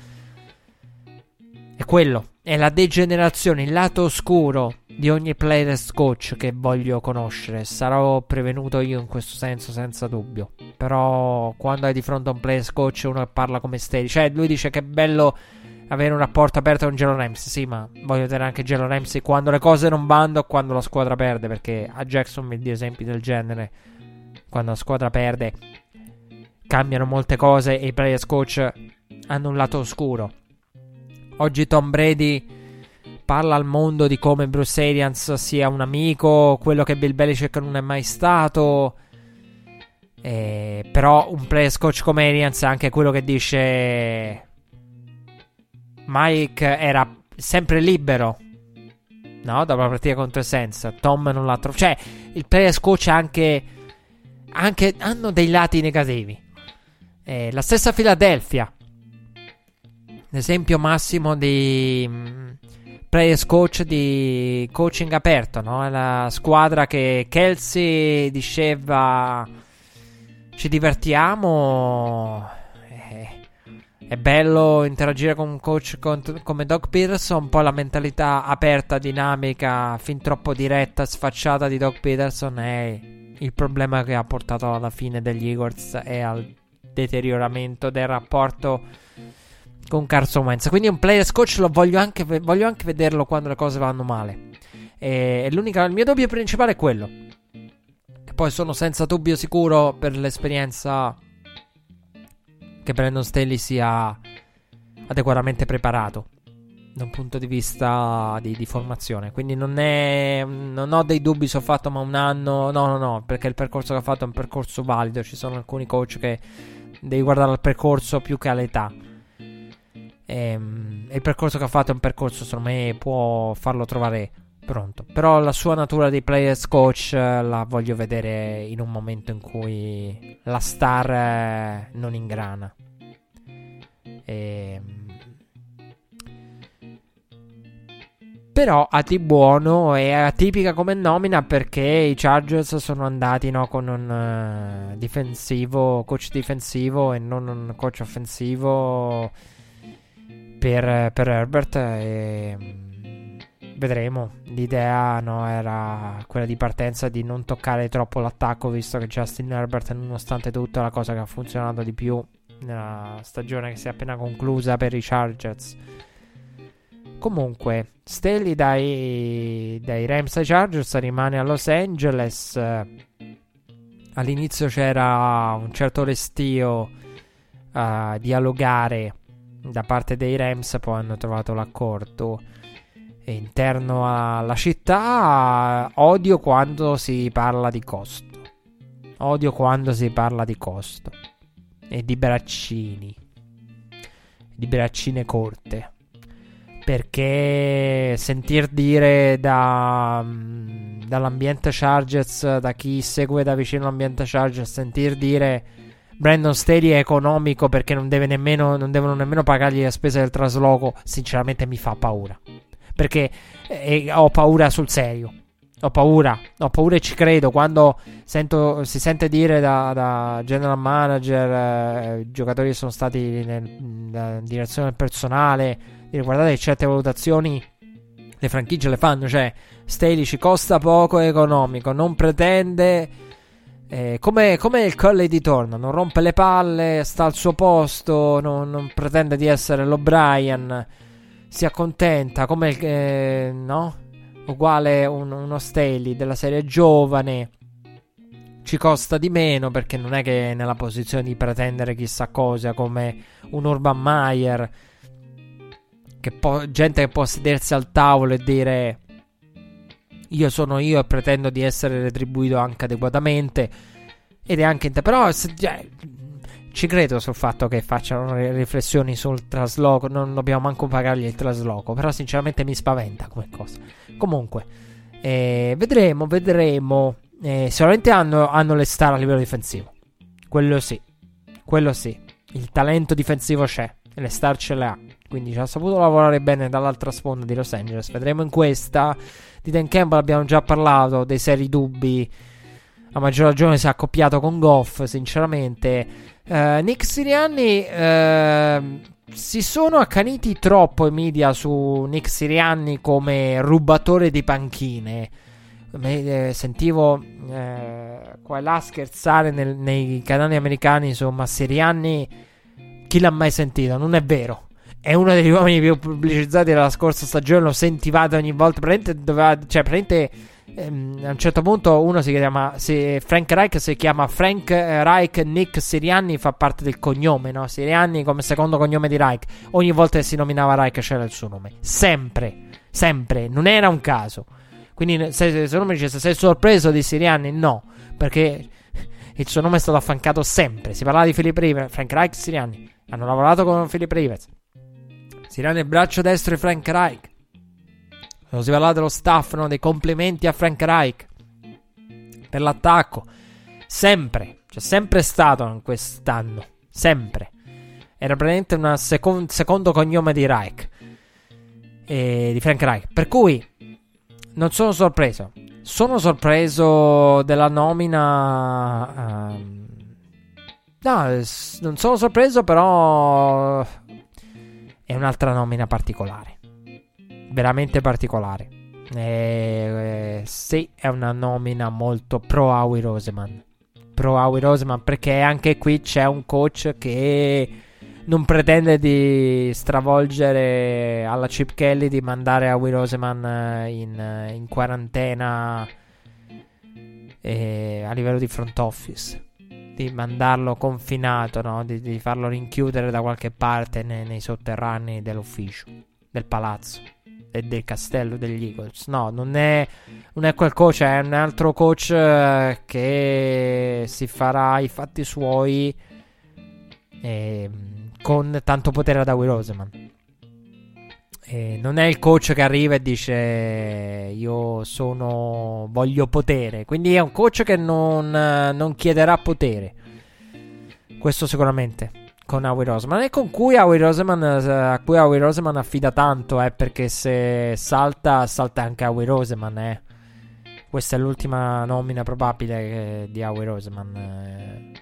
È quello. È la degenerazione, il lato oscuro di ogni players coach che voglio conoscere. Sarò prevenuto io in questo senso senza dubbio. Però quando hai di fronte a un players coach uno che parla come Steady. Cioè lui dice che bello avere un rapporto aperto con Jalen Ramsey. Sì, ma voglio vedere anche Jalen Ramsey quando le cose non vanno o quando la squadra perde. Perché a Jacksonville di esempi del genere, quando la squadra perde, cambiano molte cose e i players coach hanno un lato oscuro. Oggi Tom Brady parla al mondo di come Bruce Arians sia un amico, quello che Bill Belichick non è mai stato. Eh, però un players coach come Arians è anche quello che dice Mike era sempre libero. No, dopo la partita contro Sense. Tom non l'ha trovato. Cioè, il players coach anche, anche. hanno dei lati negativi. Eh, la stessa Philadelphia. L'esempio massimo di mm, players coach di coaching aperto, no? La squadra che Kelsey diceva ci divertiamo è bello interagire con un coach come Doc Peterson, un po' la mentalità aperta, dinamica, fin troppo diretta, sfacciata di Doc Peterson è il problema che ha portato alla fine degli Eagles e al deterioramento del rapporto con Carson Wentz. Quindi un players coach lo voglio anche, voglio anche vederlo quando le cose vanno male. E il mio dubbio principale è quello. Che poi sono senza dubbio sicuro per l'esperienza che Brandon Staley sia adeguatamente preparato da un punto di vista di, di formazione. Quindi non, è, non ho dei dubbi se ho fatto ma un anno. No, no, no, perché il percorso che ha fatto è un percorso valido. Ci sono alcuni coach che devi guardare al percorso più che all'età. Ehm, e il percorso che ha fatto è un percorso, secondo me, può farlo trovare pronto. Però la sua natura di players coach eh, la voglio vedere in un momento in cui la star eh, non ingrana. E, ehm, Però a di buono è atipica come nomina perché i Chargers sono andati no, con un uh, difensivo, coach difensivo e non un coach offensivo per, per Herbert. E, mm, vedremo. L'idea no, era quella di partenza di non toccare troppo l'attacco, visto che Justin Herbert, nonostante tutto, è la cosa che ha funzionato di più nella stagione che si è appena conclusa per i Chargers. Comunque, Staley dai, dai Rams ai Chargers rimane a Los Angeles. All'inizio c'era un certo restio a uh, dialogare da parte dei Rams, poi hanno trovato l'accordo interno alla città. Odio quando si parla di costo. Odio quando si parla di costo. E di braccini. Di braccine corte perché sentir dire da, mm, dall'ambiente Chargers, da chi segue da vicino l'ambiente Chargers, sentir dire Brandon Staley è economico perché non, nemmeno, non devono nemmeno pagargli le spese del trasloco, sinceramente mi fa paura. Perché eh, ho paura sul serio. Ho paura, ho paura e ci credo. Quando sento, si sente dire da, da general manager, eh, giocatori che sono stati in direzione personale, dire guardate certe valutazioni le franchigie le fanno, cioè Staley ci costa poco economico, non pretende... Eh, come, come, il Colley di torno, non rompe le palle, sta al suo posto, non, non pretende di essere l'O'Brien, si accontenta, come eh, no? Uguale un, uno Staley della serie giovane, ci costa di meno perché non è che è nella posizione di pretendere chissà cosa come un Urban Meyer che po- gente che può sedersi al tavolo e dire io sono io e pretendo di essere retribuito anche adeguatamente ed è anche inter- però se, cioè, ci credo sul fatto che facciano riflessioni sul trasloco non dobbiamo manco pagargli il trasloco però sinceramente mi spaventa come cosa comunque eh, vedremo vedremo eh, sicuramente hanno, hanno le star a livello difensivo quello sì quello sì il talento difensivo c'è e le star ce le ha quindi ci ha saputo lavorare bene dall'altra sponda di Los Angeles. Vedremo in questa. Di Dan Campbell abbiamo già parlato, dei seri dubbi. A maggior ragione si è accoppiato con Goff, sinceramente. Uh, Nick Sirianni uh, si sono accaniti troppo i media su Nick Sirianni come rubatore di panchine. Me, eh, sentivo eh, qua e là scherzare nel, nei canali americani, insomma, Sirianni chi l'ha mai sentito? Non è vero è uno degli uomini più pubblicizzati della scorsa stagione. Lo sentivate ogni volta. Praticamente doveva. Cioè, praticamente. Ehm, a un certo punto uno si chiama. Si, Frank Reich si chiama Frank Reich. Nick Sirianni fa parte del cognome, no? Sirianni come secondo cognome di Reich. Ogni volta che si nominava Reich c'era il suo nome. Sempre. Sempre. Non era un caso. Quindi se, se uno mi dice sei sorpreso di Sirianni, no. Perché (laughs) il suo nome è stato affiancato sempre. Si parlava di Philip Rivers. Frank Reich, Sirianni. Hanno lavorato con Philip Rivers. Si Tirano il braccio destro di Frank Reich. Quando si parla dello staff, no? dei complimenti a Frank Reich per l'attacco. Sempre, c'è sempre stato quest'anno. Sempre. Era praticamente un secon- secondo cognome di Reich. E di Frank Reich. Per cui non sono sorpreso. Sono sorpreso della nomina. Um, no, non sono sorpreso, però è un'altra nomina particolare. Veramente particolare. Eh, sì, è una nomina molto pro Howie Roseman. Pro Howie Roseman perché anche qui c'è un coach che non pretende di stravolgere alla Chip Kelly di mandare Will Roseman eh, in, eh, in quarantena eh, a livello di front office di mandarlo confinato, no? di, di, farlo rinchiudere da qualche parte nei, nei sotterranei dell'ufficio, del palazzo e del castello degli Eagles. No, non è, non è quel coach, è un altro coach eh, che si farà i fatti suoi eh, con tanto potere da Will Roseman. Eh, non è il coach che arriva e dice io sono voglio potere. Quindi è un coach che non, non chiederà potere. Questo sicuramente con Howie Roseman e con cui Howie Roseman, a cui Howie Roseman affida tanto eh, perché se salta salta anche Howie Roseman eh. questa è l'ultima nomina probabile di Howie Roseman eh.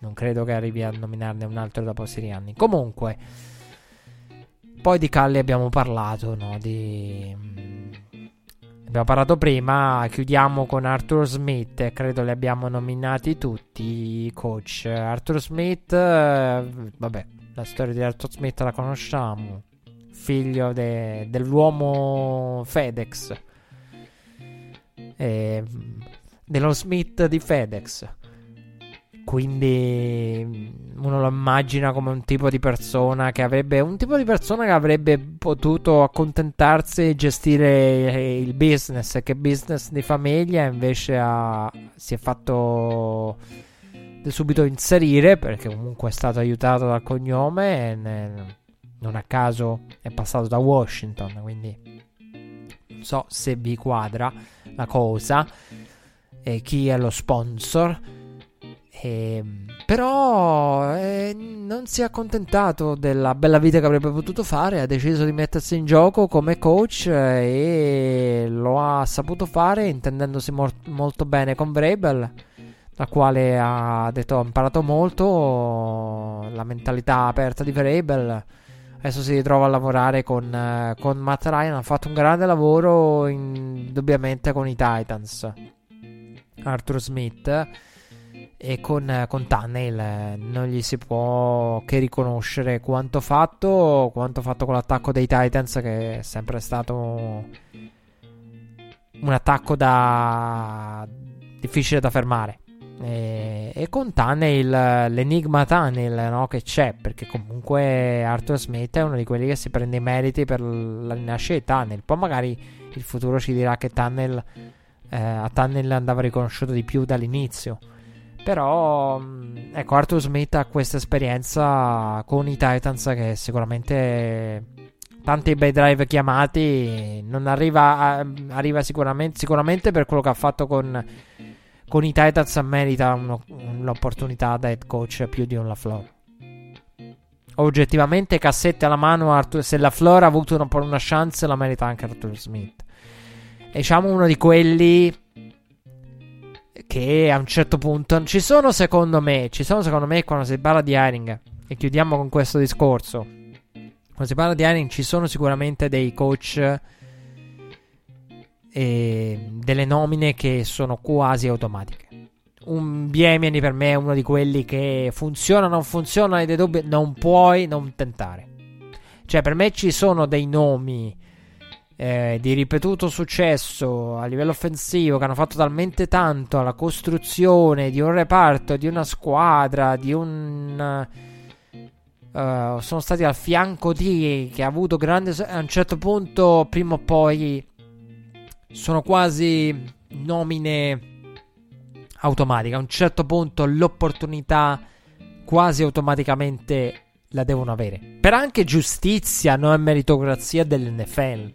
non credo che arrivi a nominarne un altro dopo Sirianni comunque poi di Calli abbiamo parlato no? di Abbiamo parlato prima, chiudiamo con Arthur Smith, credo li abbiamo nominati tutti coach. Arthur Smith, eh, vabbè, la storia di Arthur Smith la conosciamo, figlio de- dell'uomo FedEx, eh, dello Smith di FedEx. Quindi uno lo immagina come un tipo di persona che avrebbe un tipo di persona che avrebbe potuto accontentarsi e gestire il business, che business di famiglia invece ha, si è fatto subito inserire perché comunque è stato aiutato dal cognome e ne, non a caso è passato da Washington, quindi non so se vi quadra la cosa e chi è lo sponsor eh, però eh, non si è accontentato della bella vita che avrebbe potuto fare, ha deciso di mettersi in gioco come coach eh, e lo ha saputo fare intendendosi mor- molto bene con Vrabel, la quale ha detto ha imparato molto, la mentalità aperta di Vrabel. Adesso si ritrova a lavorare con, con Matt Ryan, ha fatto un grande lavoro indubbiamente con i Titans. Arthur Smith e con, con Tunnel non gli si può che riconoscere quanto fatto, quanto fatto con l'attacco dei Titans che è sempre stato un attacco da difficile da fermare. E, e con Tunnel, l'enigma Tunnel no, che c'è, perché comunque Arthur Smith è uno di quelli che si prende i meriti per la rinascita di Tunnel. Poi magari il futuro ci dirà che Tunnel, eh, a Tunnel andava riconosciuto di più dall'inizio. Però, mm, ecco, Arthur Smith ha questa esperienza con i Titans che sicuramente tanti bei drive chiamati non arriva, a, arriva sicuramente, sicuramente per quello che ha fatto con, con i Titans merita uno, un'opportunità da head coach più di un LaFleur. Oggettivamente, cassette alla mano, Arthur, se LaFleur ha avuto una, una chance la merita anche Arthur Smith. diciamo uno di quelli che a un certo punto ci sono secondo me, ci sono secondo me quando si parla di hiring e chiudiamo con questo discorso. Quando si parla di hiring ci sono sicuramente dei coach e delle nomine che sono quasi automatiche. Un Biemiani per me è uno di quelli che funziona, non funziona, hai dei dubbi, non puoi non tentare. Cioè, per me ci sono dei nomi eh, di ripetuto successo a livello offensivo che hanno fatto talmente tanto alla costruzione di un reparto, di una squadra, di un... Uh, sono stati al fianco di che ha avuto grande a un certo punto prima o poi sono quasi nomine automatiche. A un certo punto l'opportunità quasi automaticamente la devono avere. Per anche giustizia non è meritocrazia dell'NFL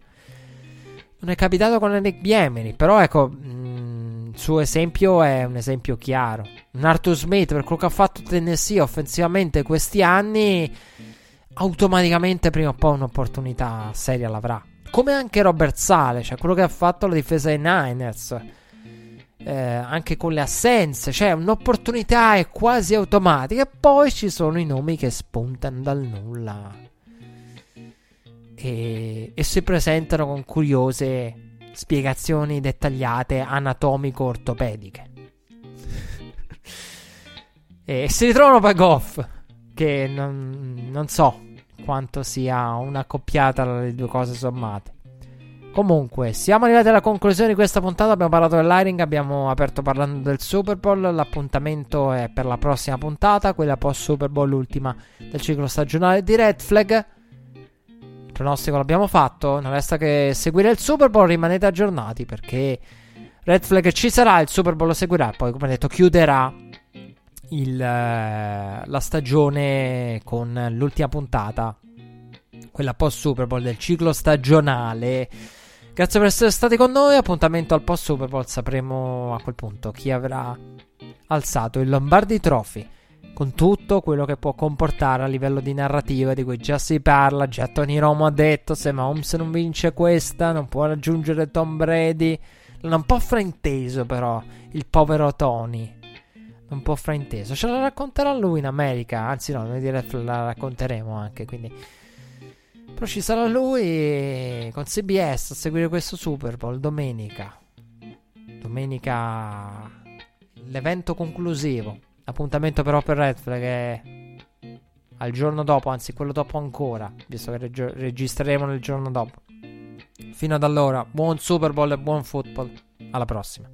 non è capitato con Nick Biemini, però ecco, mm, il suo esempio è un esempio chiaro. Un Arthur Smith, per quello che ha fatto Tennessee offensivamente questi anni, automaticamente prima o poi un'opportunità seria l'avrà. Come anche Robert Sale, cioè quello che ha fatto la difesa dei Niners. Eh, anche con le assenze, cioè un'opportunità è quasi automatica. E poi ci sono i nomi che spuntano dal nulla e, e si presentano con curiose spiegazioni dettagliate anatomico-ortopediche. e si ritrovano poi Goff, che non, non so quanto sia una coppiata le due cose sommate. Comunque, siamo arrivati alla conclusione di questa puntata. Abbiamo parlato dell'Hiring, abbiamo aperto parlando del Super Bowl. L'appuntamento è per la prossima puntata, quella post Super Bowl, l'ultima del ciclo stagionale di Red Flag. Pronostico l'abbiamo fatto. Non resta che seguire il Super Bowl. Rimanete aggiornati perché Red Flag ci sarà. Il Super Bowl lo seguirà. Poi, come detto, chiuderà il, eh, la stagione con l'ultima puntata, quella post Super Bowl del ciclo stagionale. Grazie per essere stati con noi. Appuntamento al post Super Bowl. Sapremo a quel punto chi avrà alzato il Lombardi Trophy. Con tutto quello che può comportare a livello di narrativa, di cui già si parla. Già Tony Romo ha detto: se Mahomes non vince questa, non può raggiungere Tom Brady. L'hanno un po' frainteso, però, il povero Tony un po' frainteso. Ce la racconterà lui in America. Anzi, no, noi la racconteremo anche. Quindi. Però ci sarà lui con CBS a seguire questo Super Bowl domenica. Domenica. L'evento conclusivo. L'appuntamento però per Red Flag è al giorno dopo, anzi quello dopo ancora, visto che reg- registreremo il giorno dopo. Fino ad allora, buon Super Bowl e buon football. Alla prossima.